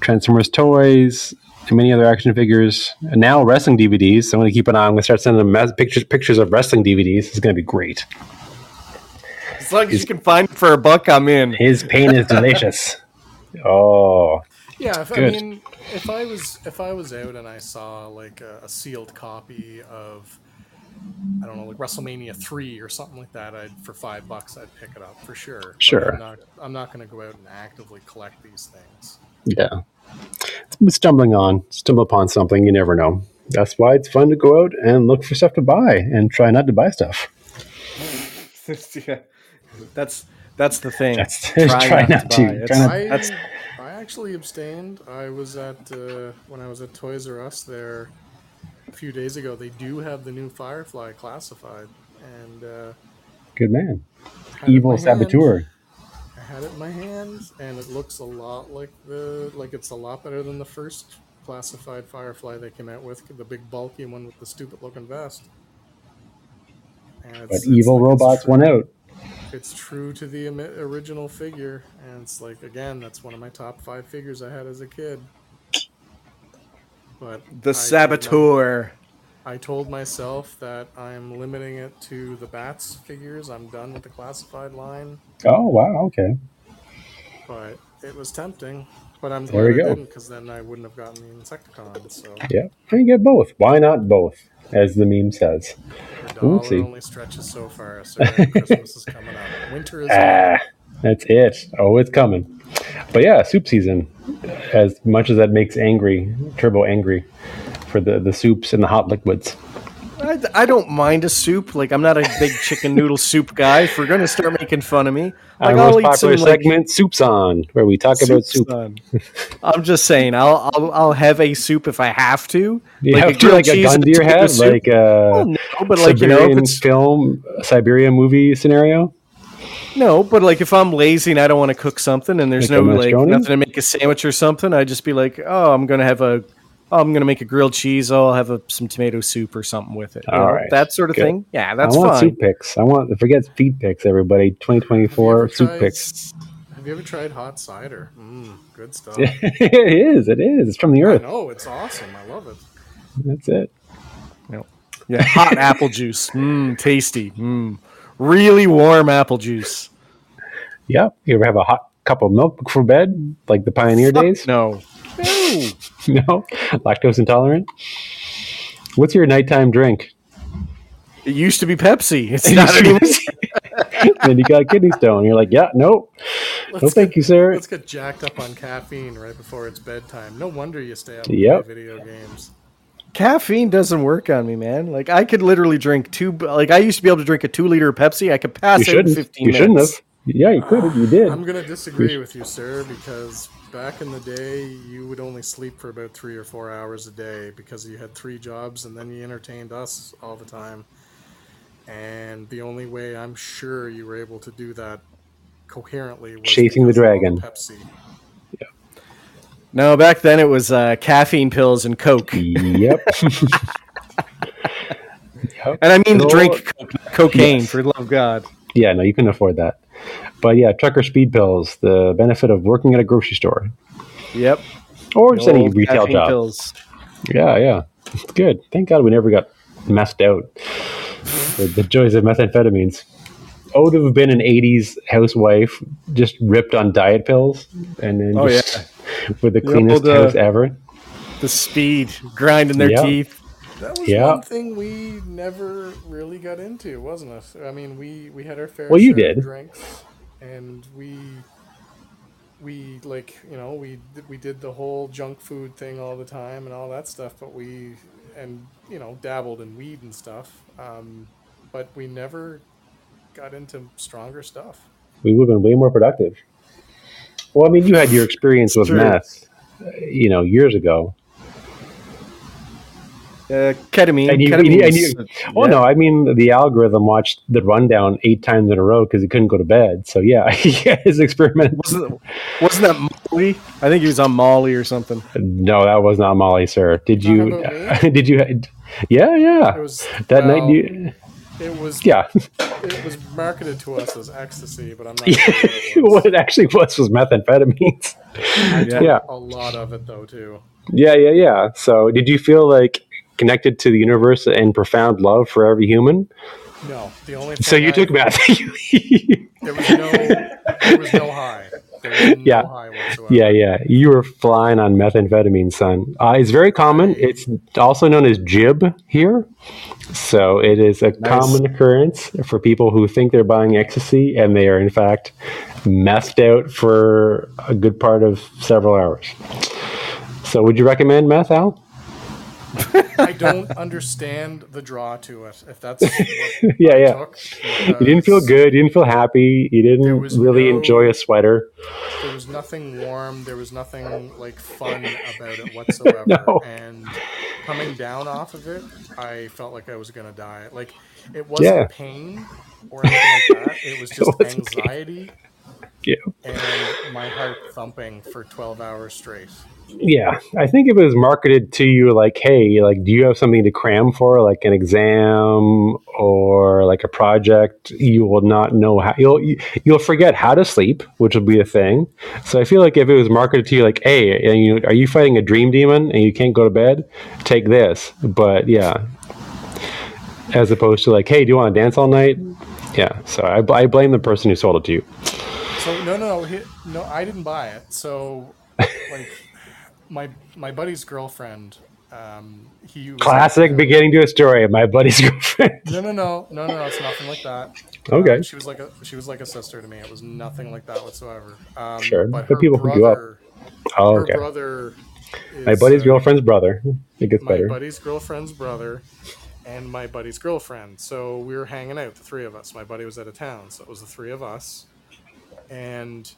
S2: Transformers toys, and many other action figures, and now wrestling DVDs. So I'm going to keep an eye. I'm going to start sending him pictures pictures of wrestling DVDs. It's going to be great.
S1: as long as you can find it for a buck i'm in
S2: His pain is delicious. Oh,
S3: Yeah, if, I mean, if I was if I was out and I saw like a, a sealed copy of I don't know, like WrestleMania three or something like that, I'd for five bucks I'd pick it up for sure. But
S2: Sure.
S3: I'm not I'm not going to go out and actively collect these things.
S2: yeah. Stumbling on, stumble upon something, you never know. That's why it's fun to go out and look for stuff to buy and try not to buy stuff.
S1: Yeah. that's that's the thing
S2: That's- try not to.
S1: buy.
S2: Try not-
S3: I
S1: that's
S3: I actually abstained. I was at uh, when I was at Toys R Us there a few days ago. They do have the new Firefly classified, and uh,
S2: Good man.
S3: had it in
S2: Evil
S3: my hand.
S2: saboteur.
S3: I had it in my hands, and it looks a lot like the like it's a lot better than the first classified Firefly they came out with, the big bulky one with the stupid looking vest. And it's-
S2: But
S3: it's
S2: evil
S3: like
S2: robots
S3: true-
S2: won out.
S3: It's true to the original figure, and it's like again, that's one of my top five figures I had as a kid. But I
S1: the
S3: told my-
S1: saboteur
S3: I told myself that I'm limiting it to the bats figures. I'm done with the classified line.
S2: Oh wow, okay.
S3: but it was tempting. But I'm
S2: There
S3: glad
S2: we
S3: I
S2: go.
S3: didn't because then I wouldn't have gotten the Insecticon. So
S2: Yeah, you get both. Why not both? As the meme says.
S3: the dollar
S2: see.
S3: only stretches so far. So Christmas is coming up. Winter is
S2: Ah, that's it. Oh, it's coming. But yeah, soup season. As much as that makes angry, turbo angry, for the the soups and the hot liquids.
S1: I, I don't mind a soup. Like I'm not a big chicken noodle soup guy. If we're gonna start making fun of me, like
S2: Our
S1: I'll
S2: most
S1: eat
S2: popular
S1: some like
S2: segment, soups on, where we talk about
S1: soup son. I'm just saying, I'll, I'll I'll have a soup if I have to.
S2: You
S1: like
S2: have
S1: a
S2: to like a gun to your head,
S1: soup.
S2: like a
S1: Well, no, but like you know,
S2: film, Siberia movie scenario.
S1: no, but like if I'm lazy and I don't want to cook something, and there's
S2: Like
S1: no like nothing to make a sandwich or something, I'd just be like, oh, I'm gonna have a. Oh, I'm gonna make a grilled cheese. Oh, I'll have a, some tomato soup or something with it. You
S2: All
S1: know,
S2: right.
S1: that sort of
S2: Good.
S1: thing. Yeah, that's
S2: I want
S1: fine.
S2: soup picks. I want forget feed picks. Everybody, 2024
S3: ever
S2: soup
S3: tried-
S2: picks.
S3: Have you ever tried hot cider? Mm, good stuff.
S2: it is. It is. It's from the earth.
S3: Oh, it's awesome. I love it.
S2: That's it.
S1: Yeah, hot apple juice. Mmm, tasty. Mmm, really warm apple juice.
S2: Yep. You ever have a hot cup of milk before bed, like the pioneer days?
S1: No. No.
S2: No. Lactose intolerant. What's your nighttime drink?
S1: It used to be Pepsi. It's not anymore.
S2: then you got a kidney stone. You're like, yeah, no, no,
S3: Let's
S2: thank
S3: get,
S2: you, sir.
S3: Let's get jacked up on caffeine right before it's bedtime. No wonder you stay up and
S2: Yep.
S3: play video games.
S1: Caffeine doesn't work on me, man. Like I could literally drink two. Like I used to be able to drink a two liter of Pepsi. I could pass
S2: You
S1: out in fifteen
S2: You shouldn't
S1: minutes.
S2: have. Yeah, you could have. You did.
S3: I'm gonna disagree with you, sir, because back in the day you would only sleep for about three or four hours a day because you had three jobs and then you entertained us all the time. And the only way I'm sure you were able to do that coherently was
S2: Chasing the
S3: because of all
S2: dragon.
S3: Pepsi. Yeah.
S1: No, back then it was uh, caffeine pills and Coke, and
S2: Yep. Yep.
S1: I mean the drink coke, cocaine.
S2: Yes.
S1: For love of God,
S2: Yeah, no, you can afford that. But yeah, trucker speed pills, the benefit of working at a grocery store
S1: Yep.
S2: or just any retail job.
S1: pills.
S2: Yeah, yeah. It's good. Thank God we never got messed out. the, the joys of methamphetamines. I would have been an 80s housewife, just ripped on diet pills, and then
S1: Oh,
S2: just with the cleanest
S1: uh,
S2: house ever.
S1: The speed, grinding their
S2: Yeah.
S1: teeth.
S3: That was
S2: Yeah.
S3: one thing we never really got into, wasn't it? I mean, we we had our fair
S2: Well, you
S3: share of
S2: did.
S3: drinks, and we we like you know we we did the whole junk food thing all the time and all that stuff, but we and you know dabbled in weed and stuff, um, but we never got into stronger stuff.
S2: We would have been way more productive. Well, I mean, you had your experience with meth, uh, you know, years ago.
S1: Uh, ketamine.
S2: And you-
S1: Ketamine's-
S2: and you- Oh
S1: yeah.
S2: no, I mean the algorithm watched the rundown eight times in a row because he couldn't go to bed. So yeah, yeah, his experiment.
S1: Wasn't, wasn't that Molly? I think he was on Molly or something.
S2: No, that was not Molly, sir. Did you?
S3: about
S2: did you? Yeah, yeah.
S3: It was
S2: That
S3: well,
S2: night, you,
S3: It was
S2: yeah.
S3: it was marketed to us as ecstasy, but I'm not sure what it
S2: what it actually was was methamphetamines.
S1: Yeah.
S2: Yeah,
S3: A lot of it though too.
S2: yeah, yeah, yeah. So, did you feel like connected to the universe and profound love for every human?
S3: No, the only
S2: So you
S3: I-
S2: took meth.
S3: There was no, there was no high. There was no
S2: Yeah.
S3: high
S2: yeah, yeah. You were flying on methamphetamine, son. Uh, it's very common. It's also known as jib here. So it is a common occurrence for people who think they're buying ecstasy and they are in fact methed out for a good part of several hours. So would you recommend meth, Al?
S3: I don't understand the draw to it. If that's what
S2: yeah, yeah.
S3: took,
S2: You didn't feel good. You didn't feel happy. You didn't really
S3: no-
S2: enjoy a sweater.
S3: There was nothing warm. There was nothing like fun about it whatsoever.
S2: No.
S3: And coming down off of it, I felt like I was gonna die. Like it wasn't
S2: Yeah.
S3: pain or anything like that. It was just
S2: pain.
S3: anxiety
S2: Yeah.
S3: and my heart thumping for twelve hours straight.
S2: Yeah, I think if it was marketed to you like, "Hey, like, do you have something to cram for, like an exam or like a project?" You will not know how you'll you- you'll forget how to sleep, which will be a thing. So I feel like if it was marketed to you like, "Hey, and you, are you fighting a dream demon and you can't go to bed? Take this." But yeah, as opposed to like, "Hey, do you want to dance all night?" Yeah, so I, I blame the person who sold it to you.
S3: So no, no, no, no. I didn't buy it. So like my my buddy's girlfriend. Um, he was
S2: Classic
S3: like,
S2: beginning to a story. My buddy's girlfriend.
S3: No, no, no, no, no, no. It's nothing like that.
S2: Okay.
S3: Um, she was like a she was like a sister to me. It was nothing like that whatsoever. Um,
S2: Sure,
S3: but
S2: but
S3: her
S2: people hook you up.
S3: brother,
S2: Oh, okay.
S3: brother. Is,
S2: My buddy's
S3: uh,
S2: girlfriend's brother. It gets
S3: My
S2: better.
S3: My buddy's girlfriend's brother, and my buddy's girlfriend. So we were hanging out, the three of us. My buddy was out of town, so it was the three of us, and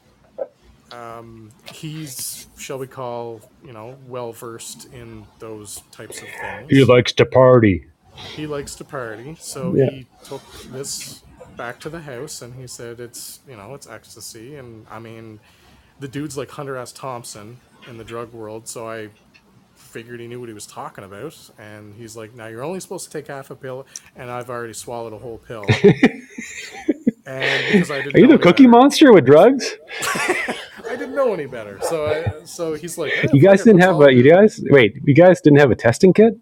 S3: um, he's, shall we call, you know, well versed in those types of things.
S2: He likes to party.
S3: he likes to party, so
S2: Yeah.
S3: he took this back to the house and he said it's you know it's ecstasy and I mean the dude's like Hunter S. Thompson in the drug world, so I figured he knew what he was talking about and he's like now you're only supposed to take half a pill and I've already swallowed a whole pill. and because I didn't
S2: Are you the cookie monster with drugs?
S3: Know any better. So I, so he's like "Eh,
S2: You guys didn't have a. You guys wait. You guys didn't have a testing kit?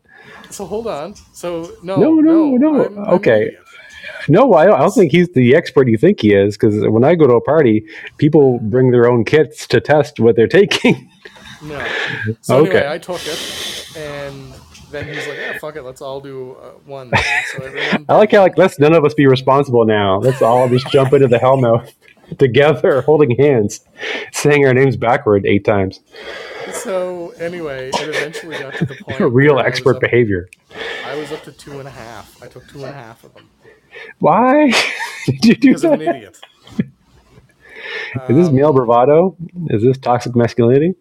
S3: So hold on. So no,
S2: No, no, no.
S3: I'm- I'm
S2: Okay. No, I don't, I don't think he's the expert you think he is. Because when I go to a party, people bring their own kits to test what they're taking.
S3: No. So
S2: Okay.
S3: anyway, I took it, and then he's like, "Yeah, fuck it, let's all do uh, one." So everyone.
S2: I like how like let's none of us be responsible now. Let's all just jump into the hellmouth together, holding hands, saying our names backward eight times.
S3: So anyway, it eventually got to the point.
S2: Real
S3: where I
S2: expert
S3: up-
S2: behavior.
S3: I was up to two and a half. I took two and a half of them
S2: Why did you do
S3: because I'm an idiot.
S2: Is this
S3: Um,
S2: male bravado? Is this toxic masculinity?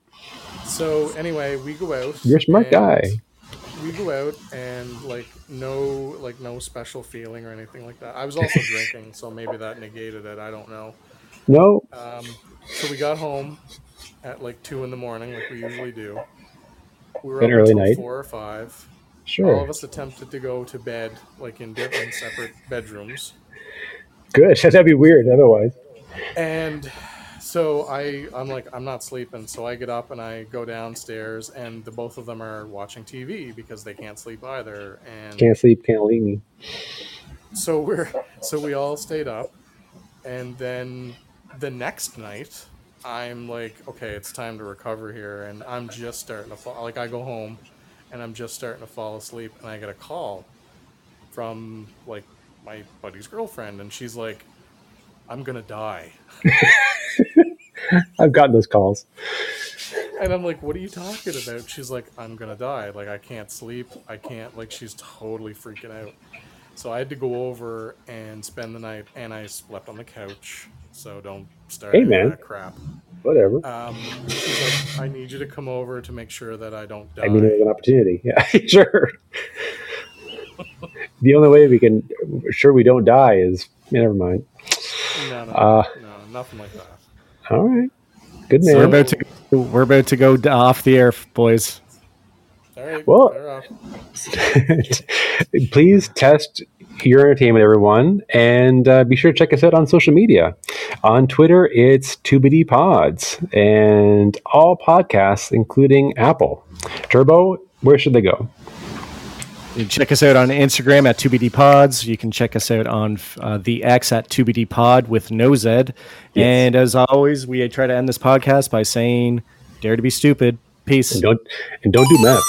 S3: So anyway, we go out.
S2: You're a smart guy.
S3: We go out and like no like no special feeling or anything like that. I was also drinking, so maybe that negated it. I don't know.
S2: No.
S3: Um, so we got home at like two in the morning, like we usually do. We were
S2: An
S3: up
S2: early
S3: until
S2: night.
S3: four or five.
S2: Sure.
S3: All of us attempted to go to bed, like in different separate bedrooms.
S2: Good. That'd be weird otherwise.
S3: And so I, I'm like, I'm not sleeping. So I get up and I go downstairs, and the both of them are watching TV because they can't sleep either. And
S2: Can't sleep, can't leave me.
S3: so we're so we all stayed up and then the next night i'm like okay it's time to recover here and i'm just starting to fall like i go home and i'm just starting to fall asleep and i get a call from like my buddy's girlfriend and she's like i'm gonna die.
S2: I've gotten those calls.
S3: and i'm like what are you talking about? She's like i'm gonna die. Like i can't sleep. I can't like she's totally freaking out. So i had to go over and spend the night and i slept on the couch so don't start
S2: Hey, man.
S3: that crap
S2: Whatever.
S3: um, she's like i need you to come over to make sure that i don't die
S2: I mean, it was an opportunity. Yeah, sure. the only way we can sure we don't die is never mind.
S3: no, no,
S2: Uh,
S3: no nothing like that
S2: All right, good man.
S1: We're
S2: man.
S1: about to go, we're about to go off the air, boys.
S3: All right
S2: Well- Please test your entertainment, everyone, and uh, be sure to check us out on social media. On Twitter, it's 2BD Pods, and all podcasts, including Apple. Turbo, where should they go?
S1: You check us out on Instagram at 2BD Pods. You can check us out on uh, the X at 2BD Pod with no Z. And as always, we try to end this podcast by saying, dare to be stupid. Peace.
S2: And don't and don't do meth.